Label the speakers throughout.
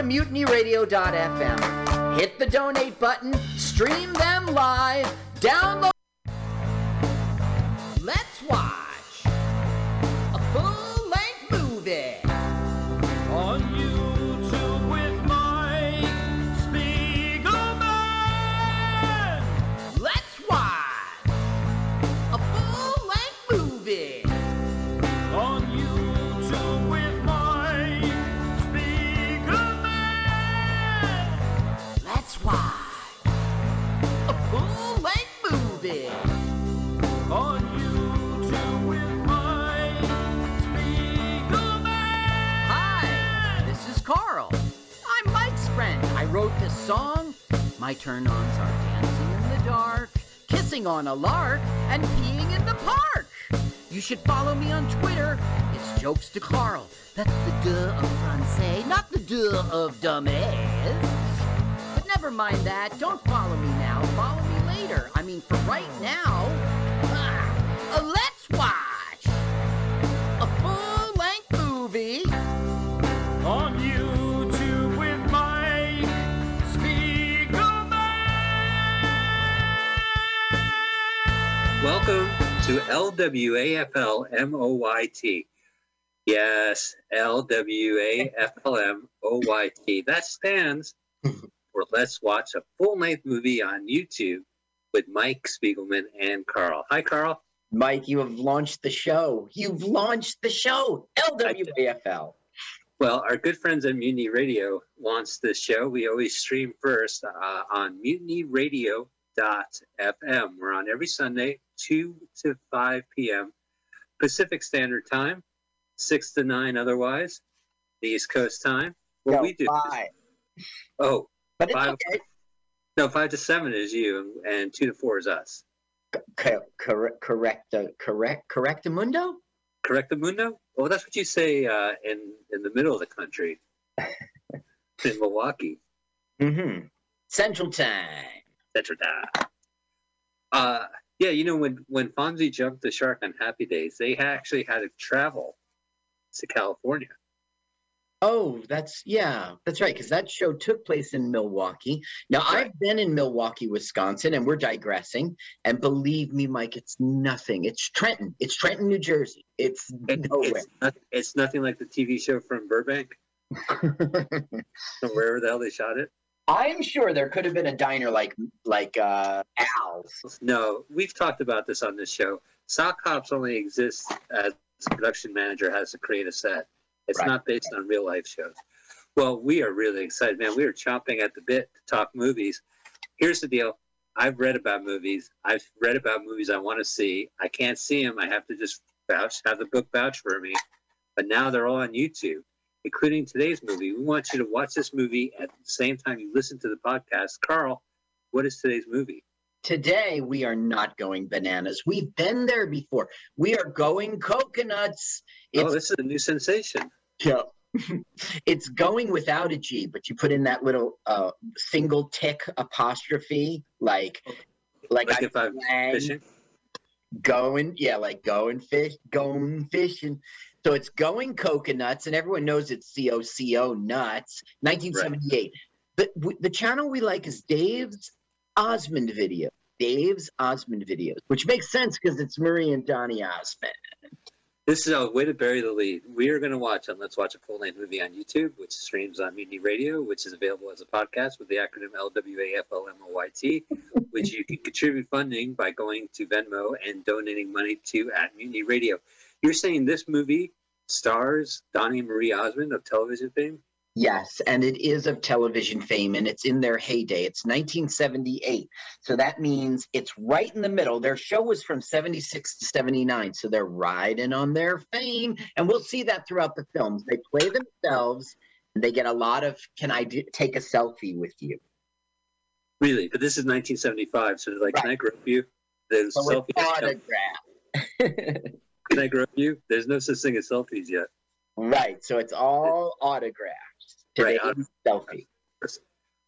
Speaker 1: to mutinyradio.fm. Hit the donate button, stream them live, download.
Speaker 2: On
Speaker 1: a lark, and peeing in the park. You should follow me on Twitter. It's Jokes to Carl. That's the duh of Francais, not the duh of dumbass. But never mind that. Don't follow me now. Follow me later. I mean, for right now. ah, let's watch a full length movie.
Speaker 3: To LWAFL MOYT. Yes, LWAFLMOYT. That stands for Let's Watch a Full Length Movie on YouTube with Mike Spiegelman and Carl. Hi, Carl.
Speaker 1: Mike, you have launched the show. You've launched the show, LWAFL.
Speaker 3: Well, our good friends at Mutiny Radio launched this show. We always stream first uh, on mutinyradio.fm. We're on every Sunday, 2 to 5 p.m. Pacific Standard Time, 6 to 9 otherwise, the East Coast time. What
Speaker 1: No,
Speaker 3: we do.
Speaker 1: five.
Speaker 3: Oh,
Speaker 1: But
Speaker 3: Five.
Speaker 1: okay.
Speaker 3: no, 5 to 7 is you, and 2 to 4 is us.
Speaker 1: Co- correct, correct, correct, correct, Mundo.
Speaker 3: Correct, the Mundo? Well, that's what you say uh, in, in the middle of the country, in Milwaukee.
Speaker 1: Mm-hmm. Central Time.
Speaker 3: Central Time. Uh, yeah, you know when when Fonzie jumped the shark on Happy Days, they actually had to travel to California.
Speaker 1: Oh, that's yeah, that's right. Because that show took place in Milwaukee. Now
Speaker 3: Right.
Speaker 1: I've been in Milwaukee, Wisconsin, and we're digressing. And believe me, Mike, it's nothing. It's Trenton. It's Trenton, New Jersey. It's
Speaker 3: It-
Speaker 1: nowhere.
Speaker 3: it's, not, it's nothing like the TV show from Burbank, wherever the hell they shot it.
Speaker 1: I'm sure there could have been a diner like like uh, Al's.
Speaker 3: No, we've talked about this on this show. Sock Hops only exists as production manager has to create a set. It's
Speaker 1: Right.
Speaker 3: not based on real life shows. Well, we are really excited, man. We are chomping at the bit to talk movies. Here's the deal. I've read about movies. I've read about movies I want to see. I can't see them. I have to just vouch, have the book vouch for me. But now they're all on YouTube, including today's movie. We want you to watch this movie at the same time you listen to the podcast. Carl, what is today's movie?
Speaker 1: Today we are not going bananas. We've been there before. We are going coconuts.
Speaker 3: oh, this is a new sensation.
Speaker 1: Yeah. it's going without a G, but you put in that little uh, single tick apostrophe, like like,
Speaker 3: Like
Speaker 1: I
Speaker 3: if I'm fishing.
Speaker 1: going, yeah, like going fish, going fishing. So it's going coconuts, and everyone knows it's C O C O nuts. 1978. The the channel we like is Dave's Osmond video. Dave's Osmond videos, which makes sense because it's Marie and Donny Osmond.
Speaker 3: This is a way to bury the lead. We are going to watch on Let's Watch a Full Length Movie on YouTube, which streams on Mutiny Radio, which is available as a podcast with the acronym LWAFLMOYT, which you can contribute funding by going to Venmo and donating money to at Mutiny Radio. You're saying this movie stars Donnie and Marie Osmond of television fame?
Speaker 1: Yes, and it is of television fame and it's in their heyday. It's 1978. So that means it's right in the middle. Their show was from 76 to 79. So they're riding on their fame. And we'll see that throughout the films. They play themselves and they get a lot of, can I do, take a selfie with you?
Speaker 3: Really? But this is 1975, so they're like, can I grope you? There's
Speaker 1: So
Speaker 3: selfie.
Speaker 1: autograph.
Speaker 3: Can I grope you? There's no such thing as selfies yet.
Speaker 1: right. So it's all autographs.
Speaker 3: Right,
Speaker 1: Today's selfie.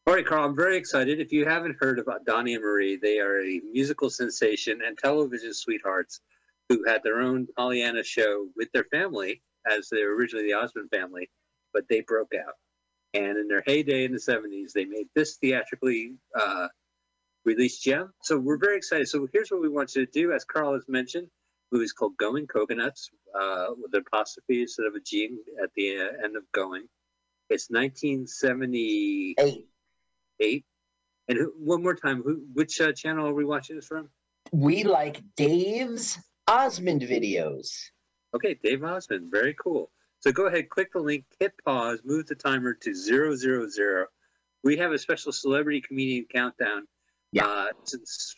Speaker 3: All right, Carl, I'm very excited. If you haven't heard about Donnie and Marie, they are a musical sensation and television sweethearts who had their own Pollyanna show with their family, as they were originally the Osmond family, but they broke out. And in their heyday in the 70s, they made this theatrically uh, released gem. So we're very excited. So here's what we want you to do. As Carl has mentioned, movie's called Going Coconuts uh, with an apostrophe instead of a G at the uh, end of Going. It's 1978.
Speaker 4: Eight.
Speaker 3: And who, one more time, who, which uh, channel are we watching this from?
Speaker 4: We like Dave's Osmond videos.
Speaker 3: Okay, Dave Osmond, very cool. So go ahead, click the link, hit pause, move the timer to zero zero zero. We have a special celebrity comedian countdown.
Speaker 4: Yeah.
Speaker 3: Uh, it's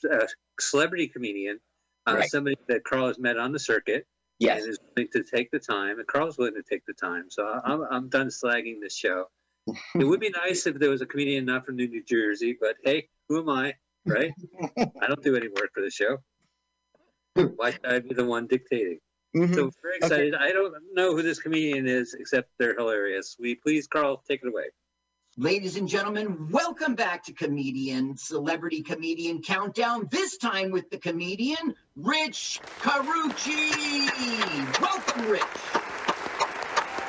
Speaker 3: celebrity comedian, uh,
Speaker 4: Right.
Speaker 3: somebody that Carl has met on the circuit
Speaker 4: Yes.
Speaker 3: and is willing to take the time, and Carl's willing to take the time. So I'm, I'm done slagging this show. it would be nice if there was a comedian not from New New Jersey, but hey, who am I, right? I don't do any work for the show. Why should I be the one dictating?
Speaker 4: Mhm.
Speaker 3: So very excited. I don't know who this comedian is, except they're hilarious. We please, Carl, take it away.
Speaker 1: Ladies and gentlemen, welcome back to Comedian Celebrity Comedian Countdown. This time with the comedian Rich Carucci. Welcome, Rich.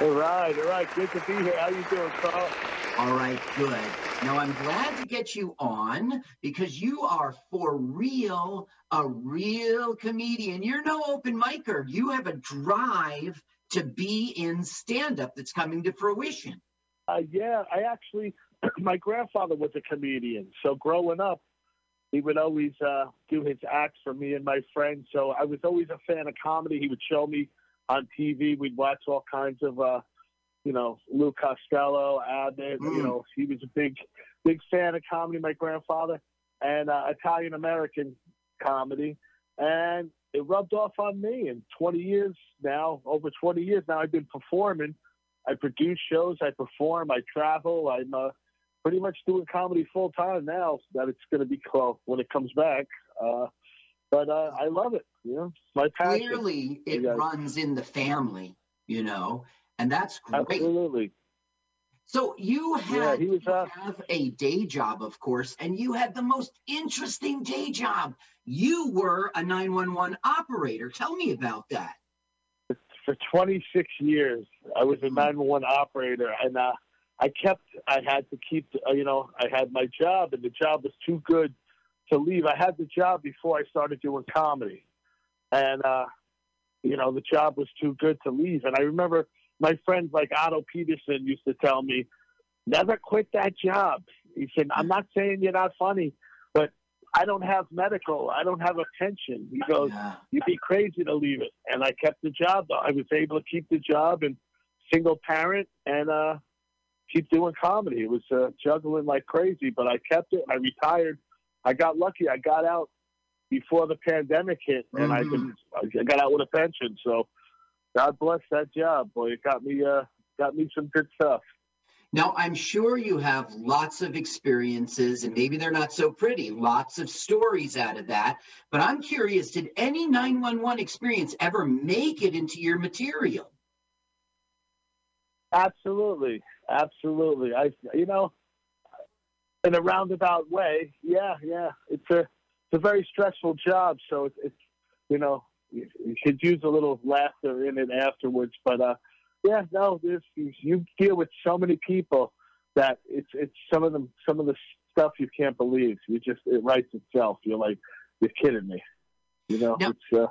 Speaker 5: All right, all right. Good to be here. How you doing, Carl?
Speaker 1: All right, good. Now I'm glad to get you on because you are for real a real comedian. You're no open micer. You have a drive to be in stand-up that's coming to fruition.
Speaker 5: Uh, yeah, I actually, my grandfather was a comedian. So growing up, he would always uh, do his acts for me and my friends. So I was always a fan of comedy. He would show me on TV. We'd watch all kinds of, uh, you know, Lou Costello, Abbott.
Speaker 1: Mm.
Speaker 5: You know, he was a big, big fan of comedy. My grandfather and uh, Italian American comedy, and it rubbed off on me. And 20 years now, over 20 years now, I've been performing. I produce shows, I perform, I travel. I'm uh, pretty much doing comedy full time now. That it's going to be close when it comes back. Uh, but uh, I love it. You know, my passion.
Speaker 1: Clearly, it
Speaker 5: Yeah.
Speaker 1: runs in the family, you know, and that's great.
Speaker 5: Absolutely.
Speaker 1: So you had
Speaker 5: he was,
Speaker 1: you
Speaker 5: uh,
Speaker 1: have a day job, of course, and you had the most interesting day job. You were a 911 operator. Tell me about that.
Speaker 5: For 26 years, I was a 911 operator, and uh, I kept. I had to keep. Uh, you know, I had my job, and the job was too good to leave. I had the job before I started doing comedy, and uh, you know, the job was too good to leave. And I remember my friends like Otto Petersen used to tell me, "Never quit that job." He said, "I'm not saying you're not funny, I don't have medical. I don't have a pension." He goes, you'd be crazy to leave it. And I kept the job. I was able to keep the job and single parent and uh, keep doing comedy. It was uh, juggling like crazy, but I kept it. I retired. I got lucky. I got out before the pandemic hit, and I've been I got out with a pension. So God bless that job, boy. It got me uh, got me some good stuff.
Speaker 1: Now, I'm sure you have lots of experiences, and maybe they're not so pretty, lots of stories out of that. But I'm curious did any 911 experience ever make it into your material?
Speaker 5: Absolutely, absolutely. I, you know, in a roundabout way, yeah, yeah. It's a, it's a very stressful job, so it's, it's you know, you, you should use a little laughter in it afterwards. But uh, yeah, no, there's you, you deal with so many people that it's it's some of them some of the stuff you can't believe. You just it writes itself. You're like, you're kidding me. You know,
Speaker 1: Now-
Speaker 5: it's uh,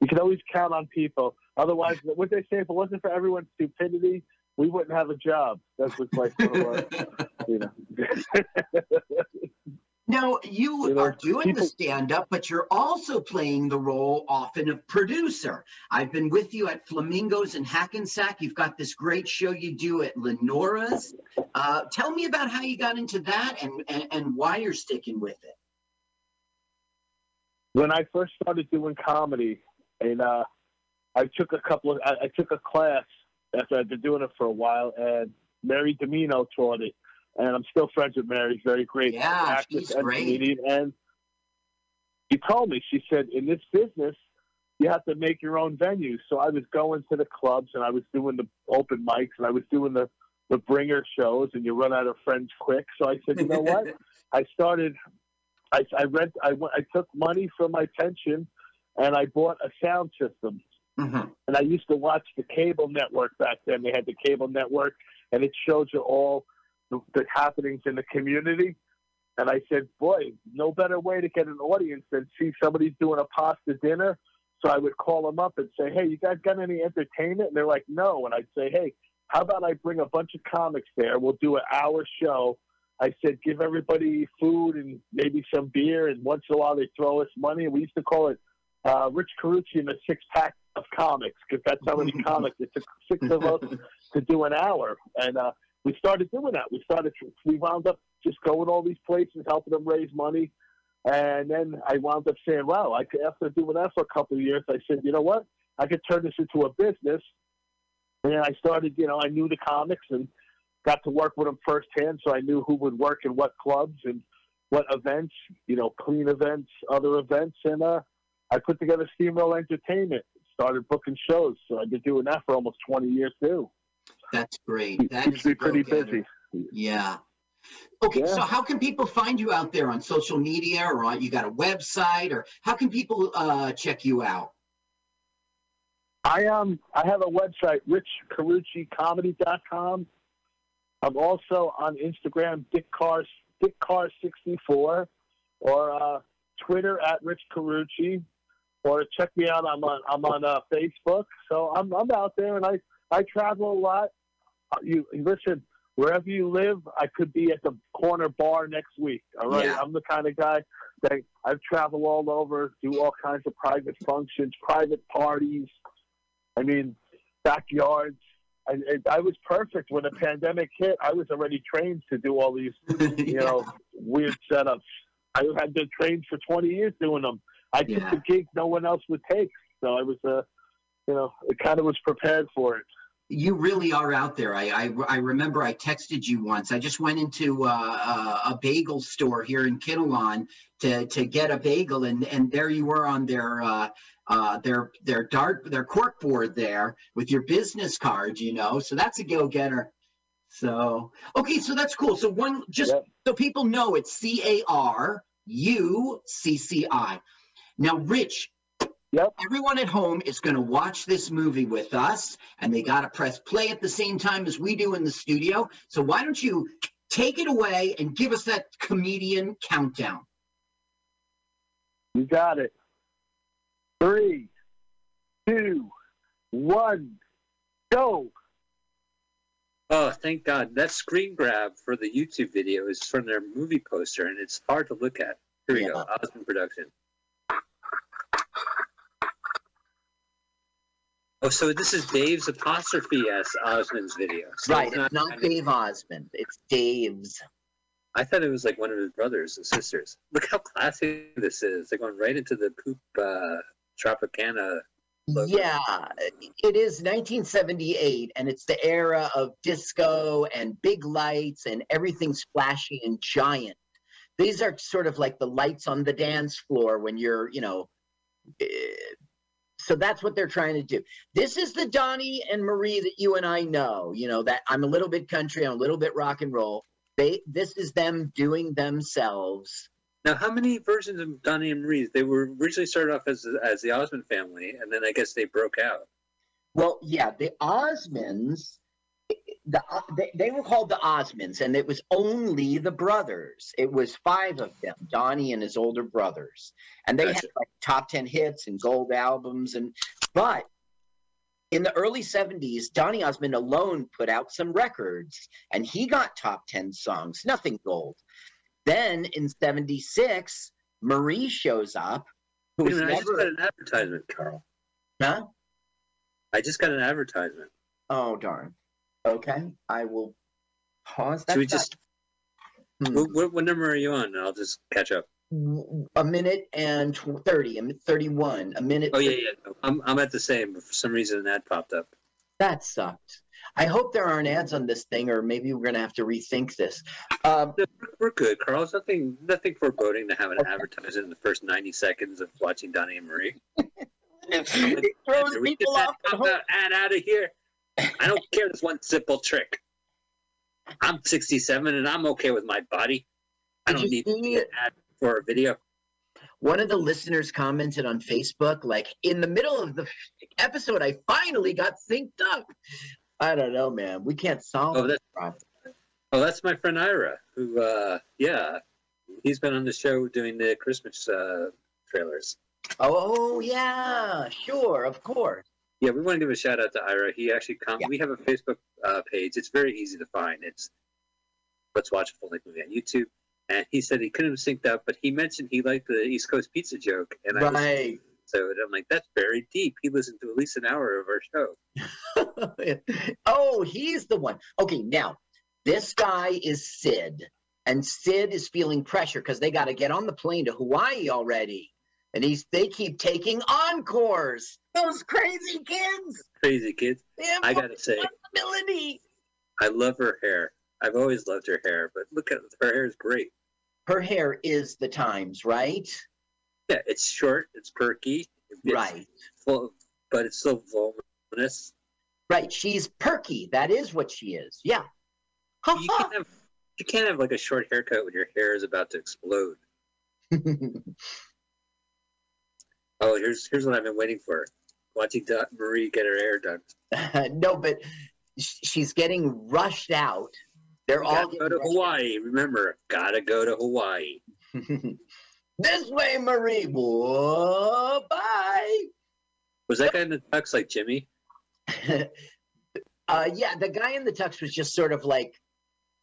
Speaker 5: you can always count on people. Otherwise, what they say, if it wasn't for everyone's stupidity, we wouldn't have a job. That's what's like, you know.
Speaker 1: Now, you,
Speaker 5: You know,
Speaker 1: are doing the stand up, but you're also playing the role often of producer. I've been with you at Flamingos and Hackensack. You've got this great show you do at Lenora's. Uh, tell me about how you got into that and, and, and why you're sticking with it.
Speaker 5: when I first started doing comedy, and uh, I took a couple of, I, I took a class after I'd been doing it for a while, and Mary Dimino taught it, and I'm still friends with Mary. Very great
Speaker 1: Yeah,
Speaker 5: actress
Speaker 1: she's
Speaker 5: and
Speaker 1: great.
Speaker 5: comedian. And she told me, she said, in this business, you have to make your own venues. So I was going to the clubs, and I was doing the open mics, and I was doing the the bringer shows, and you run out of friends quick. So I said, you know what? I started. I, I rent. I went. I took money from my pension, and I bought a sound system.
Speaker 1: Mhm.
Speaker 5: And I used to watch the cable network back then. They had the cable network, and it showed you all the, the happenings in the community. And I said, boy, no better way to get an audience than see somebody's doing a pasta dinner. So I would call them up and say, hey, you guys got any entertainment? And they're like, no. And I'd say, hey, how about I bring a bunch of comics there? We'll do an hour show. I said, give everybody food and maybe some beer. And once in a while, they throw us money. And we used to call it uh, Rich Carucci and a six pack of comics because that's how many comics it took six of us to do an hour. And uh, we started doing that. We started, we wound up just going all these places, helping them raise money. And then I wound up saying, wow, I could, after doing that for a couple of years, I said, you know what? I could turn this into a business. And I started, you know, I knew the comics and got to work with them firsthand. So I knew who would work in what clubs and what events, you know, clean events, other events. And uh, I put together Steamroll Entertainment, started booking shows. So I've been doing that for almost 20 years too.
Speaker 6: That's great. That
Speaker 5: Keeps me pretty busy.
Speaker 6: Yeah. Okay,
Speaker 5: Yeah.
Speaker 6: so how can people find you out there on social media or on, you got a website or how can people uh, check you out?
Speaker 5: I um I have a website, richcaruccicomedy.com. I'm also on Instagram, Dick Car Dick Car 64 or uh, Twitter at Rich Carucci, or check me out. I'm on I'm on uh, Facebook. So I'm I'm out there and I I travel a lot. Uh, You listen wherever you live. I could be at the corner bar next week. All right,
Speaker 6: Yeah.
Speaker 5: I'm the kind of guy that I've traveled all over, do all kinds of private functions, private parties. I mean, backyards. I, I, I was perfect when the pandemic hit. I was already trained to do all these, you know, weird setups. I had been trained for 20 years doing them. I took
Speaker 6: Yeah.
Speaker 5: the gig no one else would take, so I was, uh, you know, it kind of was prepared for it.
Speaker 6: You really are out there. I, I, I remember I texted you once. I just went into uh, a, a bagel store here in Kinnelon to, to get a bagel, and, and there you were on their uh, uh, their their dart their cork board there with your business card. You know, so that's a go getter. So okay, so that's cool. So one just
Speaker 5: Yep.
Speaker 6: so people know it's C A R U C C I. Now, Rich,
Speaker 5: Yep.
Speaker 6: everyone at home is going to watch this movie with us and they got to press play at the same time as we do in the studio. So why don't you take it away and give us that comedian countdown?
Speaker 5: You got it. Three, two, one, go.
Speaker 3: Oh, thank God. That screen grab for the YouTube video is from their movie poster, and it's hard to look at. Here we go.
Speaker 6: Yeah.
Speaker 3: Osmond Production. Oh, so this is Dave's apostrophe S Osmond's video. So
Speaker 1: Right,
Speaker 3: it's
Speaker 1: it's not Dave Osmond. It's Dave's.
Speaker 3: I thought it was like one of his brothers and sisters. Look how classy this is. They're going right into the poop uh, Tropicana. Logo.
Speaker 1: Yeah, it is 1978, and it's the era of disco and big lights, and everything's flashy and giant. These are sort of like the lights on the dance floor when you're, you know. So that's what they're trying to do. This is the Donnie and Marie that you and I know. You know that I'm a little bit country, I'm a little bit rock and roll. They, this is them doing themselves.
Speaker 3: Now, how many versions of Donnie and Marie's? They were originally started off as as the Osmond family, and then I guess they broke out.
Speaker 1: Well, yeah, the Osmonds, the they, they were called the Osmonds, and it was only the brothers. It was five of them, Donnie and his older brothers, and they had like top ten hits and gold albums. And but in the early '70s, Donnie Osmond alone put out some records, and he got top ten songs, nothing gold. Then in '76, Marie shows up, who
Speaker 3: Wait
Speaker 1: was
Speaker 3: minute, I just got an advertisement, Carl.
Speaker 1: huh?
Speaker 3: I just got an advertisement.
Speaker 1: Oh darn. Okay, I will pause that.
Speaker 3: Should we just?
Speaker 1: Hmm.
Speaker 3: What, what, what number are you on? I'll just catch up.
Speaker 1: a minute and tw- thirty, a minute thirty-one, a minute.
Speaker 3: Oh yeah, yeah. I'm I'm at the same, but for some reason an ad popped up.
Speaker 1: That sucked. I hope there aren't ads on this thing, or maybe we're gonna have to rethink this. Um,
Speaker 3: we're- good, Carl. It's nothing nothing foreboding to have an advertisement in the first 90 seconds of watching Donnie and Marie.
Speaker 1: it throws
Speaker 3: we
Speaker 1: people
Speaker 3: get
Speaker 1: off.
Speaker 3: that ad, ad out of here. I don't care this one simple trick. I'm 67 and I'm okay with my body. I
Speaker 1: Did
Speaker 3: don't need to
Speaker 1: see
Speaker 3: an ad for a video.
Speaker 1: One of the listeners commented on Facebook, like in the middle of the episode, I finally got synced up. I don't know, man. We can't solve
Speaker 3: Oh, that's
Speaker 1: problem.
Speaker 3: Oh, that's my friend Ira, who, uh, yeah, he's been on the show doing the Christmas uh, trailers.
Speaker 1: Oh yeah, sure, of course.
Speaker 3: Yeah, we want to give a shout out to Ira. He actually com-
Speaker 1: Yeah.
Speaker 3: we have a Facebook uh, page. It's very easy to find. It's let's watch a full length movie on YouTube. And he said he couldn't have synced up, but he mentioned he liked the East Coast pizza joke, and I
Speaker 1: Right.
Speaker 3: So I'm like, that's very deep. He listened to at least an hour of our show.
Speaker 1: oh, he's the one. Okay, now this guy is Sid, and Sid is feeling pressure because they got to get on the plane to Hawaii already, and he's they keep taking encores. Those crazy kids.
Speaker 3: Crazy
Speaker 1: kids.
Speaker 3: I gotta say,
Speaker 1: responsibility.
Speaker 3: I love her hair. I've always loved her hair, but look at her hair is great.
Speaker 1: Her hair is the times, right?
Speaker 3: Yeah, it's short, it's perky, it's
Speaker 1: Right.
Speaker 3: full, but it's so voluminous.
Speaker 1: Right. She's perky. That is what she is. Yeah.
Speaker 3: You can't have you can't have like a short haircut when your hair is about to explode. Oh, here's here's what I've been waiting for. Watching Marie get her hair done.
Speaker 1: no, but she's getting rushed out. They're all
Speaker 3: go to Hawaii. Remember, gotta go to Hawaii.
Speaker 1: this way, Marie. Whoa, bye.
Speaker 3: Was that guy in the tux like Jimmy?
Speaker 1: uh, yeah, the guy in the tux was just sort of like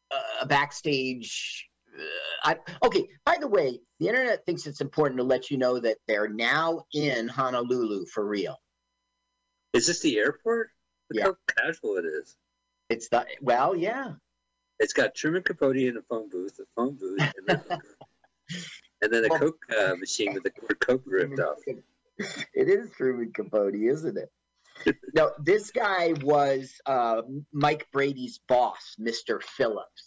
Speaker 1: uh, a backstage. Uh, I, okay, by the way, the internet thinks it's important to let you know that they're now in Honolulu for real.
Speaker 3: Is this the airport? Look
Speaker 1: Yeah.
Speaker 3: how casual it is.
Speaker 1: It's the well, yeah.
Speaker 3: It's got Truman Capote in a phone booth, a phone booth, and then, and then a
Speaker 1: Well-
Speaker 3: Coke uh, machine with the Coke ripped off.
Speaker 1: It is Truman Capote, isn't it? no, this guy was uh, Mike Brady's boss, Mr. Phillips.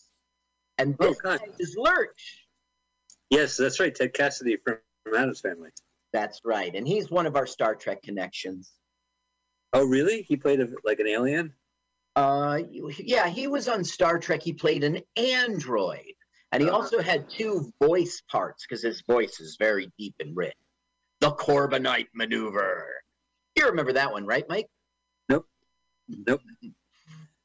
Speaker 1: And
Speaker 3: Oh, God.
Speaker 1: is Lurch.
Speaker 3: Yes, that's right. Ted Cassidy from, from Addams Family.
Speaker 1: That's right. And he's one of our Star Trek connections.
Speaker 3: Oh, really? He played a, like an alien?
Speaker 1: Uh, yeah, he was on Star Trek. He played an android. And he
Speaker 3: Uh-huh.
Speaker 1: also had two voice parts because his voice is very deep and rich. The Corbomite maneuver. You remember that one, right, Mike?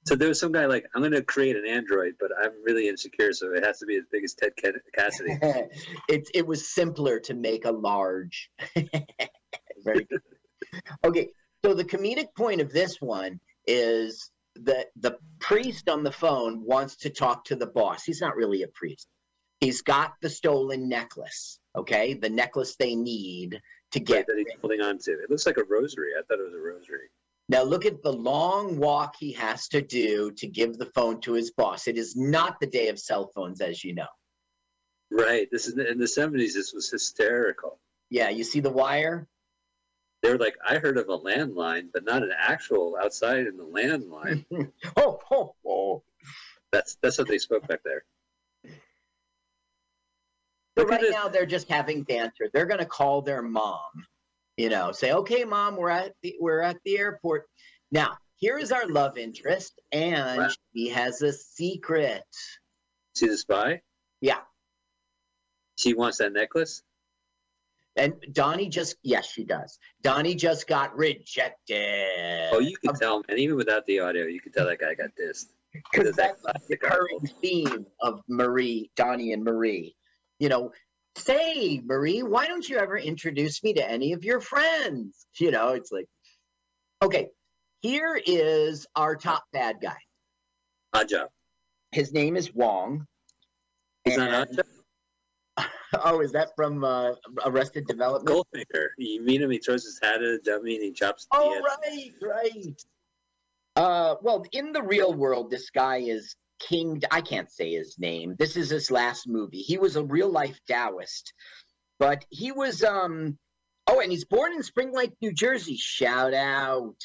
Speaker 3: So there was some guy like, I'm going to create an android, but I'm really insecure, so it has to be as big as Ted Cassidy.
Speaker 1: it it was simpler to make a large. Very good. Okay, so the comedic point of this one is that the priest on the phone wants to talk to the boss. He's not really a priest. He's got the stolen necklace. Okay, the necklace they need to get.
Speaker 3: that he's holding on to. It looks like a rosary. I thought it was a rosary.
Speaker 1: Now look at the long walk he has to do to give the phone to his boss. It is not the day of cell phones, as you know.
Speaker 3: Right. This is in the 70s. This was hysterical.
Speaker 1: Yeah, you see the wire.
Speaker 3: They were like, I heard of a landline, but not an actual outside in the landline.
Speaker 1: oh, oh, oh.
Speaker 3: That's that's what they spoke back there. At
Speaker 1: right now they're just having banter. They're gonna call their mom, you know, say, "Okay, mom, we're at the we're at the airport." Now, here is our love interest, and
Speaker 3: Wow.
Speaker 1: she has a secret.
Speaker 3: See the spy?
Speaker 1: Yeah,
Speaker 3: She wants that necklace.
Speaker 1: and Donnie just yes, she does. Donnie just got rejected.
Speaker 3: Oh, you could um, tell, and Even without the audio, you can tell that guy got dissed.
Speaker 1: because
Speaker 3: Because that
Speaker 1: that's the recurring theme of Marie, Donnie, and Marie. You know, say, Marie, why don't you ever introduce me to any of your friends? You know, it's like, okay, here is our top bad guy.
Speaker 3: Job.
Speaker 1: His name is Wong. And-
Speaker 3: odd.
Speaker 1: Oh, is that from uh, Arrested Development?
Speaker 3: Goldfinger. You meet him, he throws his hat at a dummy and he chops the
Speaker 1: Oh, right, right. Uh, well, in the real world, this guy is King. I can't say his name. This is his last movie. He was a real life Taoist, but he was um. Oh, and he's born in Spring Lake, New Jersey. Shout out.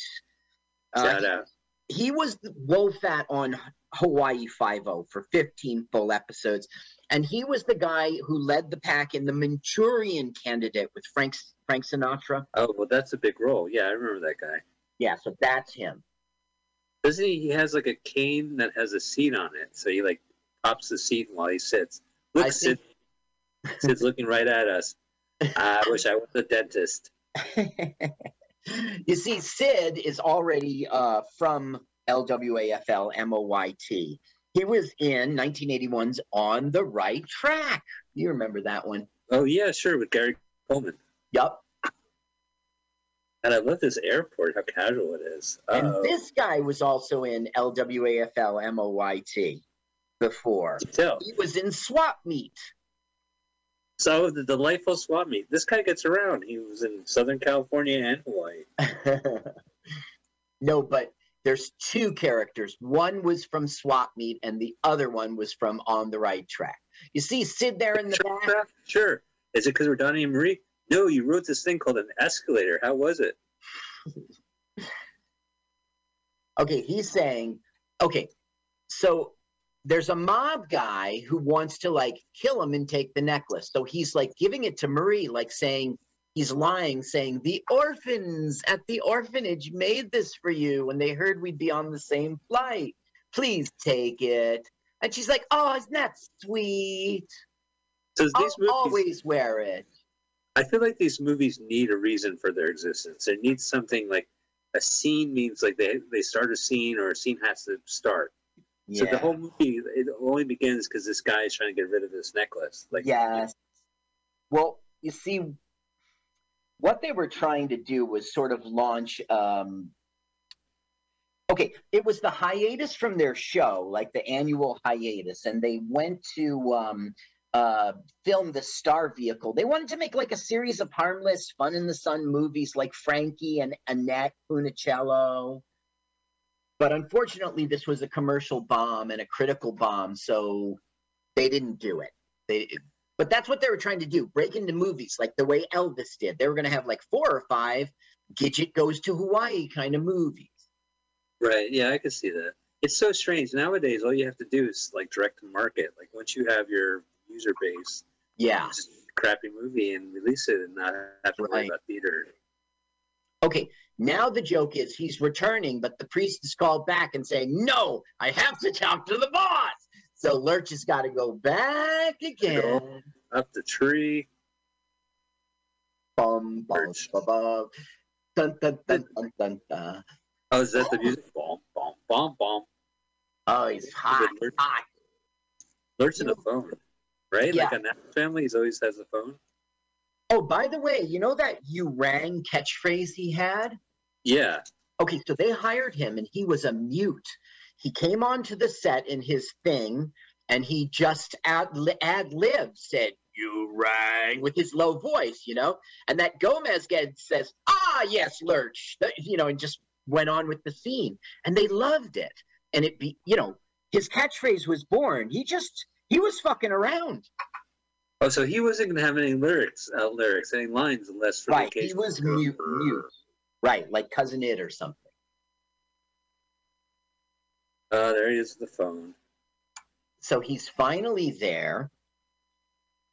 Speaker 1: Uh,
Speaker 3: Shout out.
Speaker 1: he was the Wo Fat on Hawaii Five O for 15 full episodes, and he was the guy who led the pack in the Manchurian Candidate with Frank Frank Sinatra.
Speaker 3: Oh, well, that's a big role. Yeah, I remember that guy.
Speaker 1: Yeah, so that's him.
Speaker 3: Doesn't he? He has like a cane that has a seat on it. So he like pops the seat while he sits. Look,
Speaker 1: I
Speaker 3: Sid. Sid's looking right at us. I wish I was a dentist.
Speaker 1: you see, Sid is already uh, from LWAFL MOYT. He was in 1981's On the Right Track. You remember that one?
Speaker 3: Oh yeah, sure, with Gary Coleman.
Speaker 1: Yup.
Speaker 3: And I love this airport, how casual it is.
Speaker 1: And
Speaker 3: Uh-oh.
Speaker 1: this guy was also in LWAFL MOYT before.
Speaker 3: Tell.
Speaker 1: He was in Swap Meet.
Speaker 3: So the delightful swap meet. This guy gets around. He was in Southern California and Hawaii.
Speaker 1: no, but there's two characters. One was from Swap Meet, and the other one was from On the Right Track. You see Sid there in the back?
Speaker 3: Sure. sure. Is it because we're Donnie and Marie? No, you wrote this thing called an escalator. How was it?
Speaker 1: Okay, he's saying, okay, so there's a mob guy who wants to like kill him and take the necklace. So he's like giving it to Marie, like saying, he's lying, saying, the orphans at the orphanage made this for you when they heard we'd be on the same flight. Please take it. And she's like, oh, isn't that sweet?
Speaker 3: So
Speaker 1: I'll
Speaker 3: movies,
Speaker 1: always wear it.
Speaker 3: I feel like these movies need a reason for their existence. It needs something like a scene means like they they start a scene or a scene has to start. So the whole movie it only begins because this guy is trying to get rid of this necklace. Like
Speaker 1: Yes. Well, you see, what they were trying to do was sort of launch. Um, okay, it was the hiatus from their show, like the annual hiatus, and they went to um, uh, film the Star Vehicle. They wanted to make like a series of harmless, fun in the sun movies like Frankie and Annette Funicello. But unfortunately, this was a commercial bomb and a critical bomb, so they didn't do it. They, but that's what they were trying to do: break into movies like the way Elvis did. They were going to have like four or five Gidget goes to Hawaii kind of movies.
Speaker 3: right, yeah, I can see that. It's so strange nowadays. All you have to do is like direct to market. Like once you have your user base,
Speaker 1: Yeah.
Speaker 3: crappy movie and release it and not have to worry
Speaker 1: Right.
Speaker 3: about theater.
Speaker 1: Okay. Now the joke is he's returning, but the priest is called back and saying, "No, I have to talk to the boss." So Lurch has got to go back again.
Speaker 3: Up the tree.
Speaker 1: Bum, bum, bum, bum. Dun, dun, dun, dun, dun, dun.
Speaker 3: Oh, is that the music? Bomb, bomb, bomb, bomb.
Speaker 1: Oh, he's hot,
Speaker 3: Lurch.
Speaker 1: hot.
Speaker 3: Lurch in the phone, right? Like
Speaker 1: Yeah.
Speaker 3: on that family, he's always has a phone.
Speaker 1: Oh, by the way, you know that you rang catchphrase he had?
Speaker 3: Yeah.
Speaker 1: Okay, so they hired him and he was a mute. He came onto the set in his thing and he just ad, ad lib said, You rang with his low voice, you know? And that Gomez guy says, Ah, yes, Lurch, you know, and just went on with the scene. And they loved it. And it be, you know, his catchphrase was born. He just, he was fucking around.
Speaker 3: Oh, so he wasn't gonna have any lyrics, uh, lyrics, any lines, unless for
Speaker 1: Right. He was mute, mute. Right. Like Cousin It or something.
Speaker 3: Uh, there he is, the phone.
Speaker 1: So he's finally there.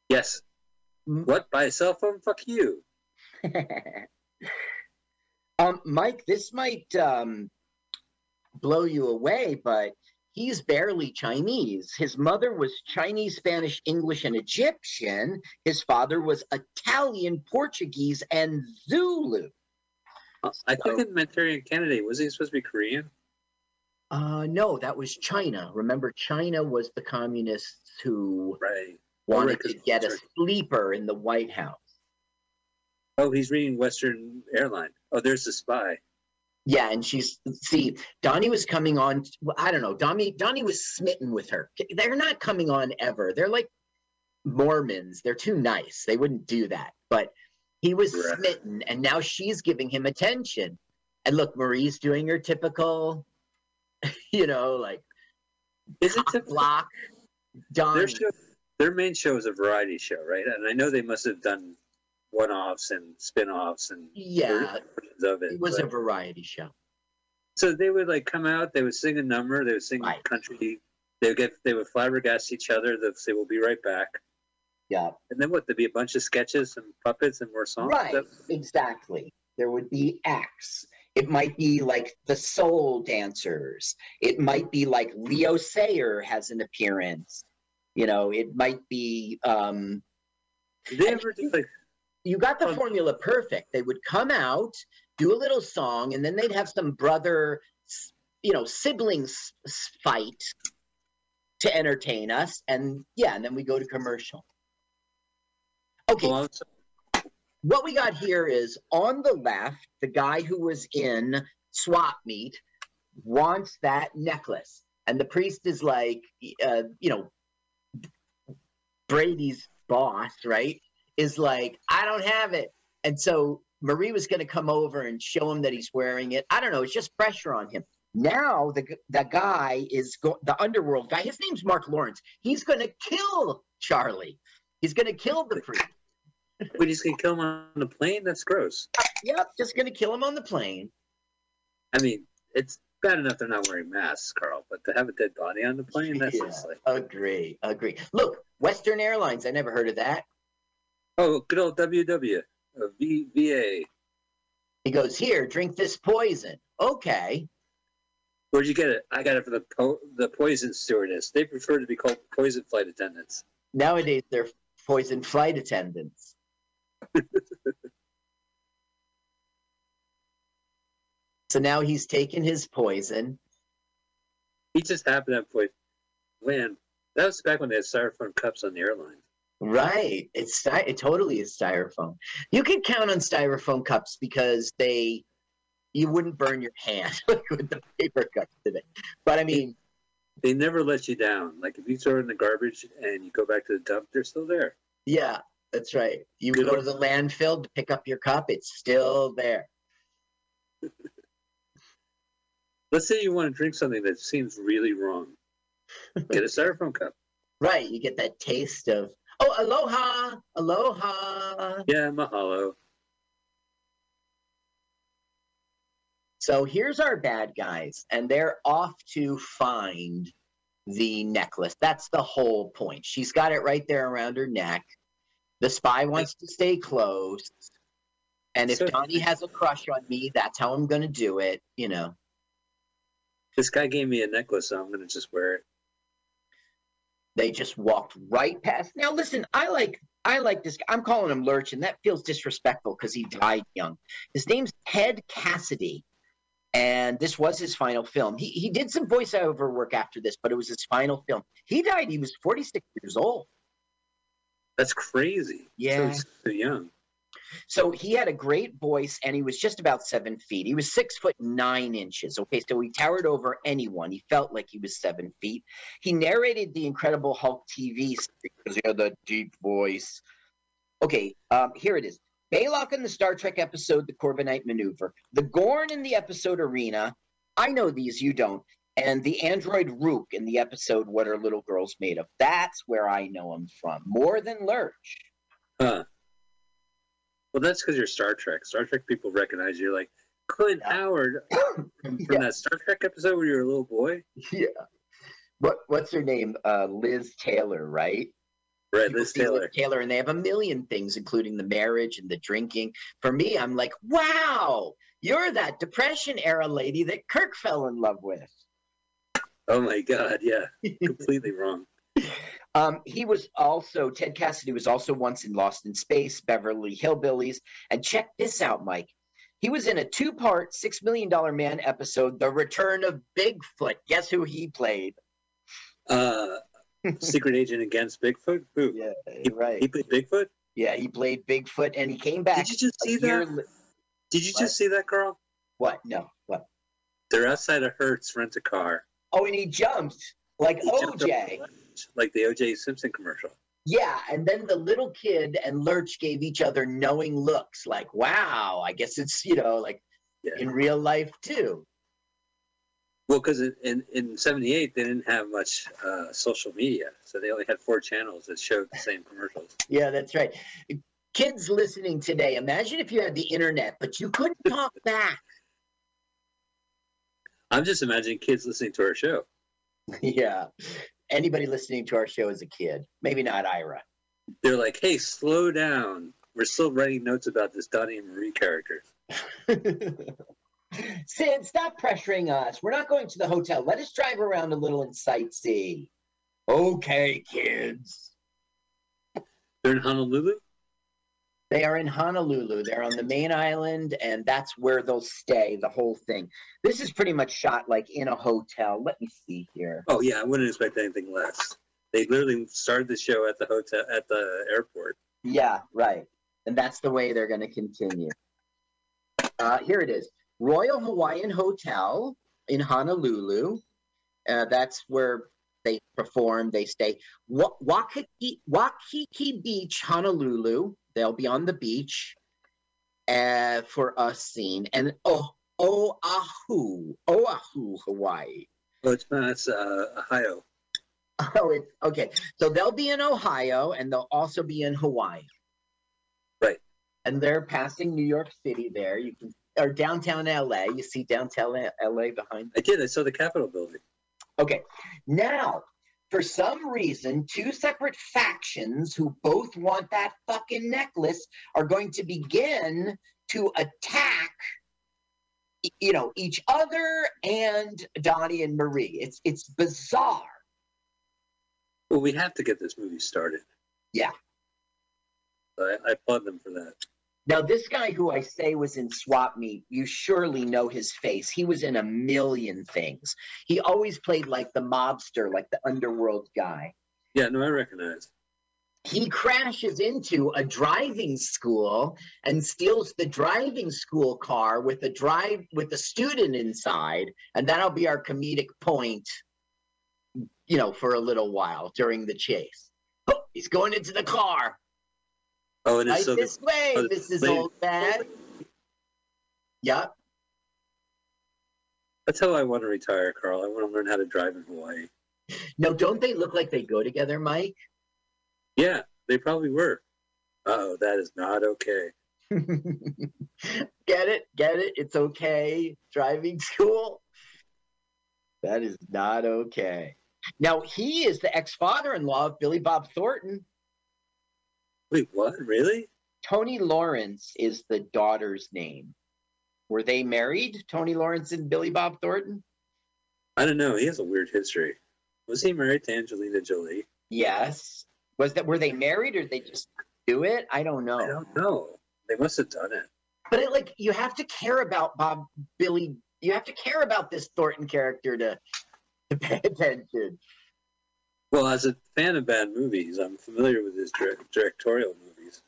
Speaker 3: Yes.
Speaker 1: Mm.
Speaker 3: What? By a cell phone? Fuck you.
Speaker 1: um, Mike, this might um, blow you away, but he's barely Chinese. His mother was Chinese, Spanish, English, and Egyptian. His father was Italian, Portuguese, and Zulu.
Speaker 3: Uh, I think
Speaker 1: So-
Speaker 3: in Manchurian Candidate, was he supposed to be Korean?
Speaker 1: Uh, no, that was China. Remember, China was the communists who
Speaker 3: Right.
Speaker 1: wanted
Speaker 3: right,
Speaker 1: to get a sleeper in the White House.
Speaker 3: Oh, he's reading Western Airline. Oh, there's the spy.
Speaker 1: Yeah, and she's see, Donnie was coming on. I don't know, Donnie. Donnie was smitten with her. They're not coming on ever. They're like Mormons. They're too nice. They wouldn't do that. But he was
Speaker 3: Right.
Speaker 1: smitten, and now she's giving him attention. And look, Marie's doing her typical, you know, like
Speaker 3: Is it
Speaker 1: cock
Speaker 3: typical?
Speaker 1: block. Don.
Speaker 3: Their show, their main show is a variety show, right? And I know they must have done one-offs and spin-offs and
Speaker 1: Yeah,
Speaker 3: of it.
Speaker 1: it was a variety show.
Speaker 3: so they would like come out, they would sing a number, they would sing
Speaker 1: Right.
Speaker 3: country, they would get, they would flabbergast each other. They'd say, "We'll be right back,"
Speaker 1: Yeah,
Speaker 3: and then what? There'd be a bunch of sketches and puppets and more songs.
Speaker 1: right.
Speaker 3: That-
Speaker 1: Exactly. There would be acts. It might be like the soul dancers. It might be like Leo Sayer has an appearance. You know, it might be um
Speaker 3: Did they ever do like?
Speaker 1: You got the
Speaker 3: Um,
Speaker 1: formula perfect. They would come out, do a little song, and then they'd have some brother, you know, siblings fight. to entertain us. And yeah, and then we go to commercial. Okay,
Speaker 3: Well,
Speaker 1: what we got here is on the left, the guy who was in swap meet wants that necklace. And the priest is like, uh, you know, Brady's boss, right? Is like, I don't have it. And so Marie was going to come over and show him that he's wearing it. I don't know. It's just pressure on him. Now the the guy is go- the underworld guy. His name's Mark Lawrence. He's going to kill Charlie. He's going to kill the priest.
Speaker 3: we just gonna kill him on the plane. That's gross.
Speaker 1: Yep, just going to kill him on the plane.
Speaker 3: I mean, it's bad enough they're not wearing masks, Carl, but to have a dead body on the plane, that's
Speaker 1: Yeah.
Speaker 3: just like,
Speaker 1: Agree, agree. Look, Western Airlines. I never heard of that.
Speaker 3: Oh, good old WW, uh, v, VA.
Speaker 1: He goes, here, drink this poison. Okay.
Speaker 3: Where'd you get it? I got it from the po- the poison stewardess. They prefer to be called poison flight attendants.
Speaker 1: Nowadays, they're poison flight attendants. so now he's taken his poison.
Speaker 3: He just happened to have poison. Man, that was back when they had styrofoam cups on the airline.
Speaker 1: Right. It's sty- it totally is styrofoam. You can count on styrofoam cups because they you wouldn't burn your hand with the paper cups today. But I mean,
Speaker 3: They never let you down. Like if you throw it in the garbage and you go back to the dump, they're still there.
Speaker 1: yeah, that's right. You go to the landfill to pick up your cup, it's still there.
Speaker 3: Let's say you want to drink something that seems really wrong. Get a styrofoam cup.
Speaker 1: Right. You get that taste of oh aloha, aloha.
Speaker 3: Yeah, mahalo.
Speaker 1: So here's our bad guys, and they're off to find the necklace. That's the whole point. She's got it right there around her neck. The spy wants to stay close. And if
Speaker 3: So-
Speaker 1: Donnie has a crush on me, that's how I'm going to do it, you know.
Speaker 3: This guy gave me a necklace, so I'm gonna just wear it.
Speaker 1: They just walked right past. Now listen, I like I like this. I'm calling him Lurch, and that feels disrespectful because he died young. His name's Ted Cassidy, and this was his final film. He he did some voiceover work after this, but it was his final film. He died. He was 46 years old.
Speaker 3: That's crazy.
Speaker 1: Yeah.
Speaker 3: So, so young.
Speaker 1: So he had a great voice, and he was just about seven feet. He was six foot nine inches. Okay, so he towered over anyone. He felt like he was seven feet. He narrated the Incredible Hulk TV series because he had that deep voice. Okay, um, here it is. Balok in the Star Trek episode The Corbomite Maneuver, the Gorn in the episode Arena. I know these, you don't. And the android Rook in the episode What Are Little Girls Made of? That's where I know him from, more than Lurch.
Speaker 3: Huh. Well, that's because you're Star Trek. Star Trek people recognize you're Like Clint. Howard from
Speaker 1: Yeah.
Speaker 3: that Star Trek episode where you were a little boy.
Speaker 1: Yeah. What what's her name? Uh, Liz Taylor, right?
Speaker 3: Right, Liz Taylor.
Speaker 1: Taylor, and they have a million things, including the marriage and the drinking. For me, I'm like, wow, you're that depression era lady that Kirk fell in love with.
Speaker 3: Oh my God, yeah, completely wrong.
Speaker 1: Um, he was also Ted Cassidy was also once in Lost in Space, Beverly Hillbillies, and check this out, Mike. He was in a two-part, six million dollar man episode, The Return of Bigfoot. Guess who he played?
Speaker 3: Uh, secret agent against Bigfoot. Who?
Speaker 1: Yeah,
Speaker 3: He,
Speaker 1: right.
Speaker 3: he played Bigfoot.
Speaker 1: Yeah, he played Bigfoot, and he came back.
Speaker 3: Did you just see that?
Speaker 1: li-
Speaker 3: Did you
Speaker 1: What?
Speaker 3: just see that, Carl?
Speaker 1: What? No. What?
Speaker 3: They're outside of Hertz rent a car.
Speaker 1: Oh, and he jumped like
Speaker 3: He jumped
Speaker 1: OJ.
Speaker 3: the like the OJ Simpson commercial.
Speaker 1: Yeah, and then the little kid and Lurch gave each other knowing looks, like, "Wow, I guess it's you know like
Speaker 3: Yeah.
Speaker 1: in real life too."
Speaker 3: Well, because in, in in '78 they didn't have much uh, social media, so they only had four channels that showed the same commercials.
Speaker 1: Yeah, that's right. Kids listening today, imagine if you had the internet, but you couldn't talk back.
Speaker 3: I'm just imagining kids listening to our show.
Speaker 1: yeah. Anybody listening to our show as a kid, maybe not Ira.
Speaker 3: They're like, "Hey, slow down. We're still writing notes about this Donnie and Marie character."
Speaker 1: Sid, stop pressuring us. We're not going to the hotel. Let us drive around a little and sightsee. Okay, kids.
Speaker 3: They're in Honolulu.
Speaker 1: They are in Honolulu. They're on the main island, and that's where they'll stay the whole thing. This is pretty much shot like in a hotel. Let me see here.
Speaker 3: Oh yeah, I wouldn't expect anything less. They literally started the show at the hotel at the airport.
Speaker 1: Yeah, right. And that's the way they're going to continue. Uh, here it is Royal Hawaiian Hotel in Honolulu. Uh, that's where they perform, they stay. Wa- Waikiki, Waikiki Beach, Honolulu. They'll be on the beach uh, for a scene. And oh, Oahu, Oahu, Hawaii.
Speaker 3: Oh, it's that's uh, Ohio.
Speaker 1: Oh, it's okay. So they'll be in Ohio and they'll also be in Hawaii.
Speaker 3: Right.
Speaker 1: And they're passing New York City there. You can or downtown LA. You see downtown LA behind.
Speaker 3: I did. I saw the Capitol building.
Speaker 1: Okay. Now, for some reason, two separate factions who both want that fucking necklace are going to begin to attack you know each other and Donnie and Marie. It's it's bizarre.
Speaker 3: Well, we have to get this movie started.
Speaker 1: Yeah.
Speaker 3: I, I applaud them for that.
Speaker 1: Now, this guy who I say was in Swap Meet, you surely know his face. He was in a million things. He always played like the mobster, like the underworld guy.
Speaker 3: Yeah, no, I recognize.
Speaker 1: He crashes into a driving school and steals the driving school car with a drive with a student inside, and that'll be our comedic point, you know, for a little while during the chase. Oh, he's going into the car.
Speaker 3: Oh, and it's
Speaker 1: Right
Speaker 3: so
Speaker 1: this way,
Speaker 3: oh,
Speaker 1: Mrs.
Speaker 3: wait.
Speaker 1: Old Man. Yep.
Speaker 3: that's how I want to retire, Carl. I want to learn how to drive in Hawaii.
Speaker 1: No, don't they look like they go together, Mike?
Speaker 3: Yeah, they probably were. Oh, that is not okay.
Speaker 1: get it? Get it? It's okay. Driving school. That is not okay. Now, he is the ex father in law of Billy Bob Thornton.
Speaker 3: Wait, what? Really?
Speaker 1: Toni Lawrence is the daughter's name. Were they married, Toni Lawrence and Billy Bob Thornton?
Speaker 3: I don't know. He has a weird history. Was he married to Angelina Jolie?
Speaker 1: Yes. Was that were they married or they just do it? I don't know.
Speaker 3: I don't know. They must have done it.
Speaker 1: but it, like you have to care about Bob Billy. You have to care about this Thornton character to to pay attention.
Speaker 3: Well, as a fan of bad movies, I'm familiar with his directorial movies.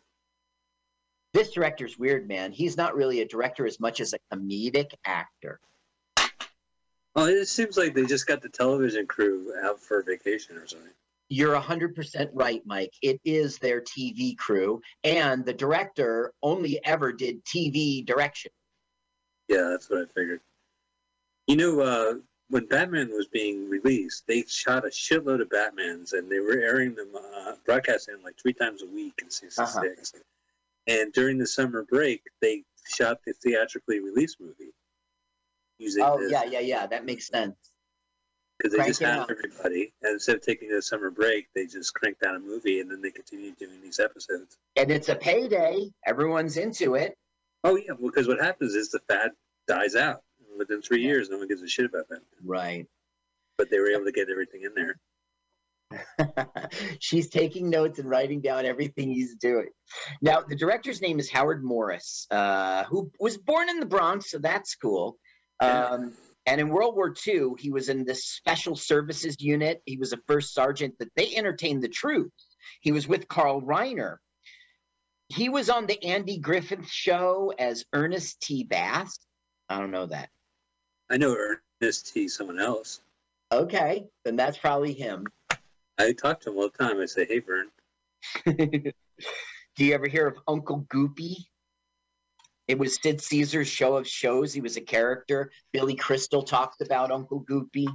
Speaker 1: This director's weird, man. He's not really a director as much as a comedic actor.
Speaker 3: Oh, it seems like they just got the television crew out for vacation or something.
Speaker 1: You're 100% right, Mike. It is their TV crew, and the director only ever did TV direction.
Speaker 3: Yeah, that's what I figured. You know, uh, when Batman was being released, they shot a shitload of Batmans, and they were airing them, uh, broadcasting them like three times a week in '66. And during the summer break, they shot the theatrically released movie using
Speaker 1: Oh, yeah, yeah, yeah. That makes sense.
Speaker 3: because they just
Speaker 1: Crank
Speaker 3: had everybody. And instead of taking a summer break, they just cranked out a movie, and then they continued doing these episodes.
Speaker 1: And it's a payday. Everyone's into it.
Speaker 3: Oh yeah, because what happens is the fad dies out within three
Speaker 1: Yeah.
Speaker 3: years. No one gives a shit about that.
Speaker 1: Right.
Speaker 3: But they were able to get everything in there.
Speaker 1: She's taking notes and writing down everything he's doing. Now, the director's name is Howard Morris, uh, who was born in the Bronx, so that's cool. Um, and in World War II, he was in this special services unit. He was a first sergeant that they entertained the troops. He was with Carl Reiner. He was on the Andy Griffith show as Ernest T. Bass. I don't know that.
Speaker 3: I know Ernest T. Someone else.
Speaker 1: Okay, then that's probably him.
Speaker 3: I talk to him all the time. I say, "Hey, Vern."
Speaker 1: Do you ever hear of Uncle Goopy? It was Sid Caesar's show of shows. He was a character. Billy Crystal talked about Uncle Goopy.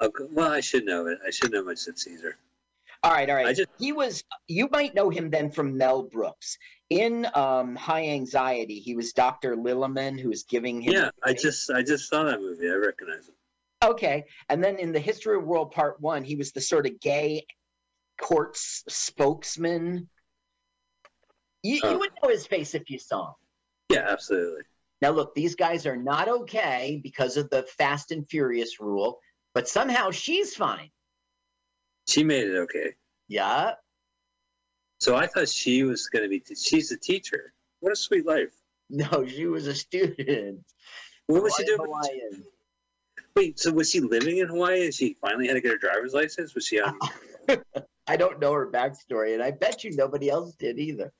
Speaker 3: Okay, well, I should know it. I should know my Sid Caesar.
Speaker 1: All right, all right.
Speaker 3: I just-
Speaker 1: he was. You might know him then from Mel Brooks in um, High Anxiety. He was Doctor Lilloman, who was giving him.
Speaker 3: Yeah, I just I just saw that movie. I recognize him.
Speaker 1: Okay, and then in the History of World Part One, he was the sort of gay court s- spokesman. You, you
Speaker 3: Oh.
Speaker 1: would know his face if you saw him.
Speaker 3: Yeah, absolutely.
Speaker 1: Now, look, these guys are not okay because of the Fast and Furious rule, but somehow she's fine.
Speaker 3: She made it okay.
Speaker 1: Yeah.
Speaker 3: So I thought she was going to be. She's a teacher. What a sweet life.
Speaker 1: No, she was a student.
Speaker 3: What was she doing?
Speaker 1: Hawaiian.
Speaker 3: Wait, so was she living in Hawaii and she finally had to get her driver's license? Was she on?
Speaker 1: I don't know her backstory, and I bet you nobody else did either.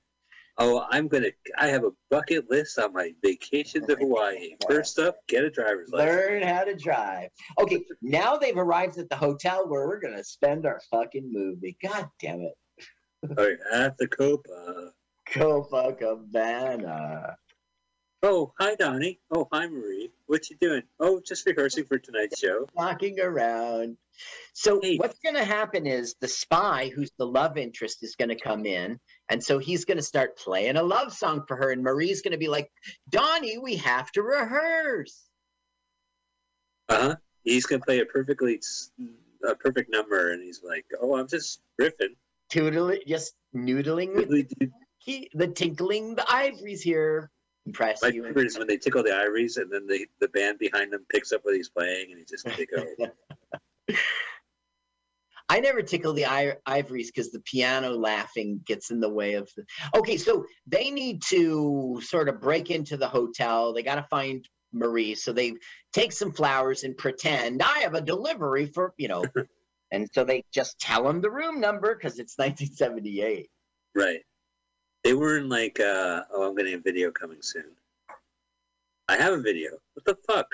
Speaker 3: Oh, I'm gonna. I have a bucket list on my vacation to Hawaii. First up, get a driver's license.
Speaker 1: Learn how to drive. Okay, now they've arrived at the hotel where we're gonna spend our fucking movie. God damn it.
Speaker 3: All right, at the Copa.
Speaker 1: Copacabana.
Speaker 3: Oh, hi Donnie. Oh, hi Marie. What you doing? Oh, just rehearsing for tonight's show.
Speaker 1: Walking around. So what's gonna happen is the spy, who's the love interest, is gonna come in, and so he's gonna start playing a love song for her, and Marie's gonna be like, Donnie, we have to rehearse.
Speaker 3: Uh huh. He's gonna play a perfectly a perfect number, and he's like, "Oh, I'm just riffing."
Speaker 1: Tootling, just noodling
Speaker 3: dude,
Speaker 1: key, the tinkling the ivories here. Impress
Speaker 3: My
Speaker 1: you.
Speaker 3: favorite is when they tickle the ivories, and then the the band behind them picks up what he's playing, and he just they go.
Speaker 1: I never tickle the i- ivories because the piano laughing gets in the way of the. Okay, so they need to sort of break into the hotel. They got to find Marie. So they take some flowers and pretend I have a delivery for, you know, and so they just tell him the room number because it's 1978.
Speaker 3: Right. They were in like, uh, oh, I'm getting a video coming soon. I have a video. What the fuck?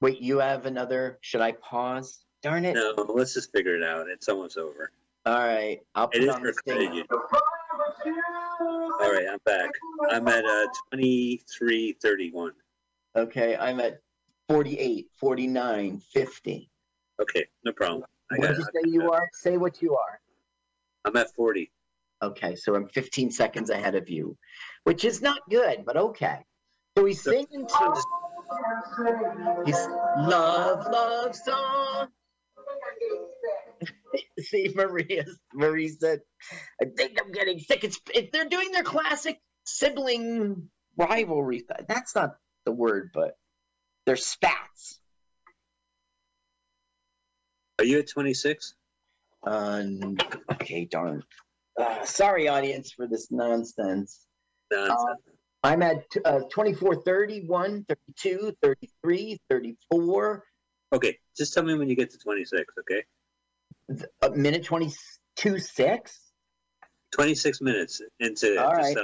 Speaker 1: Wait, you have another? Should I pause? Darn it.
Speaker 3: No, let's just figure it out. It's almost over.
Speaker 1: All right, I'll put
Speaker 3: It
Speaker 1: on the sting.
Speaker 3: All right, I'm back. I'm at uh, 2331.
Speaker 1: Okay, I'm at 48, 49, 50.
Speaker 3: Okay, no problem. I
Speaker 1: What did you say you are? Say what you are.
Speaker 3: I'm at 40.
Speaker 1: Okay, so I'm 15 seconds ahead of you, which is not good, but okay. So he's
Speaker 3: So-
Speaker 1: singing to his love, love song. See, Maria, Marie said, I think I'm getting sick. It's, it, they're doing their classic sibling rivalry. That's not the word, but they're spats.
Speaker 3: Are you at 26?
Speaker 1: Um, okay, darn. Uh, sorry, audience, for this nonsense.
Speaker 3: Nonsense.
Speaker 1: I'm at uh, 24, 31, 32, 33, 34,
Speaker 3: Okay, just tell me when you get to 26, okay?
Speaker 1: a minute 22, 6.
Speaker 3: 26 minutes into it.
Speaker 1: All right.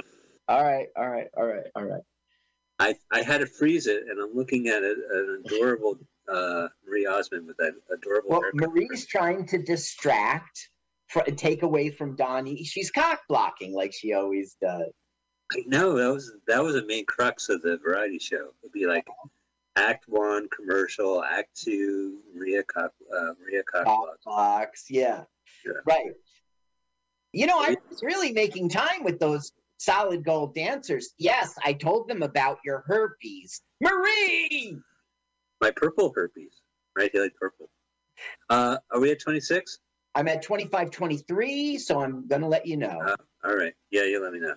Speaker 1: All right, all right, all right, all right.
Speaker 3: I, I had to freeze it, and I'm looking at a, an adorable uh, Marie Osmond with that adorable
Speaker 1: Well. Marie's trying to distract, fr- take away from Donnie. She's cock blocking like she always does.
Speaker 3: Know that was that was a main crux of the variety show. It'd be like Act One commercial, Act Two Maria Cock, uh, Maria
Speaker 1: Cock
Speaker 3: Cockblock.
Speaker 1: blocks, yeah.
Speaker 3: Yeah.
Speaker 1: Right. You know, I was really making time with those solid gold dancers. Yes, I told them about your herpes. Marie!
Speaker 3: My purple herpes, right? He liked purple. Uh, are we at 26?
Speaker 1: I'm at 25, 23, so I'm going to let you know.
Speaker 3: Uh, all right. Yeah, you let me know.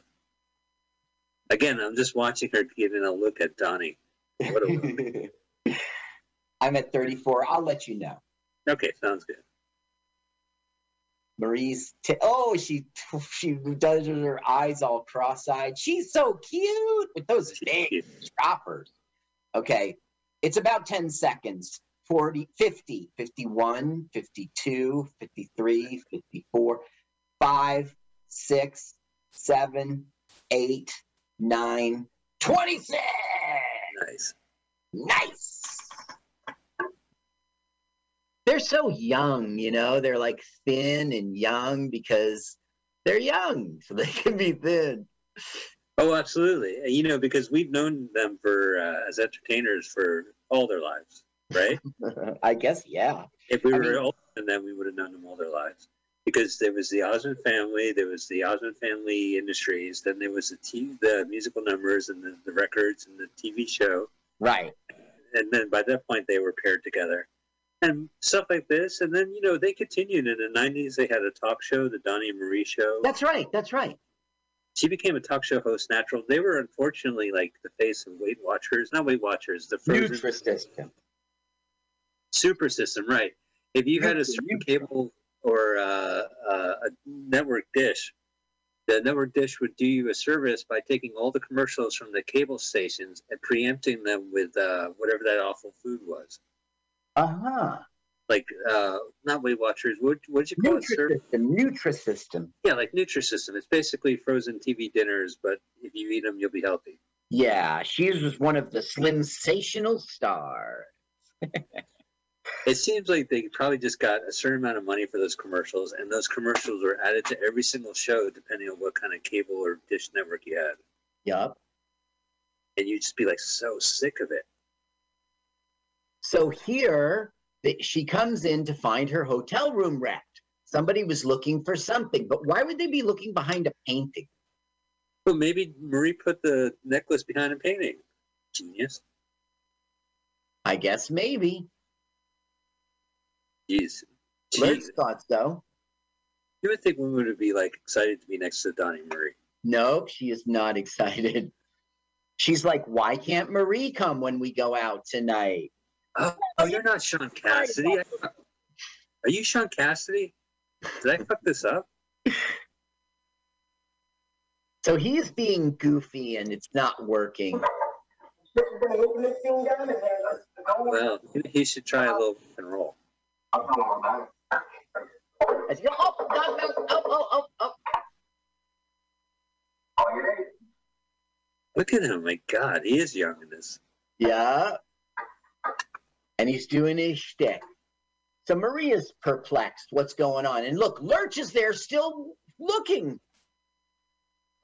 Speaker 3: Again, I'm just watching her giving a look at Donnie. What a
Speaker 1: I'm at 34. I'll let you know.
Speaker 3: okay, sounds good.
Speaker 1: Marie's, t- oh, she she does her eyes all cross-eyed. She's so cute with those big
Speaker 3: cute.
Speaker 1: choppers. Okay, it's about 10 seconds. 40, 50, 51, 52, 53, 54, 5, 6, 7, 8, 9, 26.
Speaker 3: Nice.
Speaker 1: Nice. They're so young, you know, they're like thin and young because they're young, so they can be thin.
Speaker 3: Oh, absolutely. You know, because we've known them for uh, as entertainers for all their lives, right?
Speaker 1: I guess, yeah.
Speaker 3: if we
Speaker 1: I
Speaker 3: were
Speaker 1: mean-
Speaker 3: older than them, we would have known them all their lives. Because there was the Osmond family, there was the Osmond family industries, then there was the t- the musical numbers and the, the records and the TV show,
Speaker 1: Right.
Speaker 3: and then by that point they were paired together, and stuff like this. And then you know they continued in the '90s. They had a talk show, the Donnie and Marie Show.
Speaker 1: That's right. That's right.
Speaker 3: she became a talk show host natural. They were unfortunately like the face of Weight Watchers, not Weight Watchers, the Frozen
Speaker 1: Nutrisystem.
Speaker 3: Super System, right? If you had a certain cable or uh, uh, a network dish, The network dish would do you a service by taking all the commercials from the cable stations and preempting them with uh, whatever that awful food was.
Speaker 1: Uh huh.
Speaker 3: Like, uh, not Weight Watchers. What what'd you call it? Sir?
Speaker 1: Nutrisystem. Nutrisystem.
Speaker 3: Yeah, like Nutrisystem. It's basically frozen TV dinners, but if you eat them, you'll be healthy.
Speaker 1: Yeah, she was one of the slim, sensational stars.
Speaker 3: It seems like they probably just got a certain amount of money for those commercials, and those commercials were added to every single show, depending on what kind of cable or dish network you had.
Speaker 1: Yup.
Speaker 3: And you'd just be like so sick of it.
Speaker 1: So here that she comes in to find her hotel room wrecked. Somebody was looking for something, but why would they be looking behind a painting?
Speaker 3: Well, maybe Marie put the necklace behind a painting. Genius.
Speaker 1: I guess maybe.
Speaker 3: Jeez. Jeez.
Speaker 1: thought so.
Speaker 3: You would think women would be like excited to be next to Donnie Marie.
Speaker 1: No, she is not excited. She's like, why can't Marie come when we go out tonight?
Speaker 3: Oh, oh you're not Shaun Cassidy. Are you Shaun Cassidy? Did I fuck this up?
Speaker 1: So he's being goofy and it's not working.
Speaker 3: Well, he should try a little rock and roll.
Speaker 1: As you go, oh, oh, oh, oh, oh.
Speaker 3: Look at him. My God, he is young in this.
Speaker 1: Yeah. And he's doing his shtick. So Maria's perplexed. What's going on? And look, Lurch is there still looking.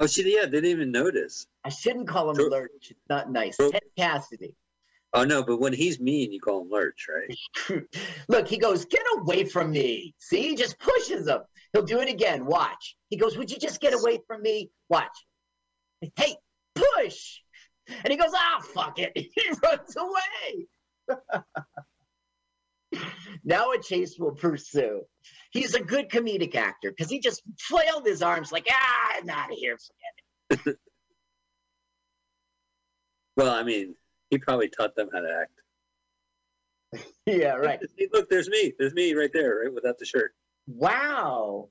Speaker 3: Oh, she, yeah, they didn't even notice.
Speaker 1: I shouldn't call him. Lurch. It's not nice. Ted Cassidy.
Speaker 3: Oh, no, but when he's mean, you call him Lurch, right?
Speaker 1: Look, he goes, get away from me. See, he just pushes him. He'll do it again. Watch. He goes, would you just get away from me? Watch. Hey, push. And he goes, ah, fuck it. He runs away. now a chase will pursue. He's a good comedic actor because he just flailed his arms like, ah, I'm out of here. Forget it."
Speaker 3: Well, I mean, he probably taught them how to act.
Speaker 1: Yeah, right.
Speaker 3: Look, there's me. There's me right there, right, without the shirt.
Speaker 1: Wow.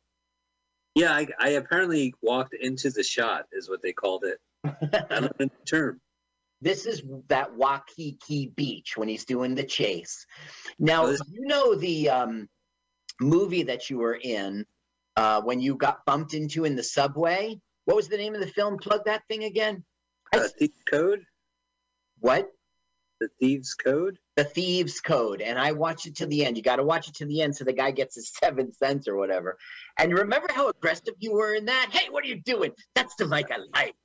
Speaker 3: Yeah, I, I apparently walked into the shot, is what they called it. I don't know the term.
Speaker 1: This is that Waikiki Beach when he's doing the chase. Now,
Speaker 3: Oh, this-
Speaker 1: you know the um, movie that you were in uh, when you got bumped into in the subway? What was the name of the film? Plug that thing again.
Speaker 3: Uh, Code?
Speaker 1: what?
Speaker 3: The Thieves Code?
Speaker 1: The Thieves Code. And I watched it to the end. You got to watch it to the end so the guy gets his seven cents or whatever. And remember how aggressive you were in that? Hey, what are you doing? That's the Mike I like.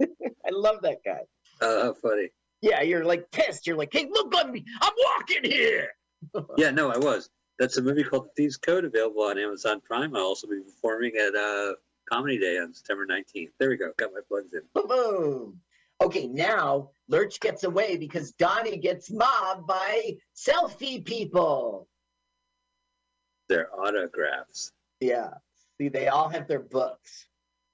Speaker 1: I love that guy.
Speaker 3: Uh, funny.
Speaker 1: Yeah, you're like pissed. You're like, hey, look at me. I'm walking here.
Speaker 3: Yeah, no, I was. That's a movie called The Thieves Code available on Amazon Prime. I'll also be performing at uh, Comedy Day on September 19th. There we go. Got my plugs in.
Speaker 1: Boom. Okay, now Lurch gets away because Donnie gets mobbed by selfie people.
Speaker 3: Their autographs.
Speaker 1: Yeah. See, they all have their books.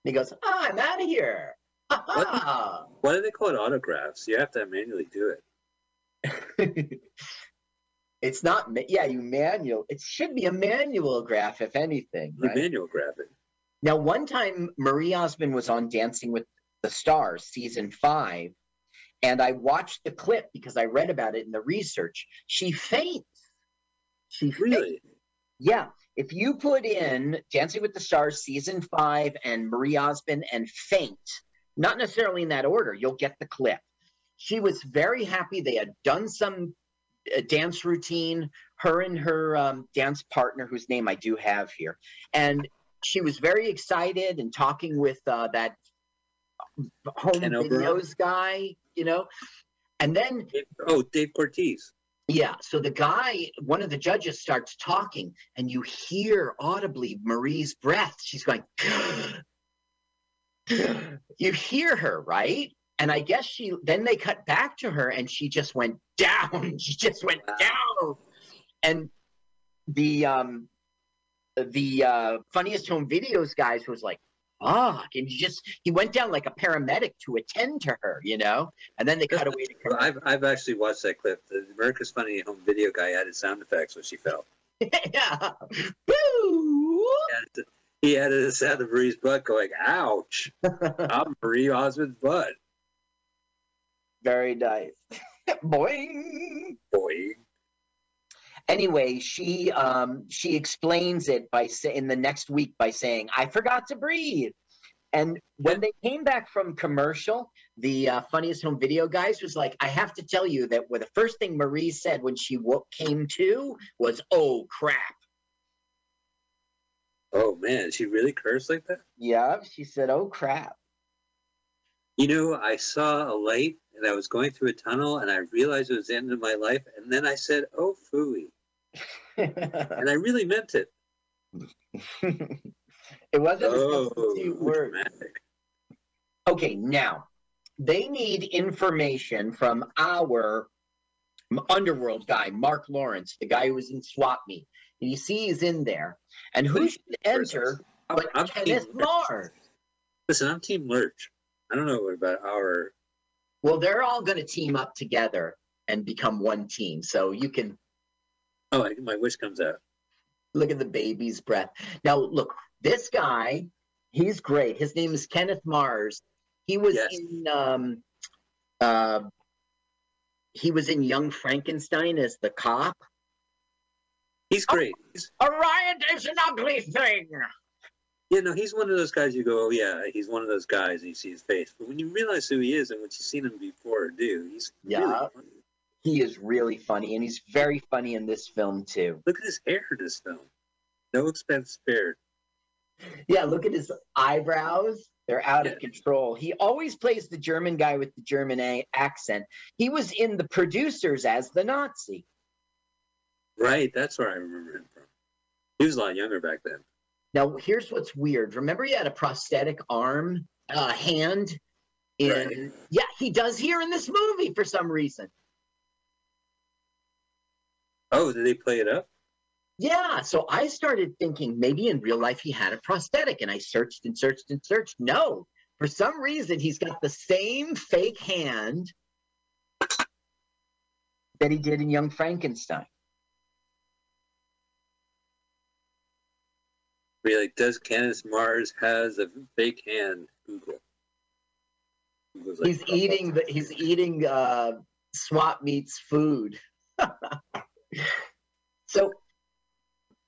Speaker 1: And he goes, ah, I'm out of here.
Speaker 3: Why do they call it autographs? You have to manually do it.
Speaker 1: it's not, yeah, you manual. It should be a manual graph, if anything.
Speaker 3: You
Speaker 1: Right?
Speaker 3: manual graphic.
Speaker 1: Now, one time Marie Osmond was on Dancing with the Stars, season five, and I watched the clip because I read about it in the research. She faints. She faints.
Speaker 3: Really?
Speaker 1: Yeah. If you put in Dancing with the Stars season five and Marie Osmond and Faint, not necessarily in that order, you'll get the clip. She was very happy. They had done some uh, dance routine, her and her um, dance partner, whose name I do have here. And she was very excited and talking with uh, that home
Speaker 3: Ken
Speaker 1: videos guy, you know. And then
Speaker 3: Oh, Dave Cortez.
Speaker 1: yeah. So the guy, one of the judges starts talking, and you hear audibly Marie's breath. She's going, you hear her, right? And I guess she, then they cut back to her, and she just went down. She just went down. And the, um, the uh, funniest home videos guys was like, fuck. And he just, he went down like a paramedic to attend to her, you know? And then they cut away to
Speaker 3: I've, I've actually watched that clip. The America's Funny Home Video guy added sound effects when she fell.
Speaker 1: yeah. Boo!
Speaker 3: And He added a sound of Marie's butt going, ouch. I'm Marie Osmond's butt.
Speaker 1: Very nice. Boing.
Speaker 3: Boy.
Speaker 1: Anyway, she um she explains it by saying in the next week by saying, "I forgot to breathe." And when they came back from commercial, the uh, funniest home video guys was like, "I have to tell you that well, the first thing Marie said when she came to was, "Oh crap."
Speaker 3: Oh man, she really cursed like that?
Speaker 1: Yeah, she said, "Oh crap."
Speaker 3: You know, I saw a light and I was going through a tunnel and I realized it was the end of my life. And then I said, oh, phooey. And I really meant it.
Speaker 1: it wasn't a
Speaker 3: Oh,
Speaker 1: substitute word. Okay, now they need information from our underworld guy, Mark Lawrence, the guy who was in Swap Meet. And you see he's in there. And who should enter
Speaker 3: I'm,
Speaker 1: but
Speaker 3: I'm
Speaker 1: Kenneth Mars?
Speaker 3: listen, I'm Team Lurch. I don't know about our.
Speaker 1: Well, they're all going to team up together and become one team. So you can
Speaker 3: Oh, I, my wish comes out.
Speaker 1: look at the baby's breath. Now, look, this guy, he's great. His name is Kenneth Mars. He was
Speaker 3: Yes.
Speaker 1: in um, uh, he was in Young Frankenstein as the cop.
Speaker 3: He's great. He's,
Speaker 1: A riot is an ugly thing.
Speaker 3: you know, he's one of those guys you go, oh, yeah, he's one of those guys, and you see his face. But when you realize who he is and what you've seen him before do, he's really
Speaker 1: Yeah.
Speaker 3: funny.
Speaker 1: He is really funny, and he's very funny in this film too.
Speaker 3: Look at his hair in this film. No expense spared.
Speaker 1: Yeah, look at his eyebrows. They're out of control. He always plays the German guy with the German a- accent. He was in the producers as the Nazi.
Speaker 3: Right, that's where I remember him from. He was a lot younger back then.
Speaker 1: Now, here's what's weird. Remember, he had a prosthetic arm, uh, hand. In
Speaker 3: Right.
Speaker 1: yeah, he does here in this movie for some reason.
Speaker 3: Oh, did they play it up?
Speaker 1: Yeah, so I started thinking maybe in real life he had a prosthetic, and I searched and searched and searched. No, for some reason he's got the same fake hand that he did in Young Frankenstein.
Speaker 3: Really, does Kenneth Mars has a fake hand? Google. Like,
Speaker 1: He's eating the he's eating uh, swap meets food. so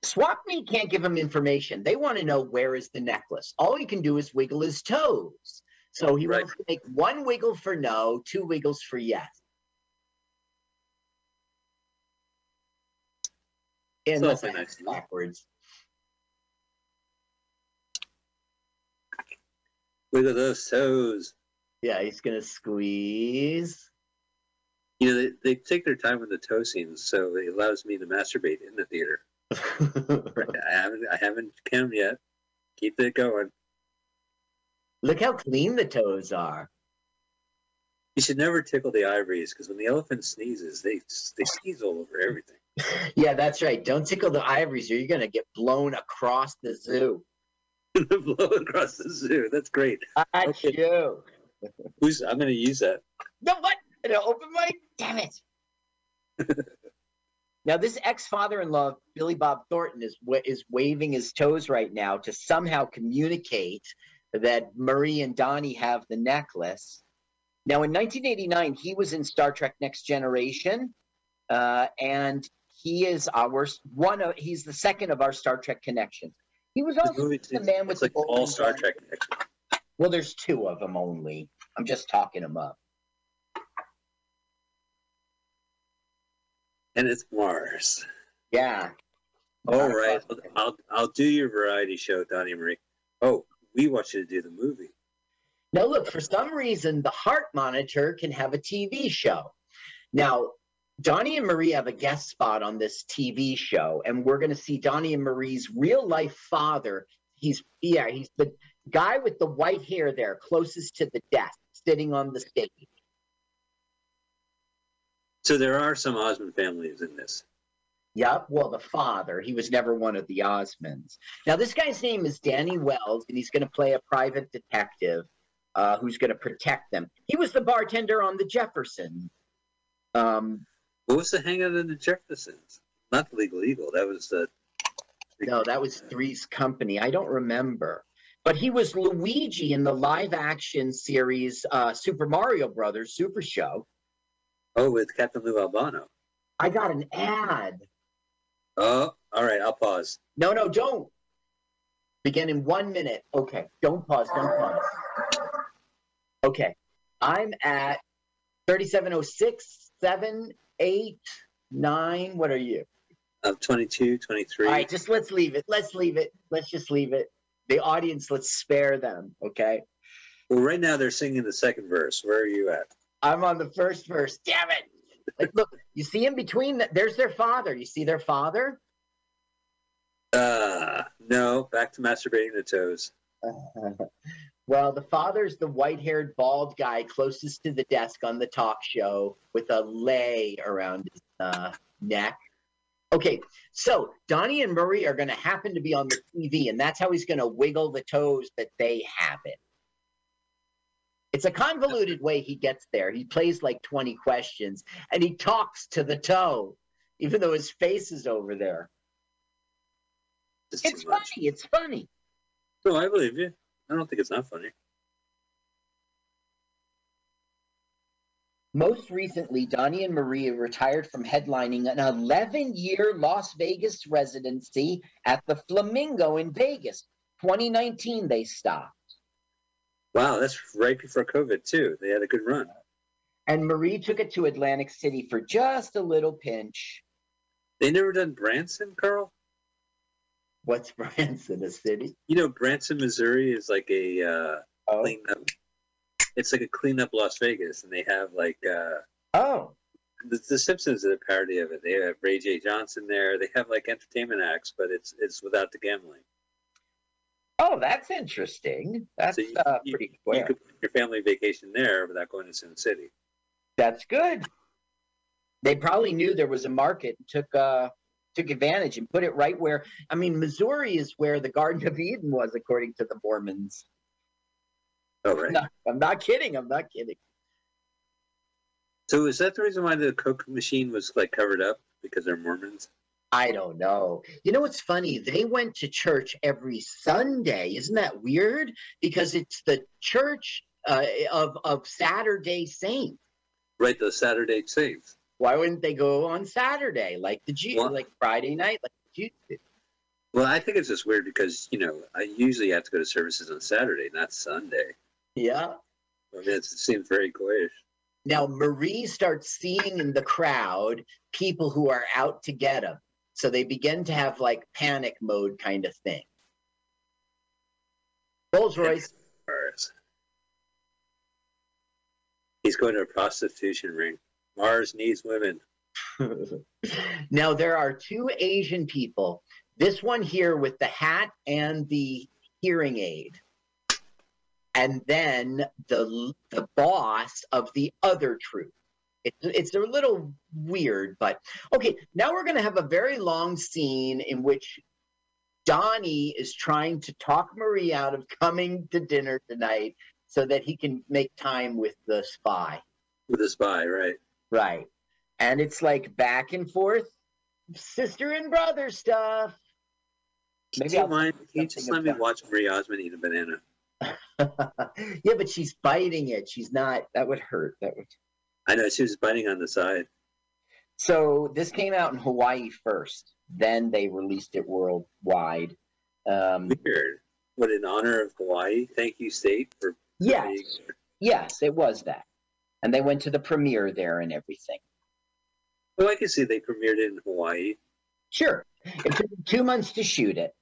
Speaker 1: swap meet can't give him information. They want to know where is the necklace. All he can do is wiggle his toes. So he
Speaker 3: Right.
Speaker 1: wants to make one wiggle for no, two wiggles for yes. And
Speaker 3: So
Speaker 1: that's
Speaker 3: nice.
Speaker 1: backwards.
Speaker 3: At those toes.
Speaker 1: Yeah, he's gonna squeeze.
Speaker 3: You know, they, they take their time with the toe scenes, so it allows me to masturbate in the theater. I haven't I haven't come yet. Keep it going.
Speaker 1: Look how clean the toes are.
Speaker 3: You should never tickle the ivories because when the elephant sneezes, they they sneeze all over everything.
Speaker 1: Yeah, that's right. Don't tickle the ivories or you're going to get blown across the zoo.
Speaker 3: Blow across the zoo. That's great.
Speaker 1: At
Speaker 3: Okay.
Speaker 1: you.
Speaker 3: Who's I'm going to use that.
Speaker 1: No, what? An open mic? Damn it. now, this ex father in law, Billy Bob Thornton, is, wa- is waving his toes right now to somehow communicate that Marie and Donnie have the necklace. Now, in 1989, he was in Star Trek Next Generation, uh, and he is our one of he's the second of our Star Trek connections. He was
Speaker 3: This
Speaker 1: also
Speaker 3: movie
Speaker 1: the man with
Speaker 3: like
Speaker 1: the
Speaker 3: all Star
Speaker 1: gun.
Speaker 3: Trek.
Speaker 1: well, there's two of them only. I'm just talking them up.
Speaker 3: And it's Mars.
Speaker 1: Yeah.
Speaker 3: All right. I'll I'll do your variety show, Donnie Marie. Oh, we want you to do the movie.
Speaker 1: Now, look, for some reason, the heart monitor can have a TV show. Now, Donnie and Marie have a guest spot on this TV show, and we're going to see Donnie and Marie's real life father. He's, yeah, he's the guy with the white hair there, closest to the desk, sitting on the stage.
Speaker 3: So there are some Osmond families in this.
Speaker 1: Yep. Well, the father. He was never one of the Osmonds. Now, this guy's name is Danny Wells, and he's going to play a private detective uh, who's going to protect them. He was the bartender on the Jefferson. Um,
Speaker 3: What was the hangout of the Jeffersons? Not the Legal Eagle. That was the
Speaker 1: No, that was Three's Company. I don't remember. But he was Luigi in the live action series uh, Super Mario Brothers Super Show.
Speaker 3: Oh, with Captain Lou Albano.
Speaker 1: I got an ad.
Speaker 3: Oh, all right. I'll pause.
Speaker 1: No, no, don't. Begin in one minute. Okay, don't pause, don't pause. Okay, I'm at 3706, 7, 8, 9. What are you?
Speaker 3: I'm 22, 23.
Speaker 1: All right, just let's leave it. Let's leave it. Let's just leave it. The audience, let's spare them, okay?
Speaker 3: Well, right now they're singing the second verse. Where are you at?
Speaker 1: I'm on the first verse. Damn it. Like, look, you see in between, that there's their father. You see their father?
Speaker 3: Uh, no. Back to masturbating the toes.
Speaker 1: well, the father's the white haired, bald guy closest to the desk on the talk show with a lei around his uh, neck. Okay, so Donnie and Murray are going to happen to be on the TV, and that's how he's going to wiggle the toes that they have it. It's a convoluted way he gets there. He plays like 20 questions and he talks to the toe, even though his face is over there.
Speaker 3: It's,
Speaker 1: It's funny. It's funny.
Speaker 3: No, I believe you. I don't think it's not funny.
Speaker 1: Most recently, Donnie and Maria retired from headlining an 11 year Las Vegas residency at the Flamingo in Vegas. 2019, they stopped.
Speaker 3: Wow, that's right before COVID too. They had a good run.
Speaker 1: And Marie took it to Atlantic City for just a little pinch.
Speaker 3: They never done Branson, Carl.
Speaker 1: What's Branson, a city?
Speaker 3: You know, Branson, Missouri is like a uh,
Speaker 1: Oh,
Speaker 3: clean up. It's like a clean up Las Vegas, and they have like uh,
Speaker 1: oh,
Speaker 3: the, the Simpsons are a parody of it. They have Ray J. Johnson there. They have like entertainment acts, but it's it's without the gambling.
Speaker 1: Oh, that's interesting. That's
Speaker 3: So you,
Speaker 1: uh,
Speaker 3: you-
Speaker 1: pretty
Speaker 3: you could put your family vacation there without going to Sin City.
Speaker 1: That's good. They probably knew there was a market and took uh took advantage and put it right where I mean Missouri is where the Garden of Eden was according to the Mormons.
Speaker 3: Oh, right.
Speaker 1: No, I'm not kidding. I'm not kidding.
Speaker 3: So is that the reason why the Coke machine was like covered up because they're Mormons?
Speaker 1: I don't know. You know what's funny? They went to church every Sunday. Isn't that weird? Because it's the church uh, of of Saturday Saints.
Speaker 3: Right, the Saturday Saints.
Speaker 1: Why wouldn't they go on Saturday like the Jews,
Speaker 3: Well-
Speaker 1: like Friday night, like the Jews did?
Speaker 3: Well, I think it's just weird because you know I usually have to go to services on Saturday, not Sunday.
Speaker 1: Yeah.
Speaker 3: I mean, it's, it seems very coyish.
Speaker 1: Now Marie starts seeing in the crowd people who are out to get him. So they begin to have like panic mode kind of thing. Rolls Royce.
Speaker 3: He's going to a prostitution ring. Mars needs women.
Speaker 1: now there are two Asian people. This one here with the hat and the hearing aid. And then the the boss of the other troop. It's it's a little weird, but okay. Now we're going to have a very long scene in which Donnie is trying to talk Marie out of coming to dinner tonight so that he can make time with the spy.
Speaker 3: With the spy, right?
Speaker 1: Right. And it's like back and forth, sister and brother stuff.
Speaker 3: Do
Speaker 1: Maybe
Speaker 3: you
Speaker 1: I'll
Speaker 3: mind? Can you just let me watch Marie Osmond eat a banana?
Speaker 1: yeah, but she's biting it. She's not. That would hurt. That would.
Speaker 3: I know she was biting on the side.
Speaker 1: So this came out in Hawaii first. Then they released it worldwide. Um,
Speaker 3: Weird. What in honor of Hawaii? Thank you, state, for
Speaker 1: yes, yes, it was that. And they went to the premiere there and everything.
Speaker 3: Well, I can see they premiered it in Hawaii.
Speaker 1: Sure, it took two months to shoot it.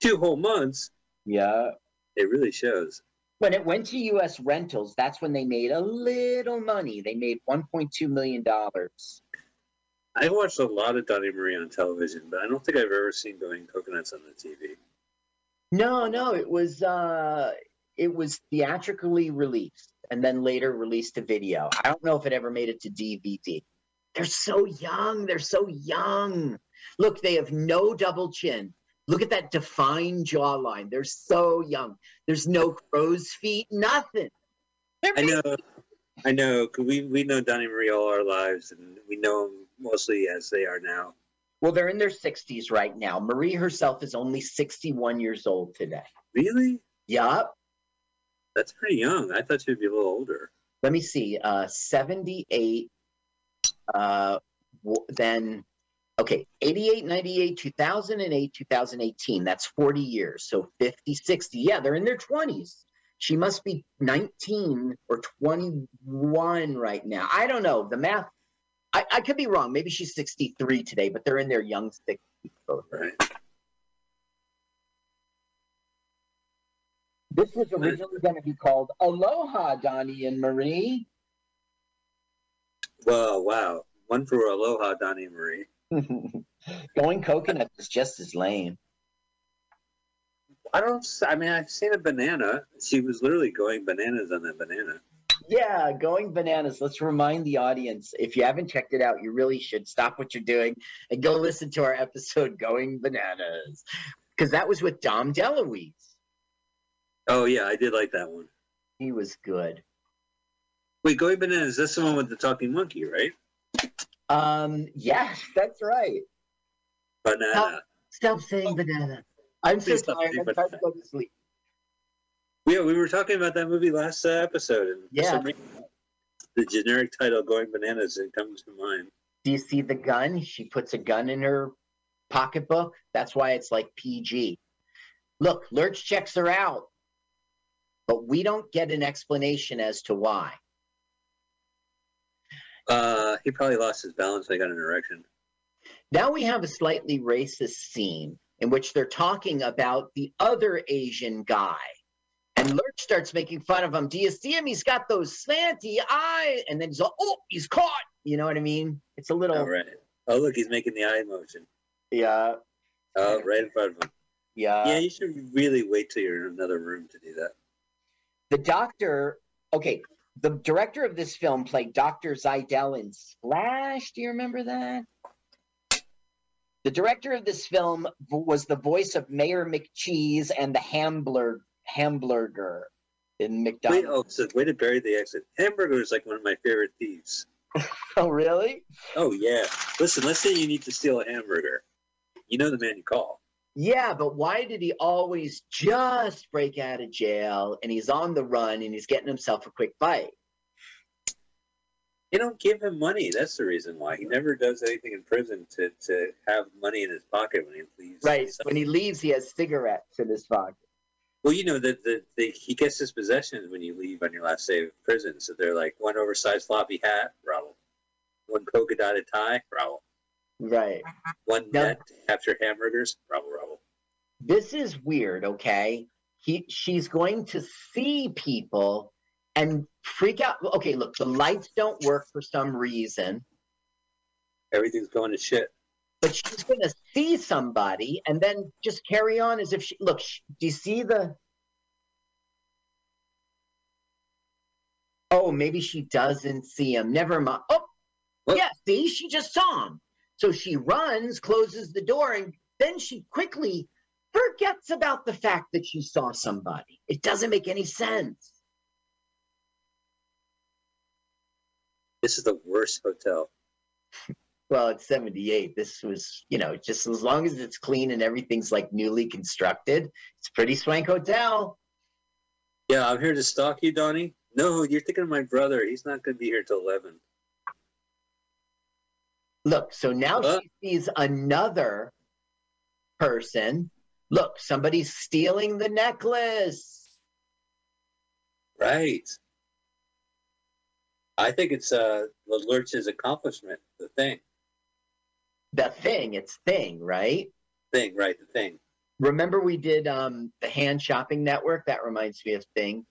Speaker 3: Two whole months.
Speaker 1: Yeah,
Speaker 3: It really shows.
Speaker 1: When it went to U.S. rentals, that's when they made a little money. They made 1.2 million dollars.
Speaker 3: I watched a lot of Donnie Marie on television, but I don't think I've ever seen Going Coconuts on the TV.
Speaker 1: No, no, it was uh, it was theatrically released and then later released to video. I don't know if it ever made it to DVD. They're so young. They're so young. Look, they have no double chin. Look at that defined jawline. They're so young. There's no crow's feet, nothing. They're
Speaker 3: I know, I know. 'cause we we know Donnie Marie all our lives, and we know them mostly as they are now.
Speaker 1: Well, they're in their 60s right now. Marie herself is only 61 years old today.
Speaker 3: Really?
Speaker 1: Yup.
Speaker 3: That's pretty young. I thought she'd be a little older.
Speaker 1: Let me see. Uh, 78. Uh, w- then, okay, 88, 98, 2008, 2018. That's 40 years. So 50, 60. Yeah, they're in their 20s. She must be 19 or 21 right now. I don't know. The math, I, I could be wrong. Maybe she's 63 today, but they're in their young 60s.
Speaker 3: Right.
Speaker 1: This was originally going to be called Aloha, Donnie and Marie.
Speaker 3: Well, wow. One for Aloha, Donnie and Marie.
Speaker 1: Going coconut is just as lame.
Speaker 3: I don't. I mean, I've seen a banana. She was literally going bananas on that banana.
Speaker 1: Yeah, going bananas. Let's remind the audience if you haven't checked it out, you really should stop what you're doing and go listen to our episode Going Bananas. Because that was with Dom DeLuise.
Speaker 3: Oh yeah, I did like that one.
Speaker 1: He was good.
Speaker 3: Wait, going bananas. That's the one with the talking monkey, right?
Speaker 1: Um, yes, that's right.
Speaker 3: Banana.
Speaker 1: Stop saying banana. I'm so
Speaker 3: Please stop
Speaker 1: tired. I'm trying to go to sleep.
Speaker 3: Yeah, we were talking about that movie last uh, episode, and
Speaker 1: Yeah.
Speaker 3: some reason, the generic title "Going Bananas" it comes to mind.
Speaker 1: Do you see the gun? She puts a gun in her pocketbook. That's why it's like PG. Look, Lurch checks her out, but we don't get an explanation as to why.
Speaker 3: Uh, he probably lost his balance. I got an erection.
Speaker 1: Now we have a slightly racist scene in which they're talking about the other Asian guy. And Lurch starts making fun of him. Do you see him? He's got those slanty eyes. And then he's like, oh, he's caught. You know what I mean? It's a little,
Speaker 3: Oh right. Oh look, he's making the eye motion.
Speaker 1: yeah,
Speaker 3: Oh, right in front of him.
Speaker 1: yeah.
Speaker 3: yeah, you should really wait till you're in another room to do that.
Speaker 1: the doctor okay the director of this film played dr zidell in splash do you remember that the director of this film was the voice of mayor mccheese and the hamburger Hamburglar in
Speaker 3: Wait,
Speaker 1: mcdonald's
Speaker 3: oh, so way to bury the exit. Hamburglar is like one of my favorite thieves.
Speaker 1: oh really
Speaker 3: Oh yeah. Listen, let's say you need to steal a hamburger. You know the man you call.
Speaker 1: Yeah but why did he always just break out of jail and he's on the run and he's getting himself a quick bite
Speaker 3: You don't give him money. That's the reason why he never does anything in prison to, to have money in his pocket when he leaves.
Speaker 1: right when he leaves he has cigarettes in his pocket
Speaker 3: well, you know that the, the, he gets his possessions when you leave on your last day of prison. So they're like one oversized floppy hat, problem. One polka dotted tie, problem.
Speaker 1: Right
Speaker 3: One
Speaker 1: No.
Speaker 3: net to capture hamburgers, problem, problem.
Speaker 1: this is weird okay he she's going to see people and freak out okay look the lights don't work for some reason
Speaker 3: Everything's going to shit.
Speaker 1: but she's going to see somebody and then just carry on as if she look do you see the oh maybe she doesn't see him never mind oh
Speaker 3: What?
Speaker 1: yeah see she just saw him so she runs closes the door and then she quickly forgets about the fact that she saw somebody it doesn't make any sense
Speaker 3: This is the worst hotel.
Speaker 1: well it's 78 this was you know just as long as it's clean and everything's like newly constructed it's a pretty swank hotel
Speaker 3: Yeah, I'm here to stalk you, Donnie. No, you're thinking of my brother. He's not going to be here till 11.
Speaker 1: Look, so now
Speaker 3: Huh?
Speaker 1: she sees another person. Look, somebody's stealing the necklace.
Speaker 3: Right. I think it's uh, the Lurch's accomplishment, the thing.
Speaker 1: The thing, it's thing, right?
Speaker 3: Thing, right, the thing.
Speaker 1: Remember we did um the hand shopping network? That reminds me of thing.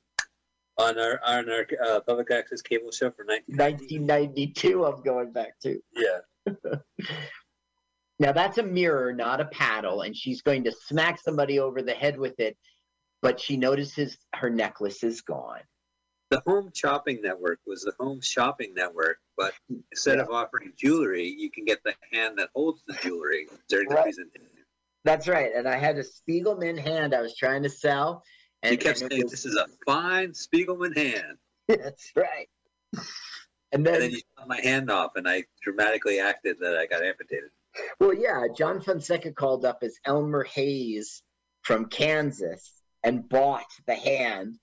Speaker 3: On our on our uh, public access cable show for 1990.
Speaker 1: 1992 I'm going back to.
Speaker 3: Yeah.
Speaker 1: Now that's a mirror, not a paddle, and she's going to smack somebody over the head with it, but she notices her necklace is gone.
Speaker 3: The Home Shopping Network was the Home Shopping Network, but instead of offering jewelry, you can get the hand that holds the jewelry during the
Speaker 1: Right.
Speaker 3: presentation.
Speaker 1: That's right. And I had a Spiegelman hand I was trying to sell. And
Speaker 3: you kept saying,
Speaker 1: was-
Speaker 3: "This is a fine Spiegelman hand,"
Speaker 1: That's right. And
Speaker 3: and
Speaker 1: then,
Speaker 3: then you cut my hand off, and I dramatically acted that I got amputated.
Speaker 1: Well, yeah, John Fonseca called up as Elmer Hayes from Kansas and bought the hand.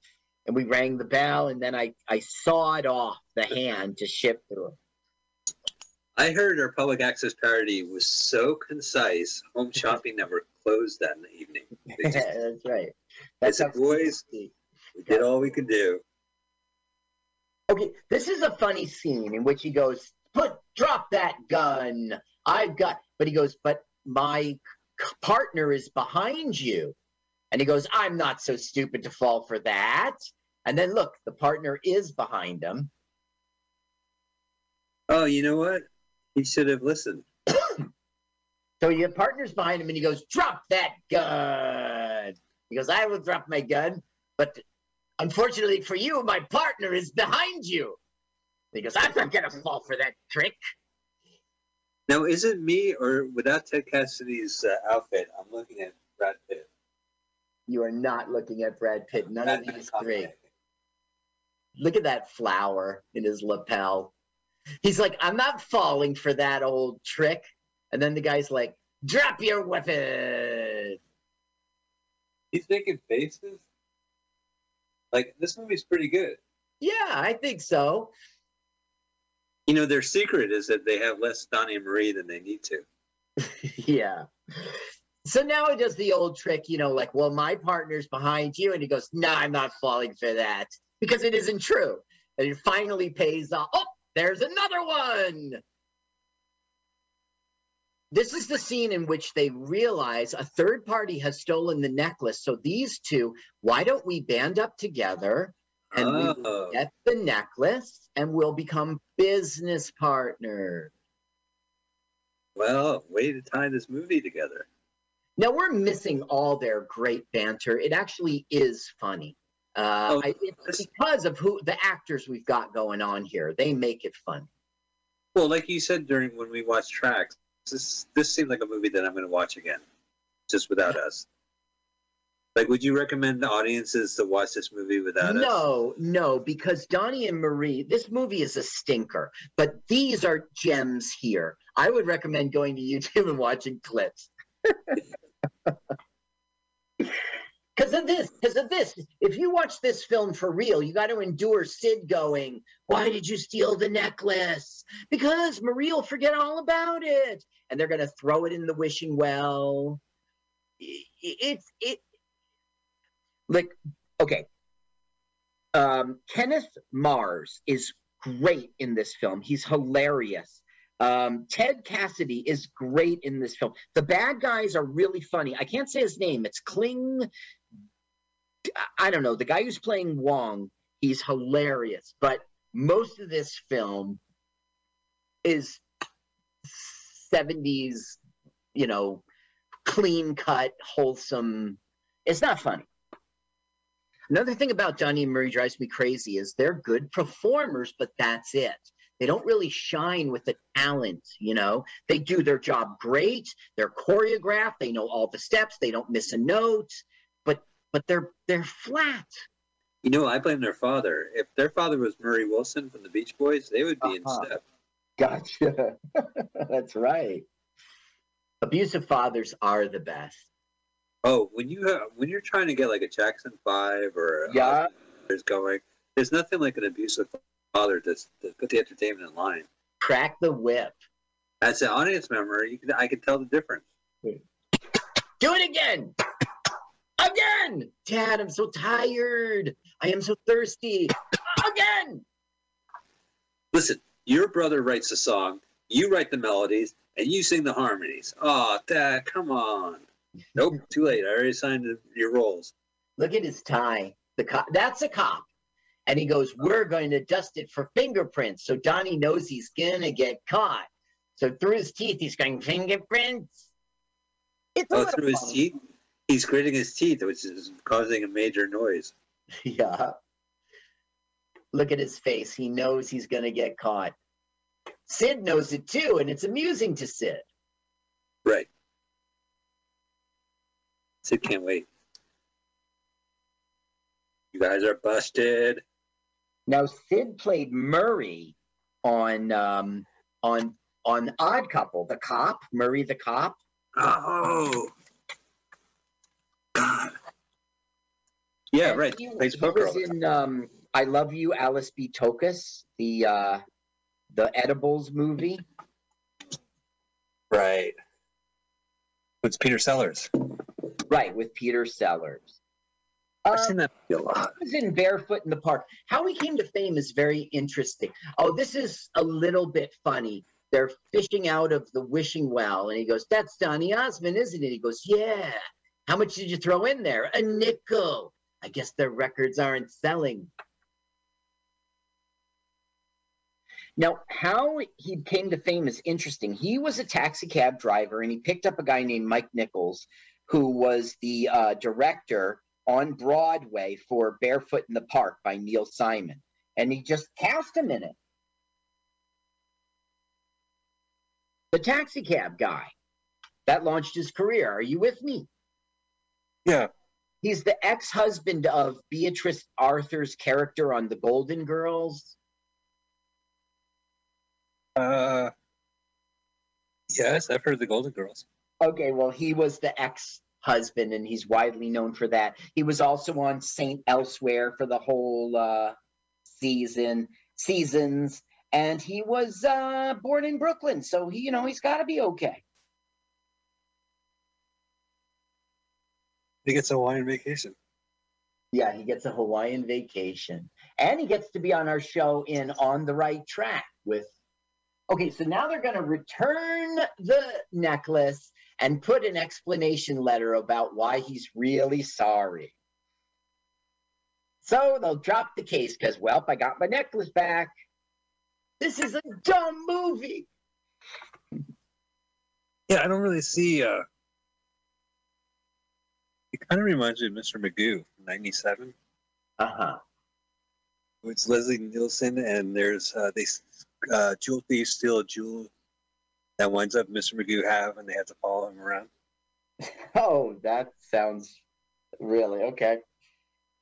Speaker 1: And we rang the bell, and then I, I sawed off the hand to ship through.
Speaker 3: I heard our public access parody was so concise. Home Shopping Network closed that evening. Just-
Speaker 1: That's right. That's how
Speaker 3: boys, we did all we could do.
Speaker 1: Okay, this is a funny scene in which he goes, "Put, drop that gun. I've got." But he goes, "But my c- partner is behind you," and he goes, "I'm not so stupid to fall for that." And then look, the partner is behind him.
Speaker 3: Oh, you know what? He should have listened.
Speaker 1: So your partner's behind him, and he goes, "Drop that gun." He goes, "I will drop my gun, but unfortunately for you, my partner is behind you." He goes, "I'm not gonna fall for that trick."
Speaker 3: Now, is it me or without Ted Cassidy's uh, outfit? I'm looking at Brad Pitt.
Speaker 1: You are not looking at Brad Pitt. None of these three. Look at that flower in his lapel. He's like, I'm not falling for that old trick. And then the guy's like, drop your weapon.
Speaker 3: He's making faces. Like this movie's pretty good.
Speaker 1: Yeah, I think so.
Speaker 3: You know, their secret is that they have less Donnie and Marie than they need to.
Speaker 1: yeah. So now he does the old trick, you know, like, well, my partner's behind you. And he goes, no, I'm not falling for that because it isn't true. And it finally pays off. Oh, there's another one. This is the scene in which they realize a third party has stolen the necklace. So these two, why don't we band up together and we
Speaker 3: Oh.
Speaker 1: get the necklace and we'll become business partners?
Speaker 3: Well, way to tie this movie together.
Speaker 1: Now we're missing all their great banter. It actually is funny. Uh,
Speaker 3: Oh,
Speaker 1: I, it's because of who the actors we've got going on here. They make it fun.
Speaker 3: Well, like you said during when we watched tracks, this this seemed like a movie that I'm going to watch again, just without us. Like, would you recommend the audiences to watch this movie without us?
Speaker 1: No, no, because Donnie and Marie, this movie is a stinker, but these are gems here. I would recommend going to YouTube and watching clips. Because of this, because of this. If you watch this film for real, you got to endure Sid going, Why did you steal the necklace? Because Marie will forget all about it. And they're going to throw it in the wishing well. It's, it, like, okay. Um, Kenneth Mars is great in this film. He's hilarious. Um, Ted Cassidy is great in this film. The bad guys are really funny. I can't say his name. It's Kling. I don't know. The guy who's playing Wong, he's hilarious. But most of this film is 70s, you know, clean cut, wholesome. It's not funny. Another thing about Johnny and Murray drives me crazy is they're good performers, but that's it. They don't really shine with the talent, you know. They do their job great. They're choreographed. They know all the steps. They don't miss a note. But but they're they're flat.
Speaker 3: You know, I blame their father. If their father was Murray Wilson from the Beach Boys, they would be
Speaker 1: Uh-huh.
Speaker 3: in step.
Speaker 1: Gotcha. that's right. Abusive fathers are the best.
Speaker 3: Oh, when you have, when you're trying to get like a Jackson Five or
Speaker 1: Yeah.
Speaker 3: is going, there's nothing like an abusive father that's to put the entertainment in line.
Speaker 1: Crack the whip.
Speaker 3: As an audience member, you can I can tell the difference.
Speaker 1: Do it again. Again. Dad, I'm so tired. I am so thirsty. Again.
Speaker 3: Listen, your brother writes the song, you write the melodies, and you sing the harmonies. Oh, Dad, come on. Nope, too late. I already signed your roles.
Speaker 1: Look at his tie. The cop. That's a cop. And he goes, "We're going to dust it for fingerprints." So Donnie knows he's gonna get caught. So through his teeth, he's going fingerprints. It's
Speaker 3: Oh, through his teeth? He's gritting his teeth, which is causing a major noise.
Speaker 1: Yeah. Look at his face. He knows he's gonna get caught. Sid knows it too, and it's amusing to Sid.
Speaker 3: Right. Sid can't wait. You guys are busted.
Speaker 1: Now Sid played Murray on um, on on Odd Couple, the cop, Murray the cop.
Speaker 3: Oh. God. Yeah,
Speaker 1: And
Speaker 3: right.
Speaker 1: He,
Speaker 3: Plays
Speaker 1: he
Speaker 3: poker all
Speaker 1: was in um, I Love You, Alice B. Toklas, the uh, the Edibles movie.
Speaker 3: Right. It's Peter Sellers.
Speaker 1: Right, with Peter Sellers.
Speaker 3: I've
Speaker 1: Um,
Speaker 3: seen that a lot.
Speaker 1: He was in Barefoot in the Park. How he came to fame is very interesting. Oh, this is a little bit funny. They're fishing out of the wishing well, and he goes, That's Donny Osmond, isn't it? He goes, Yeah. How much did you throw in there? A nickel. I guess their records aren't selling. Now, how he came to fame is interesting. He was a taxi cab driver, and he picked up a guy named Mike Nichols, who was the uh, director on Broadway for Barefoot in the Park by Neil Simon. And he just cast him in it. The taxi cab guy. That launched his career. Are you with me?
Speaker 3: Yeah.
Speaker 1: He's the ex husband of Beatrice Arthur's character on The Golden Girls.
Speaker 3: Uh, yes, I've heard the Golden Girls.
Speaker 1: Okay, well, he was the ex husband and he's widely known for that. He was also on Saint Elsewhere for the whole uh, season, seasons, and he was uh, born in Brooklyn, so he, you know, he's got to be okay.
Speaker 3: He gets a Hawaiian vacation.
Speaker 1: Yeah, he gets a Hawaiian vacation, and he gets to be on our show in On the Right Track with. Okay, so now they're going to return the necklace and put an explanation letter about why he's really sorry. So they'll drop the case because, well, I got my necklace back. This is a dumb movie.
Speaker 3: Yeah, I don't really see. uh It kind of reminds me of Mr. Magoo, '97.
Speaker 1: Uh huh.
Speaker 3: It's Leslie Nielsen, and there's uh, they uh, jewel thief steal a jewel that winds up Mr. Magoo have, and they have to follow him around.
Speaker 1: Oh, that sounds really okay.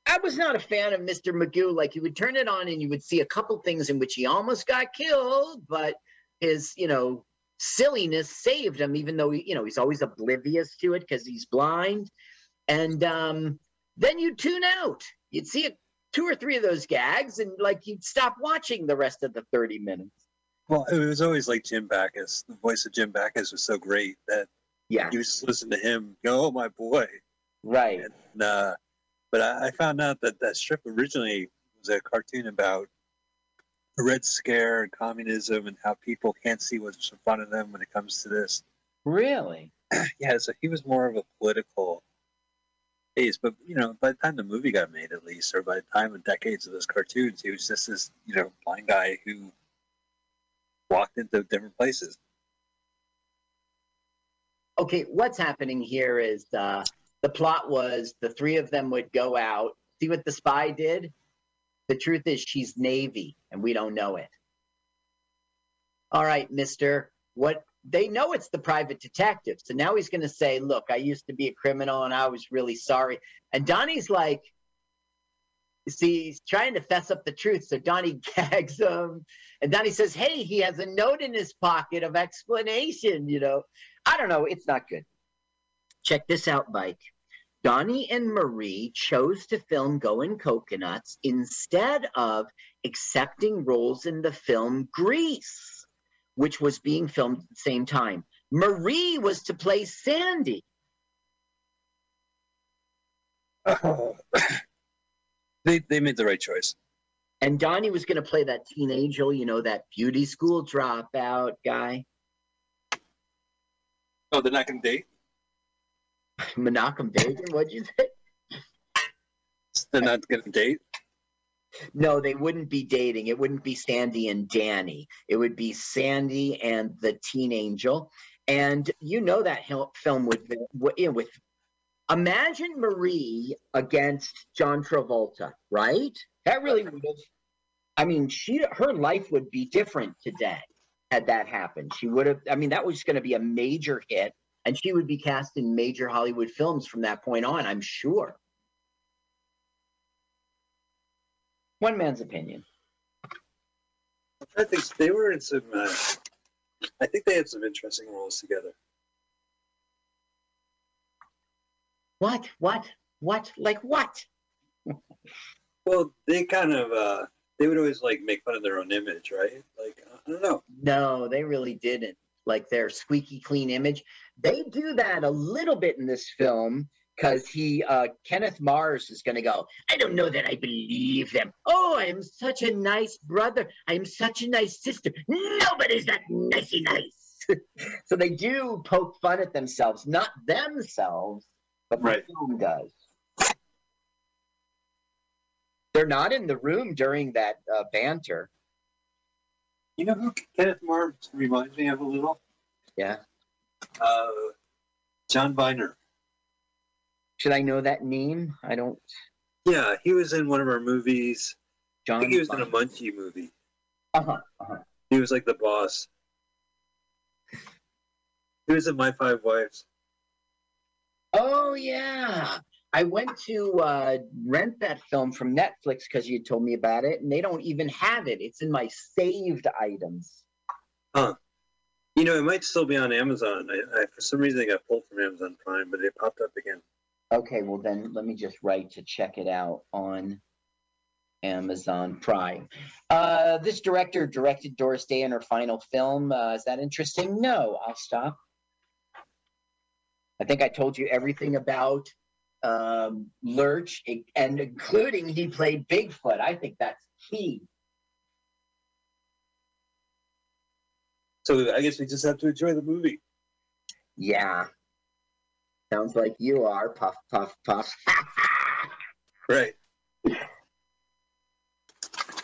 Speaker 1: I was not a fan of Mr. Magoo. Like you would turn it on and you would see a couple things in which he almost got killed, but his, you know, silliness saved him, even though he, you know, he's always oblivious to it because he's blind. And um, then you'd tune out. You'd see a, two or three of those gags, and like you'd stop watching the rest of the 30 minutes.
Speaker 3: Well, it was always like Jim Backus. The voice of Jim Backus was so great that
Speaker 1: Yeah,
Speaker 3: you just listen to him go, "Oh my boy!"
Speaker 1: right.
Speaker 3: And, uh, but I, I found out that that strip originally was a cartoon about the Red Scare and communism and how people can't see what's in front of them when it comes to this.
Speaker 1: Really?
Speaker 3: Yeah, so he was more of a political but you know, by the time the movie got made, at least, or by the time of decades of those cartoons, he was just this you know blind guy who walked into different places.
Speaker 1: okay, what's happening here is uh, the plot was the three of them would go out. See what the spy did? The truth is, she's Navy, and we don't know it. All right, Mister. What they know it's the private detective. So now he's going to say, "Look, I used to be a criminal, and I was really sorry." And Donnie's like, "See, he's trying to fess up the truth." So Donnie gags him, and Donnie says, "Hey, he has a note in his pocket of explanation." You know. I don't know. It's not good. Check this out, Mike. Donnie and Marie chose to film Going Coconuts instead of accepting roles in the film Grease, which was being filmed at the same time. Marie was to play Sandy. Oh.
Speaker 3: they they made the right choice.
Speaker 1: And Donnie was going to play that teen angel, you know, that beauty school dropout guy.
Speaker 3: Oh, they're not going to date.
Speaker 1: Menachem Begin, what'd you say?
Speaker 3: They're not going to date.
Speaker 1: No, they wouldn't be dating. It wouldn't be Sandy and Danny. It would be Sandy and the teen angel. And you know that film know, with imagine Marie against John Travolta, right? That really would have. I mean, she her life would be different today had that happened. She would have. I mean, that was going to be a major hit, and she would be cast in major Hollywood films from that point on. I'm sure. One man's opinion.
Speaker 3: I think they were in some uh, I think they had some interesting roles together.
Speaker 1: What? What? What? Like what?
Speaker 3: Well, they kind of uh, they would always like make fun of their own image, right? Like I don't know.
Speaker 1: No, they really didn't. Like their squeaky clean image. They do that a little bit in this film because he, uh, Kenneth Mars, is going to go. I don't know that I believe them. Oh, I am such a nice brother. I am such a nice sister. Nobody's that nicey nice. so they do poke fun at themselves, not themselves, but the
Speaker 3: Right.
Speaker 1: film does. They're not in the room during that uh, banter.
Speaker 3: You know who Kenneth Mars reminds me of a little?
Speaker 1: Yeah.
Speaker 3: Uh, John Byner.
Speaker 1: Should I know that name? I don't.
Speaker 3: Yeah, he was in one of our movies. I
Speaker 1: John.
Speaker 3: think he was in a Munchie movie.
Speaker 1: Uh huh. Uh-huh.
Speaker 3: He was like the boss. He was in My Five Wives.
Speaker 1: Oh yeah. I went to uh, rent that film from Netflix because you told me about it, and they don't even have it. It's in my saved items.
Speaker 3: You know, it might still be on Amazon. I, I for some reason it got pulled from Amazon Prime, but it popped up again.
Speaker 1: Okay, well then let me just write to check it out on Amazon Prime. Uh, this director directed Doris Day in her final film. Uh, is that interesting? No, I'll stop. I think I told you everything about um, Lurch, and including he played Bigfoot. I think that's key.
Speaker 3: So I guess we just have to enjoy the movie.
Speaker 1: Yeah. Sounds like you are. Puff, puff, puff.
Speaker 3: Right.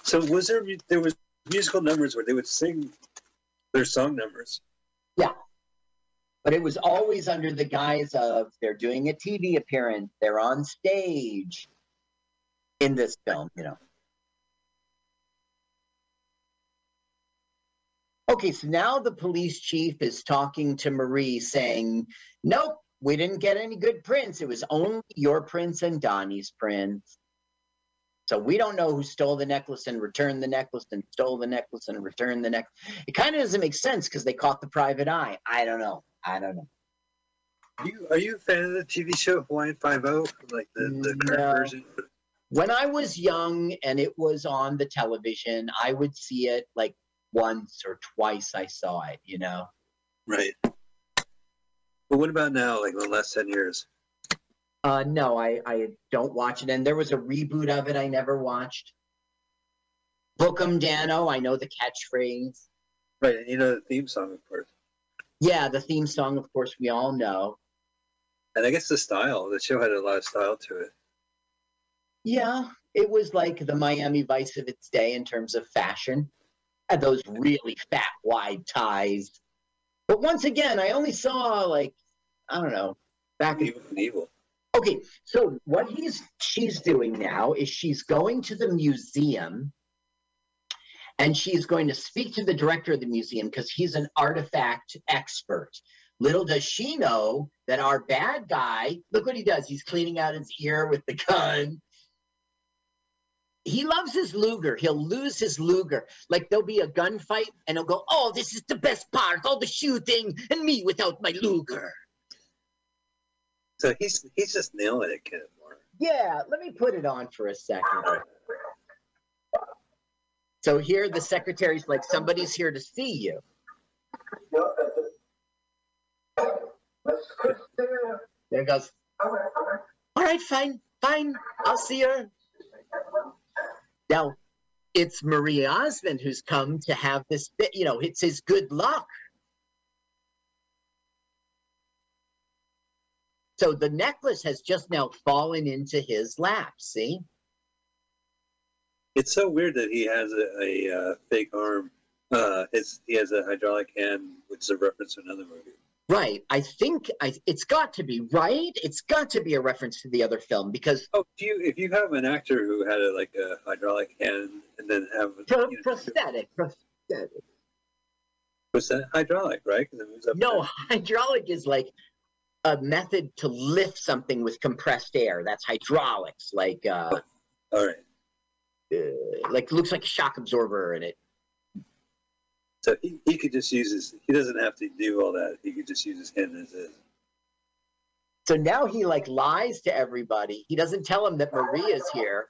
Speaker 3: So was there there was musical numbers where they would sing their song numbers? Yeah.
Speaker 1: But it was always under the guise of they're doing a TV appearance, they're on stage in this film, you know. Okay, so now the police chief is talking to Marie saying, Nope, we didn't get any good prints. It was only your prints and Donnie's prints. So we don't know who stole the necklace and returned the necklace and stole the necklace and returned the necklace. It kind of doesn't make sense because they caught the private eye. I don't know. I don't know.
Speaker 3: You are you a fan of the TV show Hawaiian Five O, like the, the current version?
Speaker 1: When I was young and it was on the television, I would see it like once or twice I saw it, you know.
Speaker 3: Right. But what about now, like the last ten years?
Speaker 1: Uh no, I I don't watch it and there was a reboot of it I never watched. Bookum Danno, I know the catchphrase.
Speaker 3: Right, and you know the theme song, of course.
Speaker 1: Yeah, the theme song of course we all know.
Speaker 3: And I guess the style, the show had a lot of style to it.
Speaker 1: Yeah, it was like the Miami Vice of its day in terms of fashion. Had those really fat, wide ties. But once again, I only saw like, I don't know, back in.
Speaker 3: Evil evil.
Speaker 1: Okay, so what he's she's doing now is she's going to the museum and she's going to speak to the director of the museum because he's an artifact expert. Little does she know that our bad guy, look what he does. He's cleaning out his ear with the gun. He loves his Luger. He'll lose his Luger. Like there'll be a gunfight and he'll go, Oh, this is the best part, all the shooting, and me without my Luger.
Speaker 3: So he's he's just nailing it, Kenneth Moore.
Speaker 1: Yeah, let me put it on for a second. So here the secretary's like, somebody's here to see you. There goes. All right, fine, fine. I'll see her. Now, it's Marie Osmond who's come to have this, bit- you know, it's his good luck. So the necklace has just now fallen into his lap. See?
Speaker 3: It's so weird that he has a, a uh, fake arm. Uh, his, he has a hydraulic hand, which is a reference to another movie.
Speaker 1: Right. I think I, it's got to be right. It's got to be a reference to the other film because
Speaker 3: Oh, if you if you have an actor who had a, like a hydraulic hand and then have
Speaker 1: pro-
Speaker 3: you know,
Speaker 1: prosthetic, prosthetic.
Speaker 3: was that hydraulic, right? 'Cause it moves up
Speaker 1: No, hydraulic is like a method to lift something with compressed air. That's hydraulics. Like, uh.
Speaker 3: All right.
Speaker 1: uh, like looks like a shock absorber in it.
Speaker 3: So he, he could just use his. He doesn't have to do all that. He could just use his hand as is.
Speaker 1: So now he like lies to everybody. He doesn't tell them that Maria's here.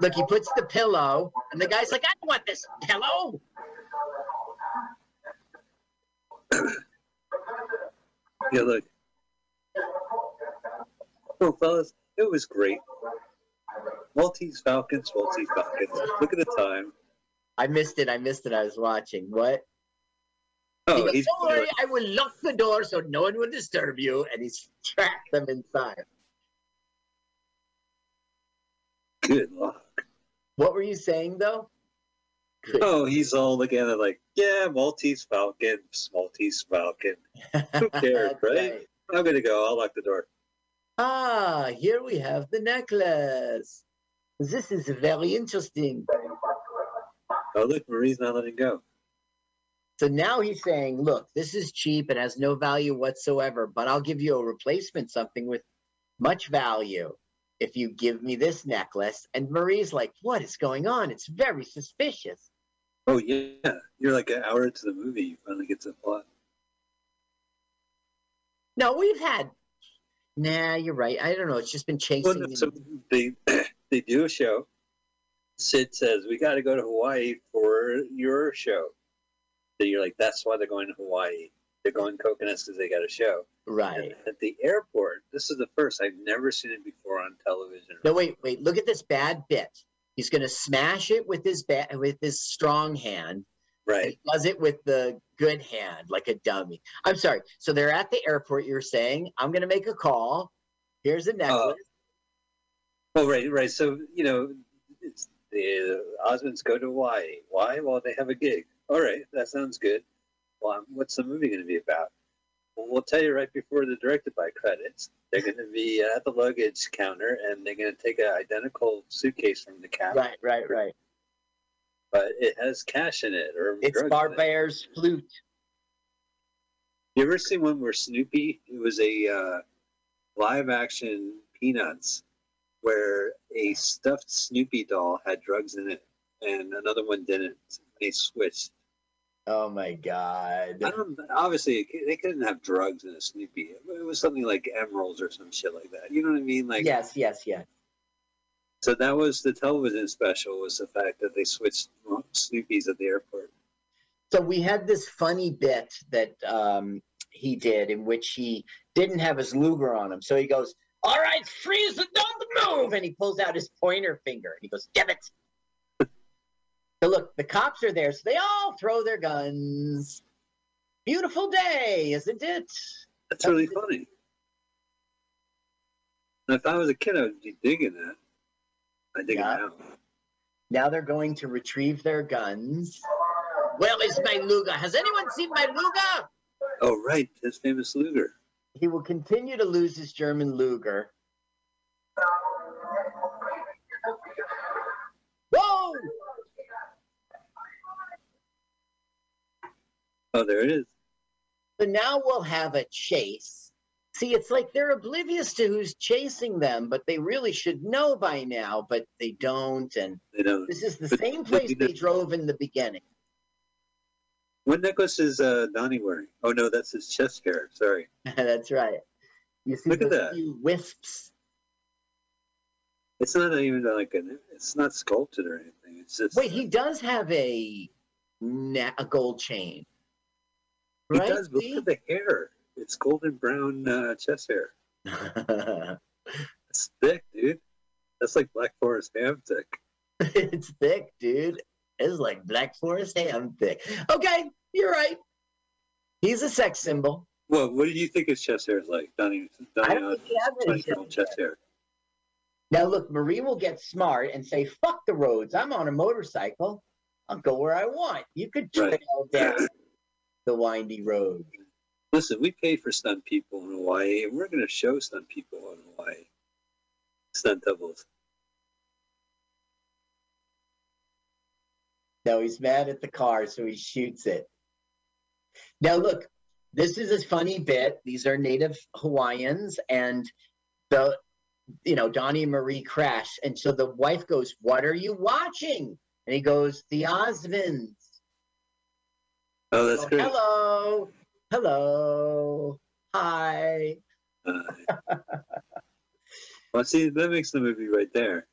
Speaker 1: Look, he puts the pillow, and the guy's like, I don't want this pillow.
Speaker 3: Yeah, look. Well, fellas, it was great. Maltese Falcons, Maltese Falcons. Look at the time.
Speaker 1: I missed it. I missed it. I was watching. What? Oh, he
Speaker 3: Oh,
Speaker 1: goes,
Speaker 3: he's
Speaker 1: Don't worry, I will lock the door so no one will disturb you. And he's trapped them inside.
Speaker 3: good luck.
Speaker 1: What were you saying though?
Speaker 3: Oh, he's all looking at it like, yeah, Maltese Falcon, Maltese Falcon. Who cares,
Speaker 1: That's
Speaker 3: right? I'm gonna go. I'll lock the door.
Speaker 1: Ah, here we have the necklace. This is very interesting.
Speaker 3: Oh, look, Marie's not letting go.
Speaker 1: So now he's saying, look, this is cheap. It has no value whatsoever, but I'll give you a replacement, something with much value if you give me this necklace. And Marie's like, what is going on? It's very suspicious.
Speaker 3: Oh yeah, you're like an hour into the movie. You finally get to the plot.
Speaker 1: No, we've had. Nah, you're right. I don't know. It's just been chasing.
Speaker 3: Well,
Speaker 1: me.
Speaker 3: so they they do a show. Sid says we got to go to Hawaii for your show. So you're like, that's why they're going to Hawaii. They're going coconuts because they got a show.
Speaker 1: right.
Speaker 3: And at the airport, this is the first I've never seen it before on television.
Speaker 1: No, wait, wait. Look at this bad bit. He's going to smash it with his ba- with his strong hand.
Speaker 3: Right.
Speaker 1: He does it with the good hand, like a dummy. I'm sorry. So they're at the airport. You're saying, I'm going to make a call. Here's a necklace.
Speaker 3: Oh, right, right. So you know, it's the Osmonds go to Hawaii. Why? Well, they have a gig. All right, that sounds good. Well, what's the movie going to be about? Well, we'll tell you right before the directed by credits. They're going to be at the luggage counter, and they're going to take an identical suitcase from the counter,
Speaker 1: right, right, right.
Speaker 3: but it has cash in it or
Speaker 1: It's
Speaker 3: in it.
Speaker 1: Flute.
Speaker 3: You ever seen one where Snoopy? It was a uh, live action Peanuts, where a stuffed Snoopy doll had drugs in it, and another one didn't. They switched.
Speaker 1: Oh my God.
Speaker 3: I don't. Obviously, they couldn't have drugs in a Snoopy. It was something like emeralds or some shit like that. You know what I mean? Like,
Speaker 1: yes, yes, yes.
Speaker 3: So that was the television special. Was the fact that they switched Snoopy's at the airport.
Speaker 1: So we had this funny bit that um, he did in which he didn't have his Luger on him. So he goes, All right, freeze and don't move. And he pulls out his pointer finger and he goes, Damn it. So look, the cops are there. So they all throw their guns. Beautiful day, isn't it?
Speaker 3: That's really funny. If I was a kid, I would be digging that. I dig
Speaker 1: Yeah.
Speaker 3: it now.
Speaker 1: Now they're going to retrieve their guns. Where is my Luger? Has anyone seen my Luger?
Speaker 3: Oh, right, his famous Luger.
Speaker 1: He will continue to lose his German Luger.
Speaker 3: Oh, there it is.
Speaker 1: So now we'll have a chase. See, it's like they're oblivious to who's chasing them, but they really should know by now, but they don't. And
Speaker 3: They don't.
Speaker 1: this is the
Speaker 3: But-
Speaker 1: same place they drove in the beginning.
Speaker 3: What necklace is uh, Donnie wearing? Oh no, that's his chest hair. Sorry.
Speaker 1: That's right. You see
Speaker 3: Look at that.
Speaker 1: few wisps.
Speaker 3: It's not even like an. It's not sculpted or anything. It's just.
Speaker 1: Wait, he does have a na- a gold chain, Right?
Speaker 3: does. Look at the hair. It's golden brown uh, chest hair. It's thick, dude. That's like Black Forest ham thick.
Speaker 1: it's thick, dude. It's like Black Forest ham thick. Okay, you're right. He's a sex symbol.
Speaker 3: Well, what do you think his chest hair is like, Donnie?
Speaker 1: I don't think he has any chest
Speaker 3: chest hair.
Speaker 1: Now, look, Marie will get smart and say, fuck the roads. I'm on a motorcycle. I'll go where I want. You could trail
Speaker 3: Right.
Speaker 1: down the windy road.
Speaker 3: Listen, we pay for stunt people in Hawaii, and we're going to show stunt people in Hawaii. Stunt doubles.
Speaker 1: No, he's mad at the car, so he shoots it. Now, look, this is a funny bit. These are native Hawaiians, and the you know, Donnie and Marie crash. And so the wife goes, What are you watching? And he goes, The Osmonds.
Speaker 3: Oh, that's great.
Speaker 1: Hello. Hello. Hi.
Speaker 3: Uh, well, see, that makes the movie right there.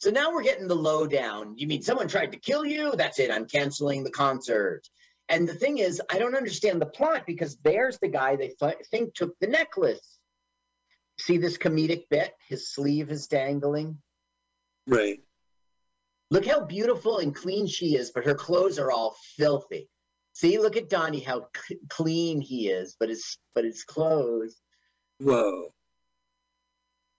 Speaker 1: So now we're getting the lowdown. You mean someone tried to kill you? That's it. I'm canceling the concert. And the thing is, I don't understand the plot because there's the guy they th- think took the necklace. See this comedic bit? His sleeve is dangling.
Speaker 3: Right.
Speaker 1: Look how beautiful and clean she is, but her clothes are all filthy. See, look at Donnie, how c- clean he is, but his but his clothes,
Speaker 3: Whoa.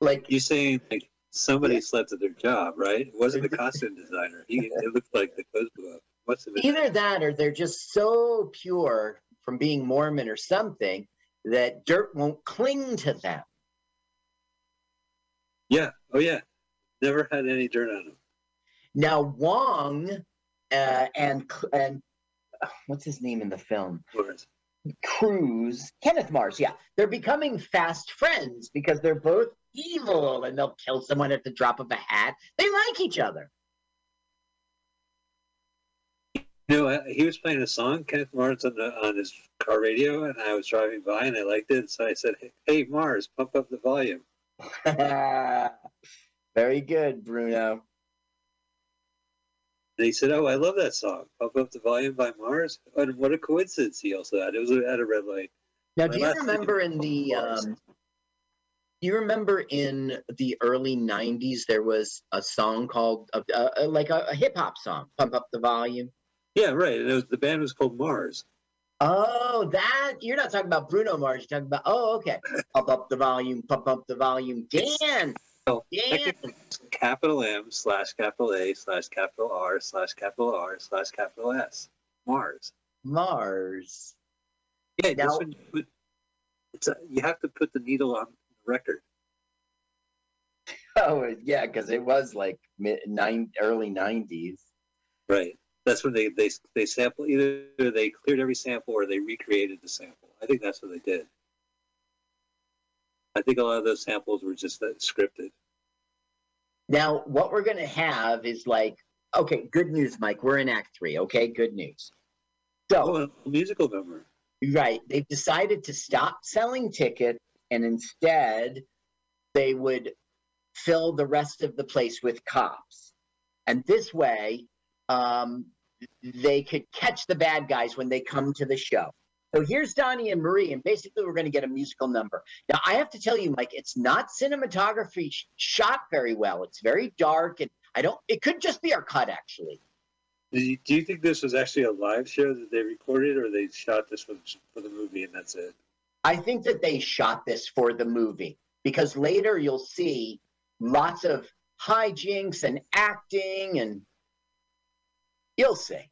Speaker 1: like
Speaker 3: You're saying like somebody slept at their job, right? It wasn't the costume designer. He it looked like the clothes blew up. Must have been
Speaker 1: either that or they're just so pure from being Mormon or something that dirt won't cling to them.
Speaker 3: Yeah. Oh yeah. Never had any dirt on him.
Speaker 1: Now Wong uh, and and uh, what's his name in the film? Cruz, Kenneth Mars. Yeah, they're becoming fast friends because they're both evil and they'll kill someone at the drop of a hat. They like each other.
Speaker 3: You know, I- he was playing a song, Kenneth Mars, on, the, on his car radio, and I was driving by and I liked it. So I said, "Hey, Mars, pump up the volume."
Speaker 1: Very good, Bruno.
Speaker 3: And he said, "Oh, I love that song, Pump Up the Volume by Mars." And what a coincidence! He also had it was at a red light.
Speaker 1: Now, do you remember in the um, do you remember in the early '90s there was a song called uh, uh, like a, a hip hop song, "Pump Up the Volume"?
Speaker 3: Yeah, right. And it was the band was called Mars.
Speaker 1: Oh, that you're not talking about Bruno Mars. You're talking about oh, okay. Pump up the volume, pump up the volume. Dan,
Speaker 3: Oh,
Speaker 1: Dan.
Speaker 3: capital M slash capital A slash capital R slash capital R slash capital S. Mars.
Speaker 1: Mars.
Speaker 3: Yeah,
Speaker 1: Now-
Speaker 3: that's when you put. It's a, you have to put the needle on the record.
Speaker 1: Oh, yeah, because it was like mid nine early '90s.
Speaker 3: Right. That's when they they they sample either they cleared every sample or they recreated the sample. I think that's what they did. I think a lot of those samples were just scripted.
Speaker 1: Now, what we're gonna have is like, okay, good news, Mike. We're in Act Three. Okay, good news. So,
Speaker 3: Oh, a musical number.
Speaker 1: right, they've decided to stop selling tickets and instead they would fill the rest of the place with cops. And this way, um, they could catch the bad guys when they come to the show. So here's Donnie and Marie, and basically we're going to get a musical number. Now, I have to tell you, Mike, it's not cinematography sh- shot very well. It's very dark, and I don't, it could just be our cut, actually.
Speaker 3: Do you, do you think this was actually a live show that they recorded, or they shot this for, for the movie and that's it?
Speaker 1: I think that they shot this for the movie because later you'll see lots of hijinks and acting, and you'll see.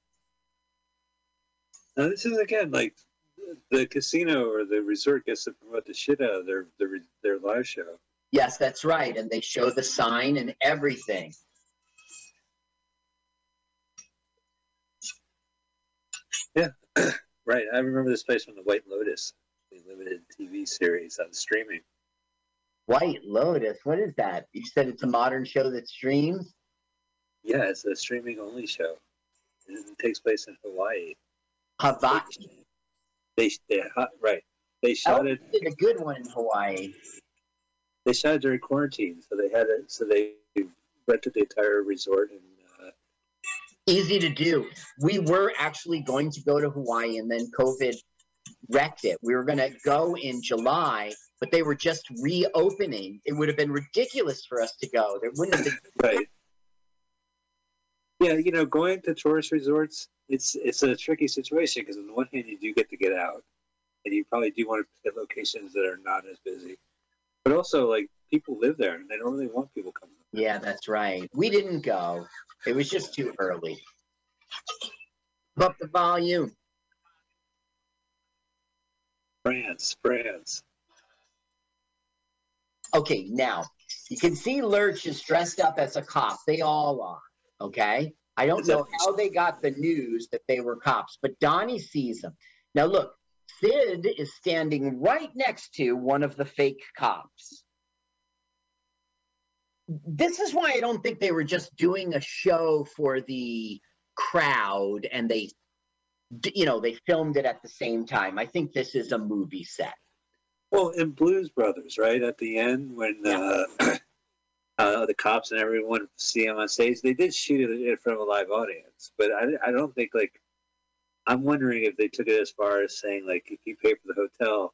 Speaker 3: Now this is again like the casino or the resort gets to promote the shit out of their their, their live show.
Speaker 1: Yes, that's right. And they show the sign and everything.
Speaker 3: Yeah, right. I remember this place from the White Lotus, the limited TV series on streaming.
Speaker 1: White Lotus, what is that? You said it's a modern show that streams?
Speaker 3: Yeah, it's a streaming only show. It takes place in Hawaii.
Speaker 1: Hawaii.
Speaker 3: They, they right. They shot
Speaker 1: Oh,
Speaker 3: it.
Speaker 1: did a good one in Hawaii.
Speaker 3: They shot it during quarantine, so they had it. So they rented the entire resort and. Uh,
Speaker 1: Easy to do. We were actually going to go to Hawaii and then COVID wrecked it. We were going to go in July, but they were just reopening. It would have been ridiculous for us to go. There wouldn't have been
Speaker 3: right. Yeah, you know, going to tourist resorts, it's it's a tricky situation because on the one hand, you do get to get out, and you probably do want to hit locations that are not as busy, but also like people live there and they don't really want people coming.
Speaker 1: Yeah, that's right. We didn't go. It was just too early. Up the volume.
Speaker 3: France, France.
Speaker 1: Okay, now you can see Lurch is dressed up as a cop. They all are. Okay. I don't know how they got the news that they were cops, but Donnie sees them. Now look, Sid is standing right next to one of the fake cops. this is why I don't think they were just doing a show for the crowd and they, you know, they filmed it at the same time. I think this is a movie set.
Speaker 3: Well, in Blues Brothers, right at the end when uh, uh, the cops and everyone see him on stage, they did shoot it in front of a live audience. But I, I don't think like I'm wondering if they took it as far as saying like if you pay for the hotel,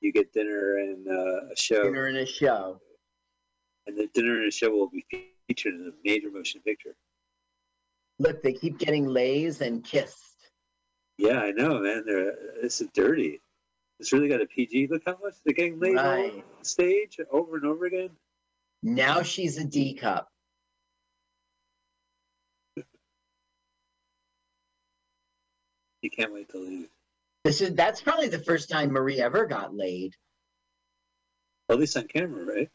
Speaker 3: you get dinner and uh, a show,
Speaker 1: Dinner and a show.
Speaker 3: and the dinner and a show will be featured in a major motion picture.
Speaker 1: Look, they keep getting lays and kissed.
Speaker 3: Yeah, I know, man. They're this is dirty. It's really got a PG. Look how much they're getting laid
Speaker 1: Right.
Speaker 3: on stage over and over again.
Speaker 1: Now she's a D cup.
Speaker 3: You can't wait to leave.
Speaker 1: This is that's probably the first time Marie ever got laid.
Speaker 3: At least on camera, right?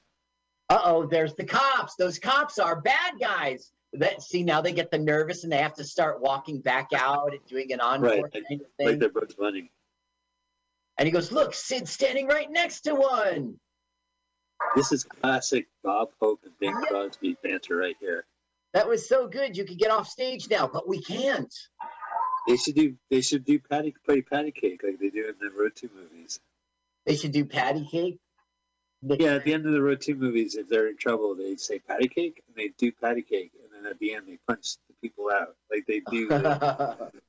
Speaker 1: Uh oh, there's the cops. Those cops are bad guys. That see now they get the nervous and they have to start walking back out and doing an encore
Speaker 3: Right,
Speaker 1: kind of
Speaker 3: Like they're Bugs Bunny.
Speaker 1: and he goes, "Look, Sid's standing right next to one."
Speaker 3: This is classic Bob Hope and Bing. Crosby banter right here.
Speaker 1: That was so good. You could get off stage now, but we can't.
Speaker 3: They should do. They should do patty play patty cake like they do in the Road to movies.
Speaker 1: They should do patty cake.
Speaker 3: Yeah, at the end of the Road to movies, if they're in trouble, they say patty cake, and they do patty cake, and then at the end they punch the people out like they do.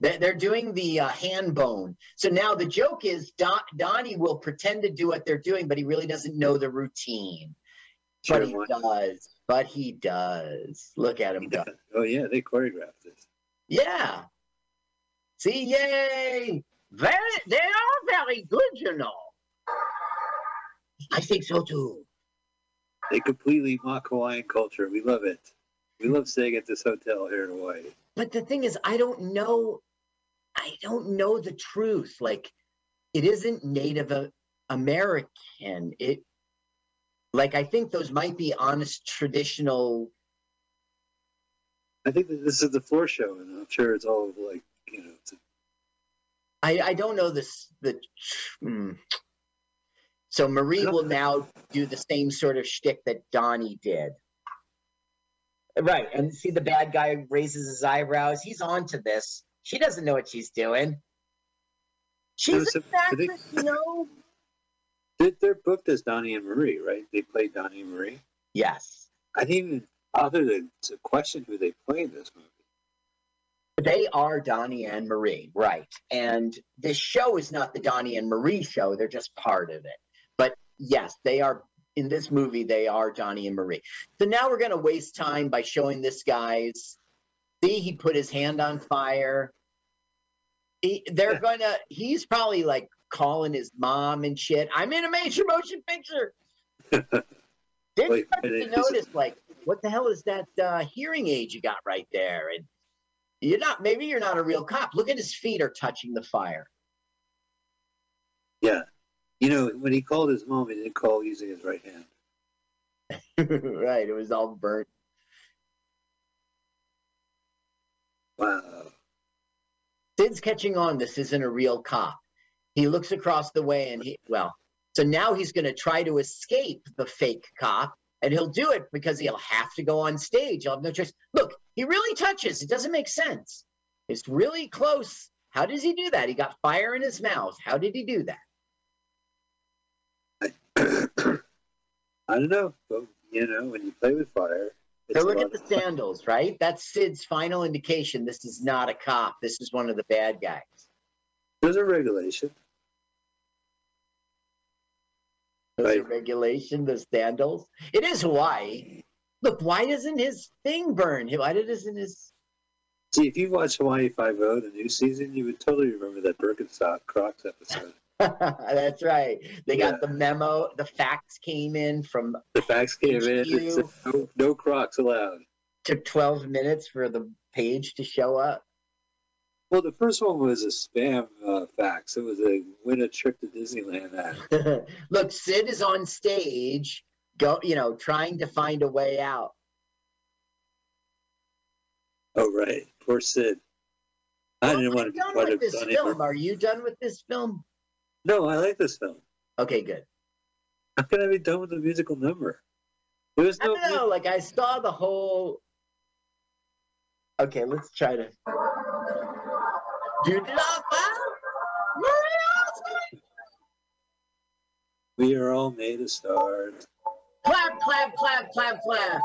Speaker 3: the-
Speaker 1: They- They're doing the uh, hand bone. So now the joke is Don- Donnie will pretend to do what they're doing, but he really doesn't know the routine. But he
Speaker 3: Sure,
Speaker 1: does. But he does. Look at him go.
Speaker 3: Oh yeah, they choreographed this.
Speaker 1: Yeah. See, yay! Very, they are very good, you know. I think so too.
Speaker 3: They completely mock Hawaiian culture. We love it. We love staying at this hotel here in Hawaii.
Speaker 1: But the thing is, I don't know. I don't know the truth. Like, it isn't Native American. It, like, I think those might be honest traditional.
Speaker 3: I think that this is the floor show, and I'm sure it's all like you know. It's
Speaker 1: I, I don't know this. The hmm. so Marie will now do the same sort of shtick that Donnie did. Right, and see the bad guy raises his eyebrows. He's on to this. She doesn't know what she's doing. She's
Speaker 3: so-
Speaker 1: an
Speaker 3: I
Speaker 1: you know.
Speaker 3: They- They're booked as Donnie and Marie, right? They play Donnie and Marie.
Speaker 1: Yes,
Speaker 3: I didn't even bother to, to question who they play in this movie.
Speaker 1: they are Donnie and Marie, right? And this show is not the Donnie and Marie show; they're just part of it. But yes, they are in this movie. They are Donnie and Marie. So now we're going to waste time by showing this guy's. See, he put his hand on fire. He, they're
Speaker 3: Yeah.
Speaker 1: gonna. He's probably like calling his mom and shit. I'm in a major motion picture. Then
Speaker 3: Wait,
Speaker 1: start to notice, like, what the hell is that uh, hearing aid you got right there? And you're not. Maybe you're not a real cop. Look at his feet are touching the fire.
Speaker 3: Yeah. You know, when he called his mom, he didn't call using his right hand.
Speaker 1: right. It was all burnt.
Speaker 3: Wow.
Speaker 1: Sid's catching on. This isn't a real cop. He looks across the way and he, well, so now he's going to try to escape the fake cop and he'll do it because he'll have to go on stage. He'll have no choice. Look, he really touches. It doesn't make sense. It's really close. How does he do that? He got fire in his mouth. How did he do that?
Speaker 3: I don't know, but you know, when you play with fire,
Speaker 1: So look at the sandals, right? That's Sid's final indication. This is not a cop. This is one of the bad guys.
Speaker 3: There's a regulation.
Speaker 1: There's a regulation, the sandals. It is Hawaii. Look, why doesn't his thing burn? Why doesn't his
Speaker 3: See, if you watch Hawaii Five O, the new season, you would totally remember that Birkenstock Crocs episode.
Speaker 1: That's right. They got
Speaker 3: Yeah.
Speaker 1: the memo. The facts came in from
Speaker 3: The facts came in. No, no Crocs allowed.
Speaker 1: took 12 minutes for the page to show up.
Speaker 3: Well, the first one was a spam uh, fax. It was a win a trip to Disneyland ad.
Speaker 1: Look, Sid is on stage, go, you know, trying to find a way out.
Speaker 3: Oh, right. Poor Sid. I
Speaker 1: Well,
Speaker 3: didn't want to be
Speaker 1: done
Speaker 3: part of
Speaker 1: this film. Are you done with this film?
Speaker 3: No, I like this film.
Speaker 1: Okay, good.
Speaker 3: How can I be done with the musical number? There was
Speaker 1: I
Speaker 3: no.
Speaker 1: don't know. Like I saw the whole. Okay, let's try to. Dude,
Speaker 3: We are all made of stars.
Speaker 1: clap, clap, clap, clap, clap.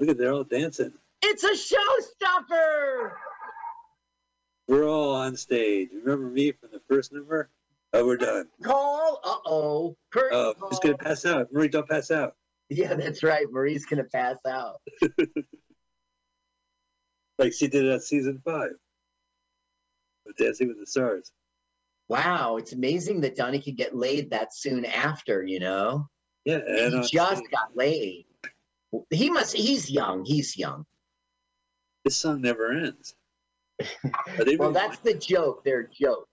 Speaker 3: Look at they're all dancing.
Speaker 1: It's a showstopper.
Speaker 3: We're all on stage. Remember me from the first number? Oh, we're done.
Speaker 1: Call. Uh oh. Kurt.
Speaker 3: Oh, he's gonna pass out? Marie, don't pass out.
Speaker 1: Yeah, that's right. Marie's gonna pass out.
Speaker 3: Like she did at season five. Of Dancing with the Stars.
Speaker 1: Wow, it's amazing that Donnie could get laid that soon after. You know,
Speaker 3: Yeah, and
Speaker 1: he just
Speaker 3: stage.
Speaker 1: got laid. He must. He's young. He's young.
Speaker 3: this song never ends.
Speaker 1: Well,
Speaker 3: re-
Speaker 1: that's the joke. Their joke.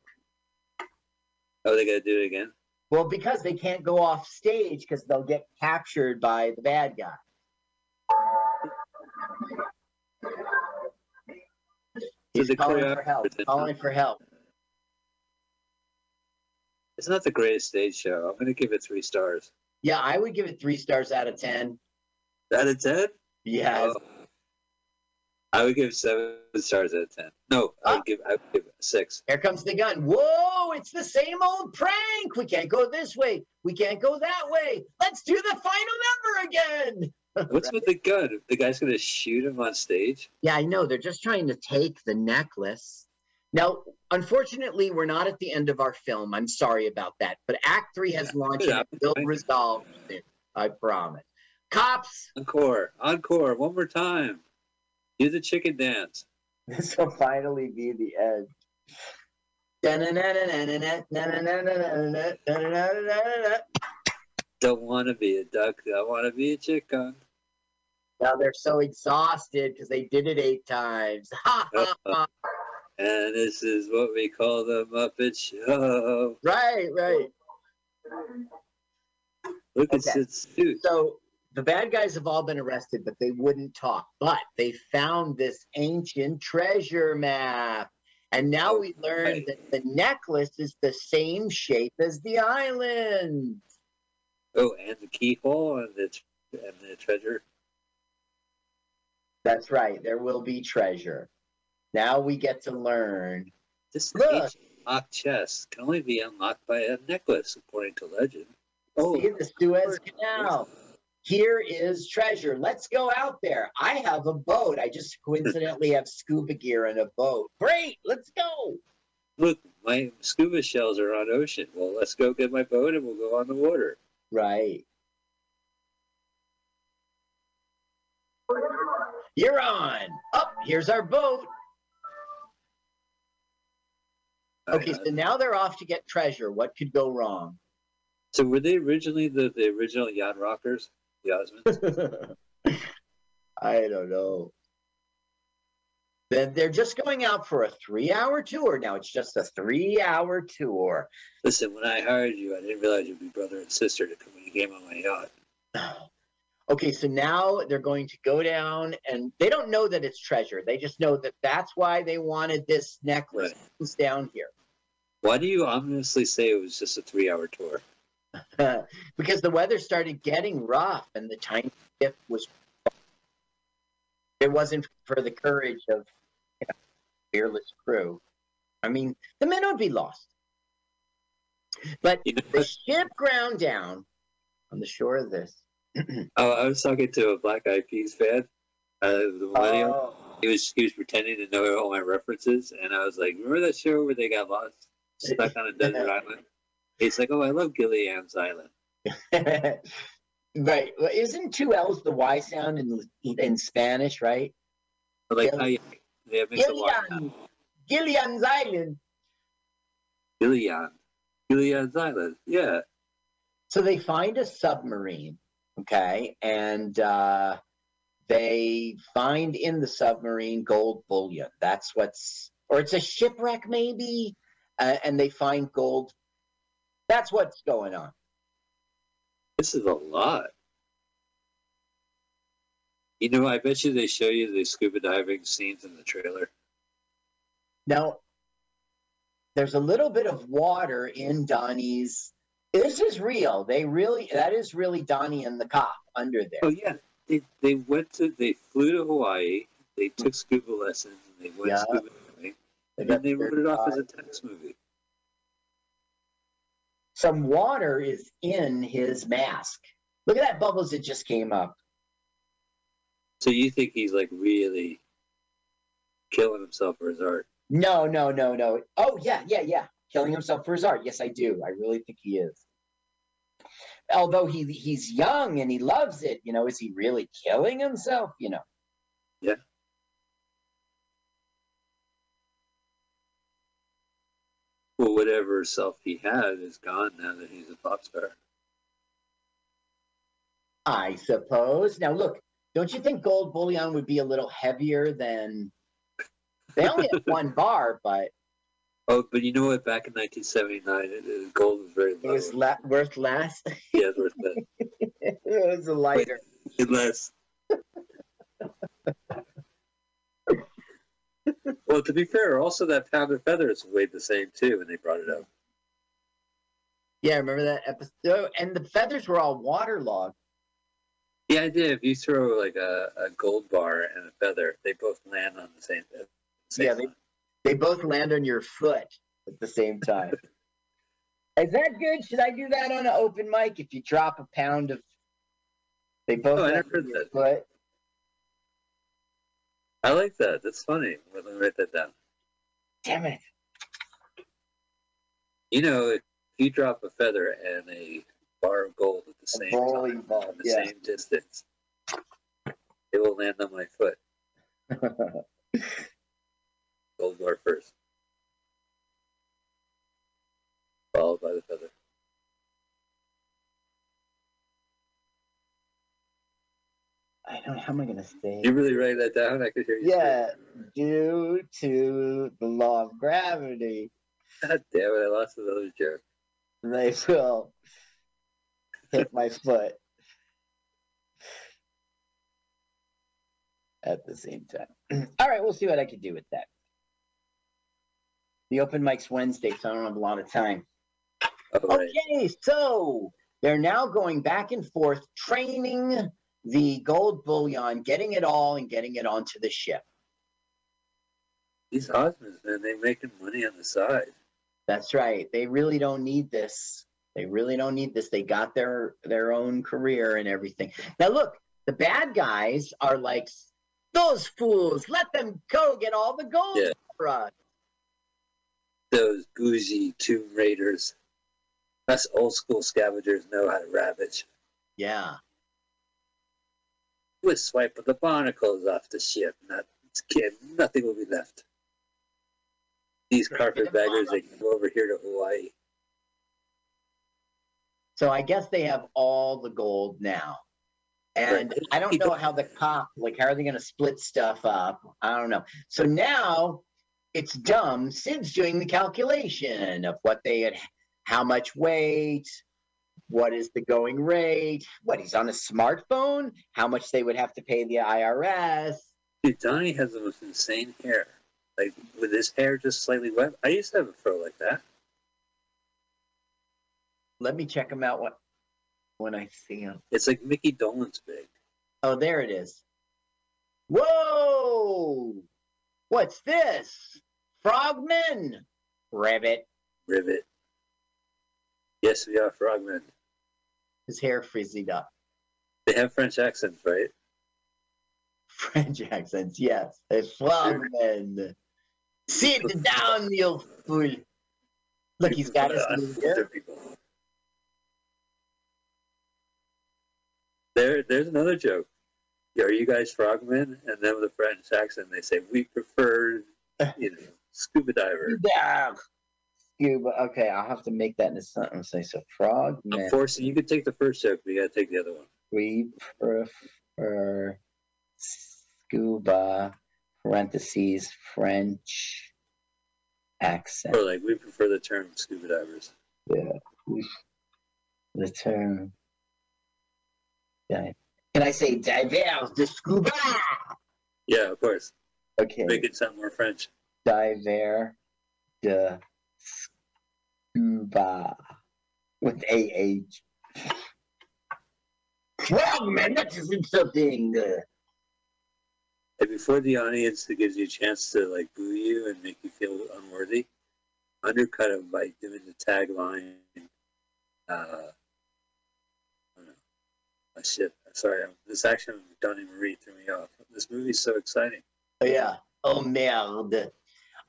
Speaker 3: Oh, they gotta do it again.
Speaker 1: Well, because they can't go off stage because they'll get captured by the bad guy. He's
Speaker 3: the
Speaker 1: calling for help. Calling for help.
Speaker 3: It's not the greatest stage show. I'm gonna give it three stars.
Speaker 1: Yeah, I would give it three stars out of ten.
Speaker 3: Out of ten?
Speaker 1: Yeah.
Speaker 3: Oh. I would give seven stars out of ten. No, I
Speaker 1: Ah.
Speaker 3: would give I would give six.
Speaker 1: Here comes the gun. Whoa, it's the same old prank. We can't go this way. We can't go that way. Let's do the final number again.
Speaker 3: What's with the gun? The guy's gonna shoot him on stage?
Speaker 1: Yeah, I know. They're just trying to take the necklace. Now, unfortunately, we're not at the end of our film. I'm sorry about that. But Act Three has launched
Speaker 3: Yeah,
Speaker 1: and will resolve. I promise. Cops,
Speaker 3: Encore, encore, one more time. Do the chicken dance.
Speaker 1: this will finally be the end.
Speaker 3: Don't want to be a duck. I want to be a chicken.
Speaker 1: Now they're so exhausted because they did it eight times. Ha ha ha.
Speaker 3: And this is what we call the Muppet Show.
Speaker 1: Right, right.
Speaker 3: Look at
Speaker 1: Okay.
Speaker 3: Sid's suit.
Speaker 1: So the bad guys have all been arrested, but they wouldn't talk. But they found this ancient treasure map. And now we oh, learned
Speaker 3: Right.
Speaker 1: that the necklace is the same shape as the island.
Speaker 3: Oh, and the keyhole and the and the treasure.
Speaker 1: That's right. There will be treasure. Now we get to learn.
Speaker 3: This
Speaker 1: Look.
Speaker 3: locked chest can only be unlocked by a necklace, according to legend. Oh,
Speaker 1: See the Suez Canal. Here is treasure. Let's go out there. I have a boat. I just coincidentally have scuba gear and a boat. Great. Let's go.
Speaker 3: look, my scuba shells are on ocean. Well, let's go get my boat and we'll go on the water.
Speaker 1: Right. You're on. Up, here's our boat. Okay, so now they're off to get treasure. What could go wrong?
Speaker 3: so were they originally the, the original yacht rockers,
Speaker 1: I don't know. Then they're just going out for a three-hour tour. Now it's just a three-hour tour.
Speaker 3: Listen, when I hired you, I didn't realize you'd be brother and sister to come when you came on my yacht.
Speaker 1: Okay, so now they're going to go down, and they don't know that it's treasure. They just know that that's why they wanted this necklace.
Speaker 3: Right.
Speaker 1: Down here.
Speaker 3: Why do you ominously say it was just a three-hour tour?
Speaker 1: because the weather started getting rough and the tiny ship was it wasn't for the courage of you know, fearless crew. I mean the men would be lost. But the ship ground down on the shore of this.
Speaker 3: Oh, I was talking to a Black Eyed Peas fan, uh, the millennial.
Speaker 1: Oh,
Speaker 3: He was he was pretending to know all my references, and I was like, "Remember that show where they got lost, stuck on a desert island?" He's like, "Oh, I love Gillian's Island."
Speaker 1: right well, isn't two l's the y sound in in spanish right
Speaker 3: But like,
Speaker 1: Gilli-
Speaker 3: how you, they have mixed.
Speaker 1: Gillian, Gillian's Island.
Speaker 3: Gillian, Gillian's Island. Yeah,
Speaker 1: So they find a submarine, okay, and uh, they find in the submarine gold bullion. That's what's, or it's a shipwreck maybe, uh, and they find gold. That's what's going on.
Speaker 3: this is a lot. You know, I bet you they show you the scuba diving scenes in the trailer.
Speaker 1: Now, there's a little bit of water in Donnie's. This is real. They really, that is really Donnie and the cop. under there.
Speaker 3: Oh yeah, they they went to they flew to Hawaii. They took scuba lessons and they went
Speaker 1: Yeah.
Speaker 3: scuba diving,
Speaker 1: They
Speaker 3: and then they wrote it off as a tax movie.
Speaker 1: Some water is in his mask. Look at that bubbles that just came up.
Speaker 3: So you think he's like really killing himself for his art?
Speaker 1: No, no, no, no. Oh yeah, yeah, yeah. Killing himself for his art. Yes, I do. I really think he is. Although he he's young and he loves it, you know, is he really killing himself? You know.
Speaker 3: Yeah. Well, whatever self he had is gone now that he's a pop star.
Speaker 1: I suppose. Now look, don't you think gold bullion would be a little heavier than they only have one bar, but
Speaker 3: Oh, but you know what? Back in 1979, it, it, gold was very
Speaker 1: it was le- worth less.
Speaker 3: yeah, it was worth less.
Speaker 1: it was lighter.
Speaker 3: that. less. Well, to be fair, also that pound of feathers weighed the same too when they brought it up.
Speaker 1: Yeah, remember that episode? And the feathers were all waterlogged.
Speaker 3: The idea if you throw like a, a gold bar and a feather, they both land on the same. the same
Speaker 1: Yeah, they-. They both land on your foot at the same time. Is that good? Should I do that on an open mic? If you drop a pound of, they both
Speaker 3: Oh,
Speaker 1: land on your
Speaker 3: that.
Speaker 1: foot.
Speaker 3: I like that. That's funny. Let me write that down.
Speaker 1: Damn it!
Speaker 3: You know, if you drop a feather and a bar of gold at the same time,
Speaker 1: ball,
Speaker 3: on the
Speaker 1: yeah.
Speaker 3: same distance, it will land on my foot. Gold bar first, followed by the feather.
Speaker 1: I don't know how am I gonna say.
Speaker 3: You really write that down? I could hear you.
Speaker 1: Yeah, due to the law of gravity.
Speaker 3: God damn it! I lost another joke.
Speaker 1: they will hit my foot at the same time. All right, we'll see what I can do with that. The open mic's Wednesday, so I don't have a lot of time.
Speaker 3: Right.
Speaker 1: Okay, so they're now going back and forth, training the gold bullion, getting it all and getting it onto the ship.
Speaker 3: These Osmonds, man, they're making money on the side.
Speaker 1: That's right. They really don't need this. They really don't need this. They got their their own career and everything. Now look, the bad guys are like those fools. Let them go get all the gold
Speaker 3: Yeah.
Speaker 1: for us.
Speaker 3: Those bougie tomb raiders. Us old school scavengers know how to ravage.
Speaker 1: Yeah.
Speaker 3: With swipe of the barnacles off the ship, not kid, nothing will be left. These carpetbaggers, they can go over here to Hawaii.
Speaker 1: So I guess they have all the gold now. And
Speaker 3: Right.
Speaker 1: I don't know how the cop, like, how are they going to split stuff up? I don't know. So now it's dumb. Sid's doing the calculation of what they had, how much weight, what is the going rate, what he's on a smartphone, how much they would have to pay the IRS.
Speaker 3: Dude, Donnie has the most insane hair. Like with his hair just slightly wet. I used to have a fro like that.
Speaker 1: Let me check him out what, when I see him.
Speaker 3: It's like Mickey Dolenz big.
Speaker 1: Oh, there it is. Whoa! What's this? Frogmen! Ribbit.
Speaker 3: Rivet. Yes, we are frogmen.
Speaker 1: His hair frizzied up.
Speaker 3: They have French accents, right?
Speaker 1: French accents, yes. A frogman. Sit down, you fool. Look, he's got his new hair.
Speaker 3: There, there's another joke. Are you guys frogmen? And then with a French accent, they say we prefer, you know, scuba diver.
Speaker 1: Yeah. Scuba. Okay, I'll have to make that in a sentence. Say so. Frogman.
Speaker 3: Unfortunately, you could take the first joke, but you got to take the other one.
Speaker 1: We prefer scuba parentheses French accent.
Speaker 3: Or like we prefer the term scuba divers.
Speaker 1: Yeah. The term. Yeah. Can I say divers de scuba?
Speaker 3: Yeah, of course.
Speaker 1: Okay.
Speaker 3: Make it sound more French.
Speaker 1: Diver de scuba with AH. Frogman, that is insulting. Uh,
Speaker 3: And before the audience that gives you a chance to like boo you and make you feel unworthy, undercut it by doing the tagline. Uh. Oh, shit. Sorry, I'm, this action of Donnie Marie threw me off. This movie's so exciting.
Speaker 1: Oh, yeah. Oh, merde.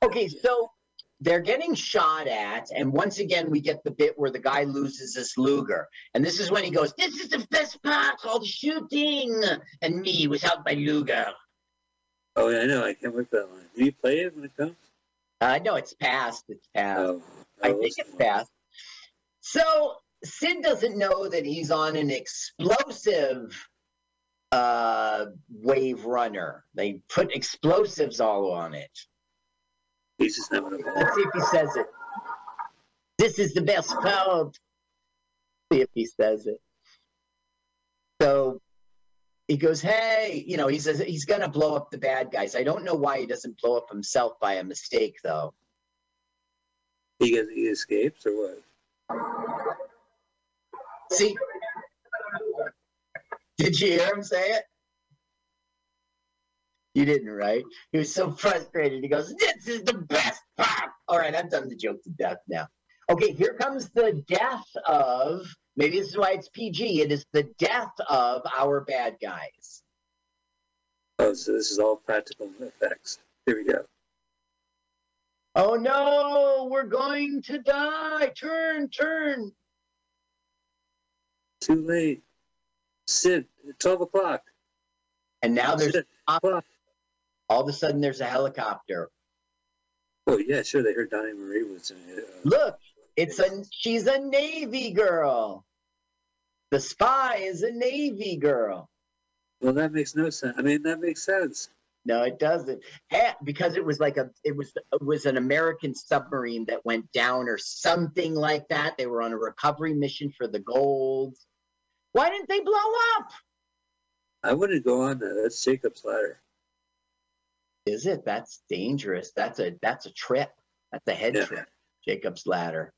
Speaker 1: Okay, so they're getting shot at, and once again, we get the bit where the guy loses his Luger. And this is when he goes, This is the best part, all the shooting, and me was without my Luger.
Speaker 3: Oh, yeah, I know. I can't for that line. Do you play it when it comes?
Speaker 1: I know it's past. It's past.
Speaker 3: Oh,
Speaker 1: I think it's past. So Sid doesn't know that he's on an explosive uh, wave runner. They put explosives all on it.
Speaker 3: He's just having a ball.
Speaker 1: Let's see if he says it. This is the best part. See if he says it. So he goes, "Hey, you know," he says he's gonna blow up the bad guys. I don't know why he doesn't blow up himself by a mistake, though.
Speaker 3: He gets he escapes or what?
Speaker 1: See, did you hear him say it? You didn't, right? He was so frustrated. He goes, This is the best part. All right, I've done the joke to death now. Okay, here comes the death of, maybe this is why it's PG. It is the death of our bad guys.
Speaker 3: Oh, so this is all practical effects. Here we go.
Speaker 1: Oh no, we're going to die. Turn, turn.
Speaker 3: Too late. Sid, 12 o'clock.
Speaker 1: And now there's,
Speaker 3: Sid.
Speaker 1: All of a sudden, there's a helicopter.
Speaker 3: Oh, yeah, sure. They heard Donnie Marie was in it. Uh,
Speaker 1: Look, it's a she's a Navy girl. The spy is a Navy girl.
Speaker 3: well, that makes no sense. I mean, that makes sense.
Speaker 1: No, it doesn't. Because it was like a it was it was an American submarine that went down or something like that. They were on a recovery mission for the gold. Why didn't they blow up?
Speaker 3: I wouldn't go on that. That's Jacob's ladder.
Speaker 1: Is it? That's dangerous. That's a that's a trip. That's a head
Speaker 3: Yeah.
Speaker 1: trip. Jacob's ladder.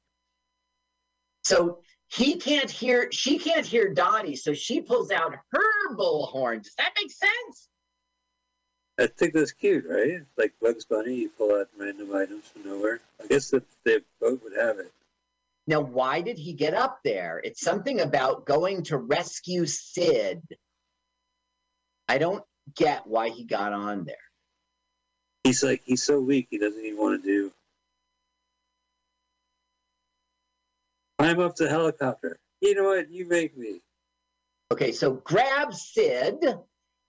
Speaker 1: So he can't hear. She can't hear Dottie, so she pulls out her bullhorn. Does that make sense?
Speaker 3: I think that's cute, right? Like Bugs Bunny, you pull out random items from nowhere. I guess that the boat would have it.
Speaker 1: Now, why did he get up there? It's something about going to rescue Sid. I don't get why he got on there.
Speaker 3: He's like, he's so weak, he doesn't even want to do. Climb up the helicopter. You know what? You make me.
Speaker 1: Okay, so grab Sid,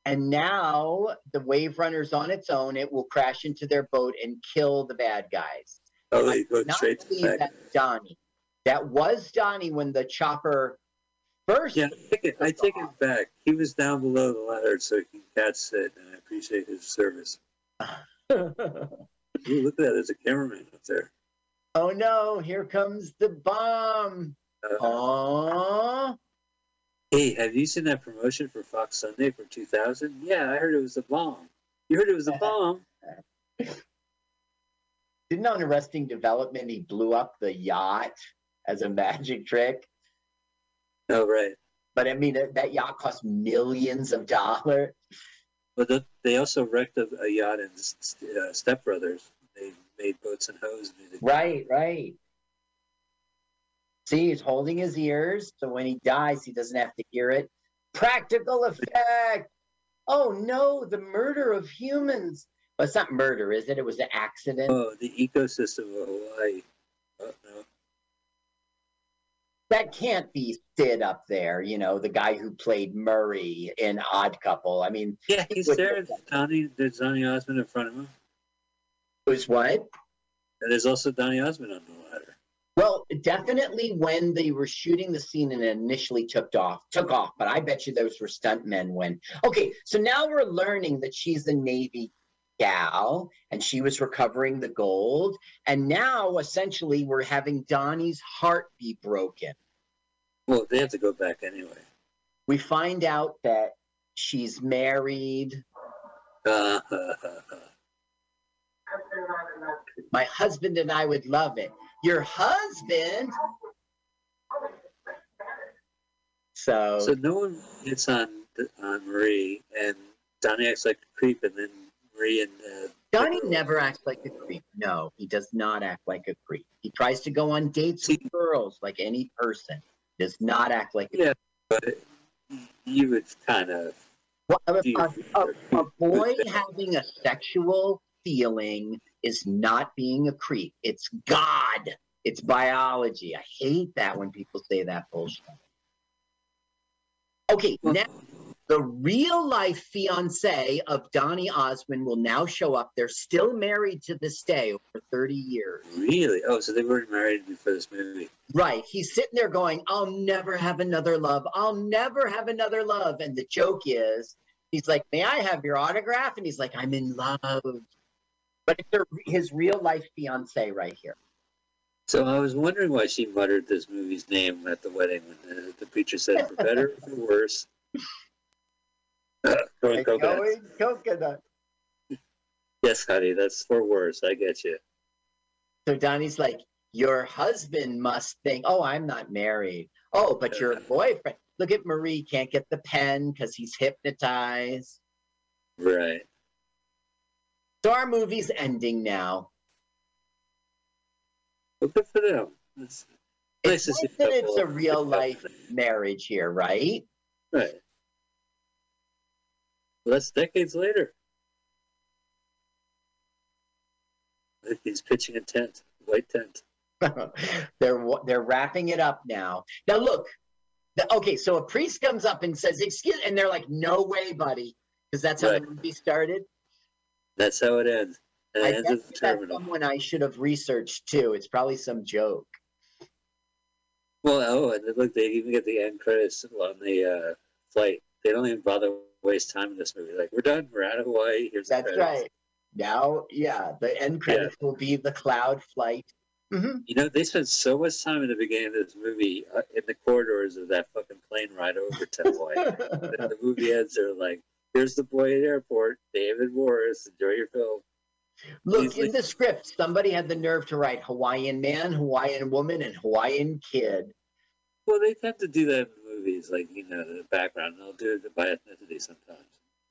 Speaker 1: and now the Wave Runner's on its own. It will crash into their boat and kill the bad guys.
Speaker 3: Oh, they go straight to the back.
Speaker 1: Donnie. That was Donnie when the chopper first.
Speaker 3: Yeah, I take, it, I take it back. He was down below the ladder so he can catch Sid, and I appreciate his service. Ah. Ooh, look at that. There's a cameraman up there.
Speaker 1: oh no, here comes the bomb.
Speaker 3: Uh,
Speaker 1: Aww.
Speaker 3: hey, have you seen that promotion for Fox Sunday for 2000? Yeah, I heard it was a bomb. You heard it was a bomb?
Speaker 1: Didn't on Arrested Development he blew up the yacht as a magic trick?
Speaker 3: Oh, right.
Speaker 1: But I mean, that- that yacht cost millions of dollars.
Speaker 3: But the, they also wrecked a, a yacht in uh, Step Brothers. They made Boats 'N Hoes music.
Speaker 1: Right, right. See, he's holding his ears, so when he dies, he doesn't have to hear it. Practical effect. Oh no, the murder of humans. But it's not murder, is it? It was an accident.
Speaker 3: Oh, the ecosystem of Hawaii. Oh, no.
Speaker 1: That can't be Sid up there, you know, the guy who played Murray in Odd Couple. I mean,
Speaker 3: Yeah, he's there. Donnie, there's Donnie Osmond in front of him.
Speaker 1: was what?
Speaker 3: And there's also Donnie Osmond on the ladder.
Speaker 1: Well, definitely when they were shooting the scene and it initially took off, took off, but I bet you those were stuntmen when. Okay, so now we're learning that she's a Navy gal and she was recovering the gold. And now essentially we're having Donnie's heart be broken.
Speaker 3: Well, they have to go back anyway.
Speaker 1: We find out that she's married.
Speaker 3: Uh,
Speaker 1: My husband and I would love it. Your husband? So,
Speaker 3: So no one hits on on Marie, and Donnie acts like a creep, and then Marie and uh,
Speaker 1: Donnie never acts like a creep. No, he does not act like a creep. He tries to go on dates with girls like any person. Does not act like a
Speaker 3: Yeah. but you would kind of
Speaker 1: Well, a, a, a, a boy having a sexual feeling is not being a creep. It's God. It's biology. I hate that when people say that bullshit. Okay, now the real life fiance of Donny Osmond will now show up. They're still married to this day over 30 years.
Speaker 3: really. Oh, so they weren't married before this movie.
Speaker 1: Right. He's sitting there going, I'll never have another love. I'll never have another love. And the joke is, he's like, May I have your autograph? And he's like, I'm in love. But it's his real life fiance right here.
Speaker 3: So I was wondering why she muttered this movie's name at the wedding when the, the preacher said, "For better or for worse." Going coconut. Yes, honey, that's for worse. I get you.
Speaker 1: So Donnie's like, Your husband must think, Oh, I'm not married. Oh, but your boyfriend. Look at Marie, can't get the pen because he's hypnotized.
Speaker 3: Right.
Speaker 1: So our movie's ending now.
Speaker 3: Well, good for them. It's nice to
Speaker 1: nice that it's a real life marriage here, right?
Speaker 3: Right. Well, that's decades later. He's pitching a tent, white tent.
Speaker 1: they're they're wrapping it up now. Now look, the, okay, so a priest comes up and says, "Excuse," and they're like, "No way, buddy," because that's how
Speaker 3: Right.
Speaker 1: the movie started.
Speaker 3: That's how it ends. And
Speaker 1: I
Speaker 3: it ends
Speaker 1: that's
Speaker 3: terminal.
Speaker 1: someone I should have researched too. It's probably some joke.
Speaker 3: Well, oh, and look, they even get the end credits on the uh, flight. They don't even bother waste time in this movie. Like, we're done. We're out of Hawaii. Here's
Speaker 1: That's right. Now, yeah, the end credits will be the cloud flight. hmm
Speaker 3: You know, they spent so much time in the beginning of this movie uh, in the corridors of that fucking plane ride over to Hawaii. and the movie ends, they're like, here's the boy at airport, David Morris, enjoy your film.
Speaker 1: Look, in the script, somebody had the nerve to write Hawaiian man, Hawaiian woman, and Hawaiian kid.
Speaker 3: Well, they tend to do that in movies, like, you know, the background. They'll do it by ethnicity sometimes.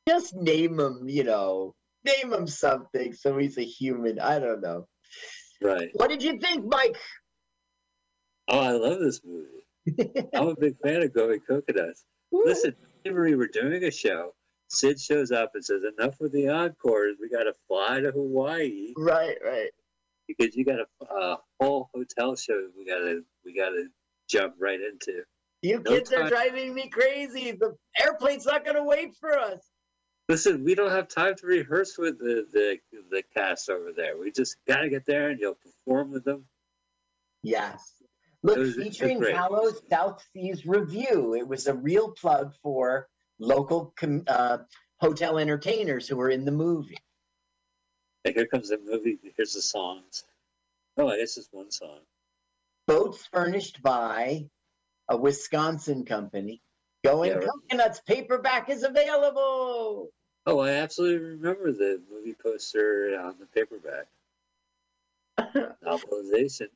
Speaker 1: Just name him, you know, name him something so he's a human. I don't know.
Speaker 3: Right.
Speaker 1: What did you think, Mike?
Speaker 3: Oh, I love this movie. I'm a big fan of Going Coconuts. Listen, me we're doing a show. Sid shows up and says, enough with the encores. We got to fly to Hawaii
Speaker 1: Right, right.
Speaker 3: because you got a, a whole hotel show we got to we got to jump right into.
Speaker 1: You
Speaker 3: No
Speaker 1: kids are driving me crazy. The airplane's not going to wait for us.
Speaker 3: Listen, we don't have time to rehearse with the, the, the cast over there. We just got to get there and you'll perform with them.
Speaker 1: Yes. Look,
Speaker 3: Those
Speaker 1: featuring. Palos South Seas Review. It was a real plug for local com- uh, hotel entertainers who were in the movie.
Speaker 3: And here comes the movie. Here's the songs. Oh, I guess it's one song.
Speaker 1: Boats furnished by a Wisconsin company. Going
Speaker 3: Yeah, right.
Speaker 1: Coconuts paperback is available.
Speaker 3: Oh, I absolutely remember the movie poster on the paperback. Novelization.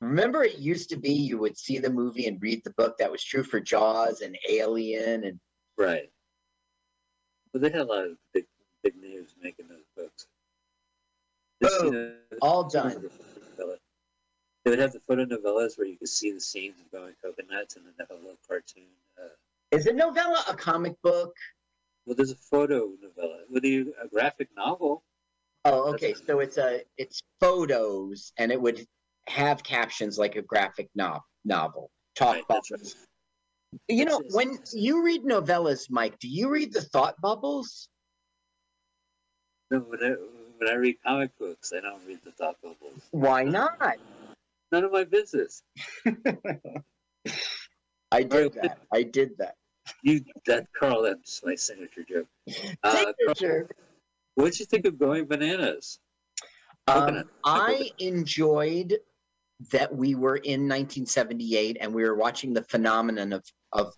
Speaker 1: Remember, it used to be you would see the movie and read the book. That was true for Jaws and Alien and
Speaker 3: Right. But they had a lot of big, big names making those books. Just, you know,
Speaker 1: all done.
Speaker 3: They would have the photo novellas where you could see the scenes of going coconuts, and then they have a little cartoon. Uh,
Speaker 1: Is a novella a comic book?
Speaker 3: well, there's a photo novella. With you a graphic novel?
Speaker 1: Oh, okay.
Speaker 3: That's-
Speaker 1: So it's a it's photos, and it would have captions like a graphic no- novel. Talk
Speaker 3: Right,
Speaker 1: bubbles. You know,
Speaker 3: That's-
Speaker 1: when you read novellas, Mike, do you read the thought bubbles?
Speaker 3: No, when I, when I read comic books, I don't read the thought bubbles.
Speaker 1: Why not?
Speaker 3: None of my business.
Speaker 1: I did that. I did that.
Speaker 3: You, that Carl, that's my signature joke. Uh,
Speaker 1: Signature.
Speaker 3: what did you think of going bananas?
Speaker 1: Um, I enjoyed that we were in 1978 and we were watching the phenomenon of of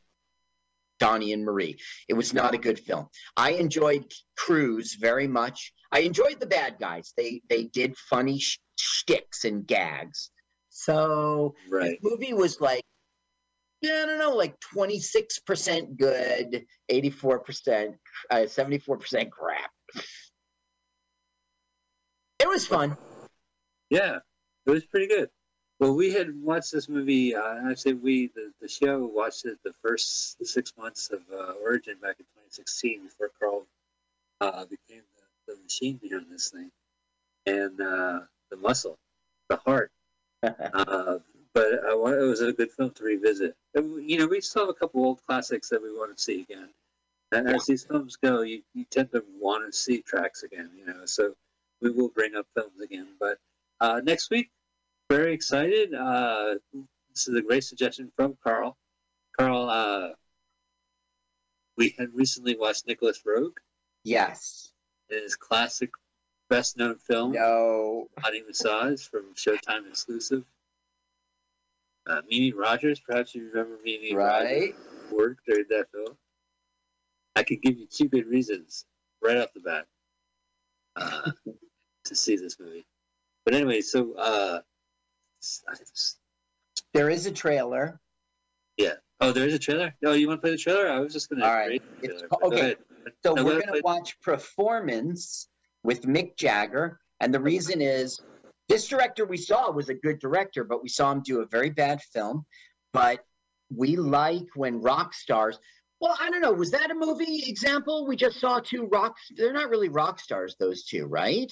Speaker 1: Donnie and Marie. It was not a good film. I enjoyed Cruise very much. I enjoyed the bad guys. They they did funny sh- shticks and gags. So
Speaker 3: Right.
Speaker 1: the movie was like yeah, I don't know, like 26% good, 84%, uh, 74% crap. It was fun.
Speaker 3: Yeah, it was pretty good. Well, we had watched this movie. Uh, I say we, the, the show, watched it the first six months of uh, Origin back in 2016 before Carl uh, became the, the machine behind this thing, and uh, the muscle, the heart. uh, but uh, wa- it was a good film to revisit. And, you know, we still have a couple old classics that we want to see again. And as these films go, you, you tend to want to see tracks again. You know, so we will bring up films again. But uh, next week, very excited. Uh, this is a great suggestion from Carl. Carl, uh, we had recently watched Nicolas Roeg,
Speaker 1: yes.
Speaker 3: his classic, best known film,
Speaker 1: No.
Speaker 3: Body Massage, from Showtime exclusive. Uh, Mimi Rogers, perhaps you remember Mimi
Speaker 1: Right.
Speaker 3: Rogers work during that film. I could give you two good reasons right off the bat uh, to see this movie. But anyway, so uh, s- I just-
Speaker 1: There is a trailer. Yeah.
Speaker 3: Oh, there is a trailer. No, you want to play the trailer? I was just going to
Speaker 1: All right. It's-
Speaker 3: trailer. but go
Speaker 1: okay.
Speaker 3: ahead.
Speaker 1: So
Speaker 3: No,
Speaker 1: we're going to watch Performance with Mick Jagger. And the reason is this director we saw was a good director, but we saw him do a very bad film. But we like when rock stars. Well, I don't know. Was that a movie example? We just saw two rock. They're not really rock stars, those two, right?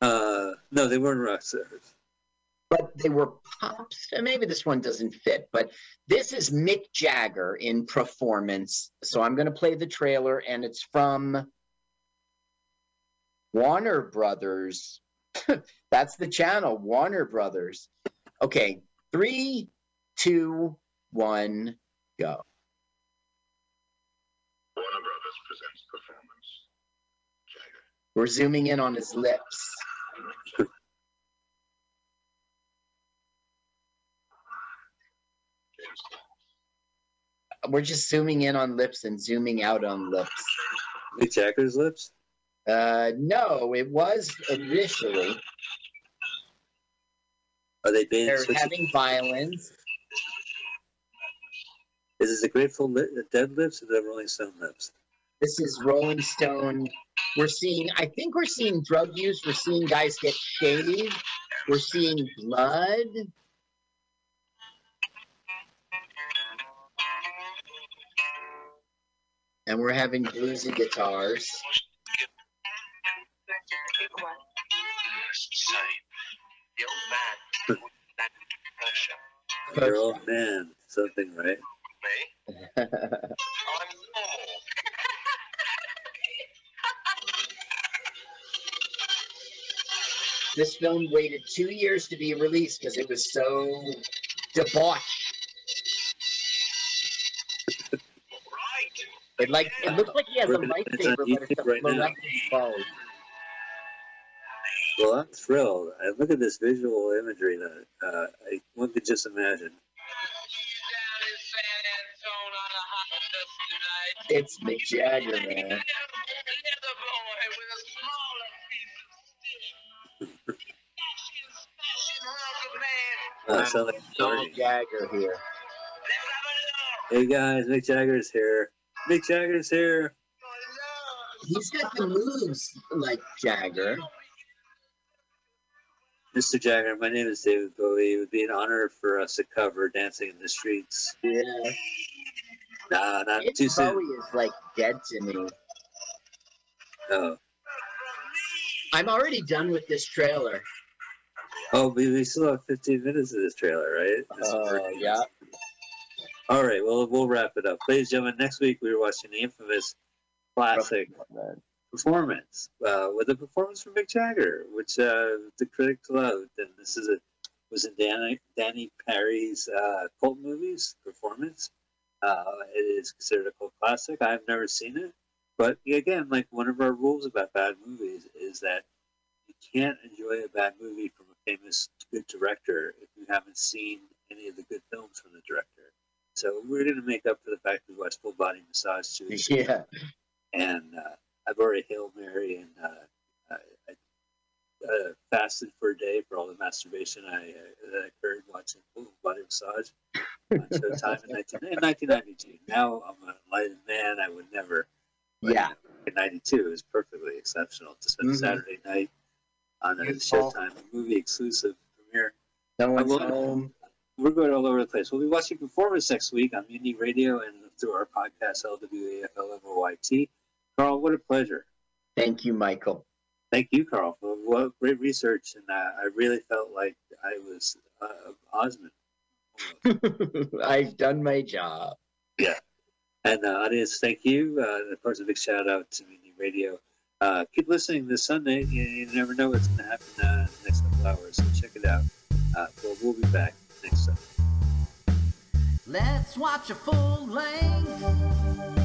Speaker 3: Uh, no, they weren't rock stars.
Speaker 1: But they were pops. Maybe this one doesn't fit, but this is Mick Jagger in performance. So I'm going to play the trailer, and it's from Warner Brothers. That's the channel, Warner Brothers. Okay, three, two, one, go.
Speaker 7: Warner Brothers presents performance. Jagger.
Speaker 1: We're zooming in on his lips. We're just zooming in on lips and zooming out on lips.
Speaker 3: Mick Jagger's lips.
Speaker 1: Uh, no, it was initially.
Speaker 3: Are they being
Speaker 1: They're having violence.
Speaker 3: Is this the Grateful Li- Dead lips or the Rolling Stone lips?
Speaker 1: This is Rolling Stone. We're seeing, I think we're seeing drug use. We're seeing guys get shaved. We're seeing blood. And we're having bluesy guitars.
Speaker 7: Say, the old man would that pressure.
Speaker 3: Your old man, something, right?
Speaker 7: Me? I'm normal.
Speaker 1: this film waited two years to be released because it was so debauched.
Speaker 7: Right.
Speaker 1: It like it looks like he has a
Speaker 3: We're gonna- it's on
Speaker 1: lightsaber, but it's a
Speaker 3: YouTube right now. Well, I'm thrilled. I look at this visual imagery that uh, I, one could just imagine.
Speaker 1: It's Mick Jagger, man.
Speaker 3: Sound like
Speaker 1: Mick Jagger here.
Speaker 3: Hey guys, Mick Jagger's here. Mick Jagger's here.
Speaker 1: He's got the moves like Jagger.
Speaker 3: Mr. Jagger, my name is David Bowie. It would be an honor for us to cover Dancing in the Streets.
Speaker 1: Yeah.
Speaker 3: Nah, not
Speaker 1: David
Speaker 3: too soon.
Speaker 1: Bowie is like dead to me.
Speaker 3: No.
Speaker 1: I'm already done with this trailer.
Speaker 3: Oh, but we still have 15 minutes of this trailer, right?
Speaker 1: Oh,
Speaker 3: pretty-
Speaker 1: yeah.
Speaker 3: All right, well, we'll wrap it up. Ladies and gentlemen, next week we are watching the infamous classic performance uh, with a performance from Mick Jagger, which uh, the critics loved. And this is a was in Danny Danny Peary's uh, cult movies performance. Uh, it is considered a cult classic. I've never seen it, but again, like one of our rules about bad movies is that you can't enjoy a bad movie from a famous good director if you haven't seen any of the good films from the director. So we're going to make up for the fact that we watched Full Body Massage ago
Speaker 1: Yeah.
Speaker 3: and uh, I've already Hail Mary and uh, I, I uh, fasted for a day for all the masturbation I uh, that occurred watching full body massage. on Showtime in, 19, in 1992. Now I'm a enlightened man. I would never.
Speaker 8: Yeah.
Speaker 3: In 92 is perfectly exceptional to spend
Speaker 8: Mhm.
Speaker 3: a Saturday night on a
Speaker 8: Beautiful.
Speaker 3: Showtime movie exclusive premiere.
Speaker 8: No one's
Speaker 3: will-
Speaker 8: home.
Speaker 3: We're going all over the place. We'll be watching performance next week on Mutiny Radio and through our podcast LWAFLMOYT. Carl, what a pleasure.
Speaker 8: Thank you, Michael.
Speaker 3: Thank you, Carl, for what great research. And uh, I really felt like I was uh, Osmond.
Speaker 8: I've done my job. Yeah.
Speaker 3: And uh, audience, thank you. Uh, of course, a big shout out to Mutiny Radio. Uh, keep listening this Sunday. You, you never know what's going to happen uh, in the next couple hours, so check it out. Uh, well, we'll be back next Sunday.
Speaker 1: Let's watch a full length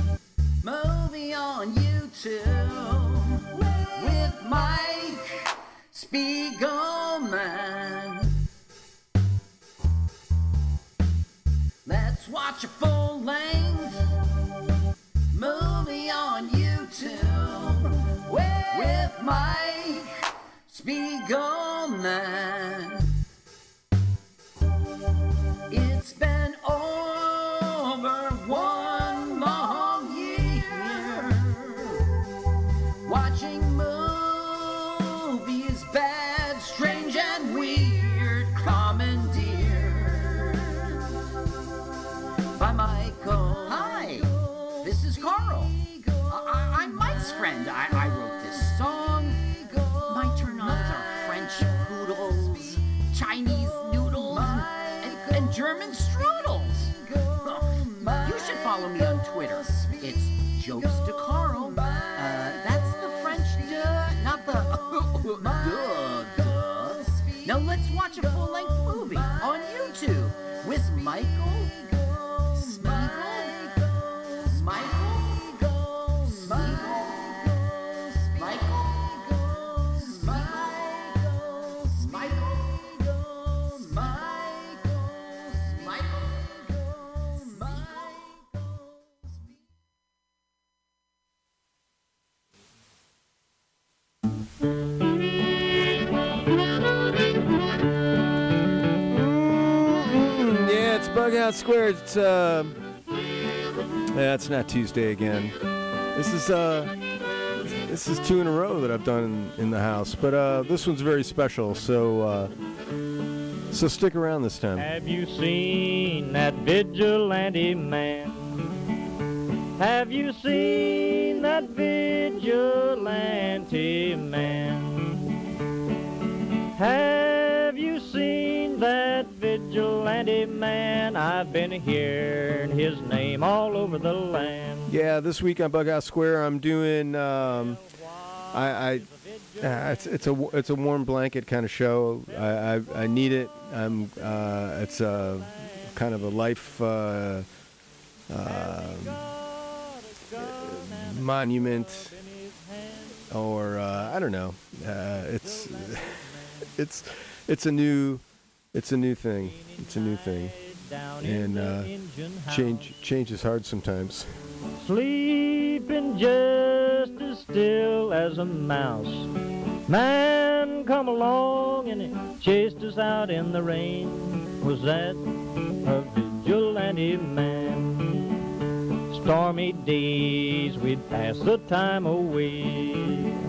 Speaker 1: movie on YouTube with Mike Spiegelman. Let's watch a full length movie on YouTube with Mike Spiegelman. It's been German strudels. You should follow me on Twitter. It's Jokes to Carl. Uh, that's the French duh, not the duh, duh. Now let's watch a full-length movie
Speaker 9: Out Square. It's uh, yeah, it's not Tuesday again. This is uh, this is two in a row that I've done in, in the house, but uh, this one's very special. So uh, so stick around this time.
Speaker 10: Have you seen that vigilante man? Have you seen that vigilante man? Have you seen that vigilante man? I've been hearing his name all over the land.
Speaker 9: Yeah, this week on Bug Out Square, I'm doing. Um, I, I uh, it's it's a it's a warm blanket kind of show. I I, I need it. I'm. Uh, it's a kind of a life. Uh, um monument, or uh, I don't know. Uh, it's it's it's a new it's a new thing. It's a new thing, and uh, change change is hard sometimes.
Speaker 10: sleeping just as still as a mouse. Man come along and chased us out in the rain. Was that a vigilante man? Stormy days we'd pass the time away.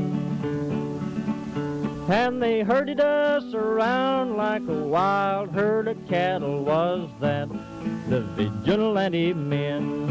Speaker 10: And they herded us around like a wild herd of cattle was that the vigilante men.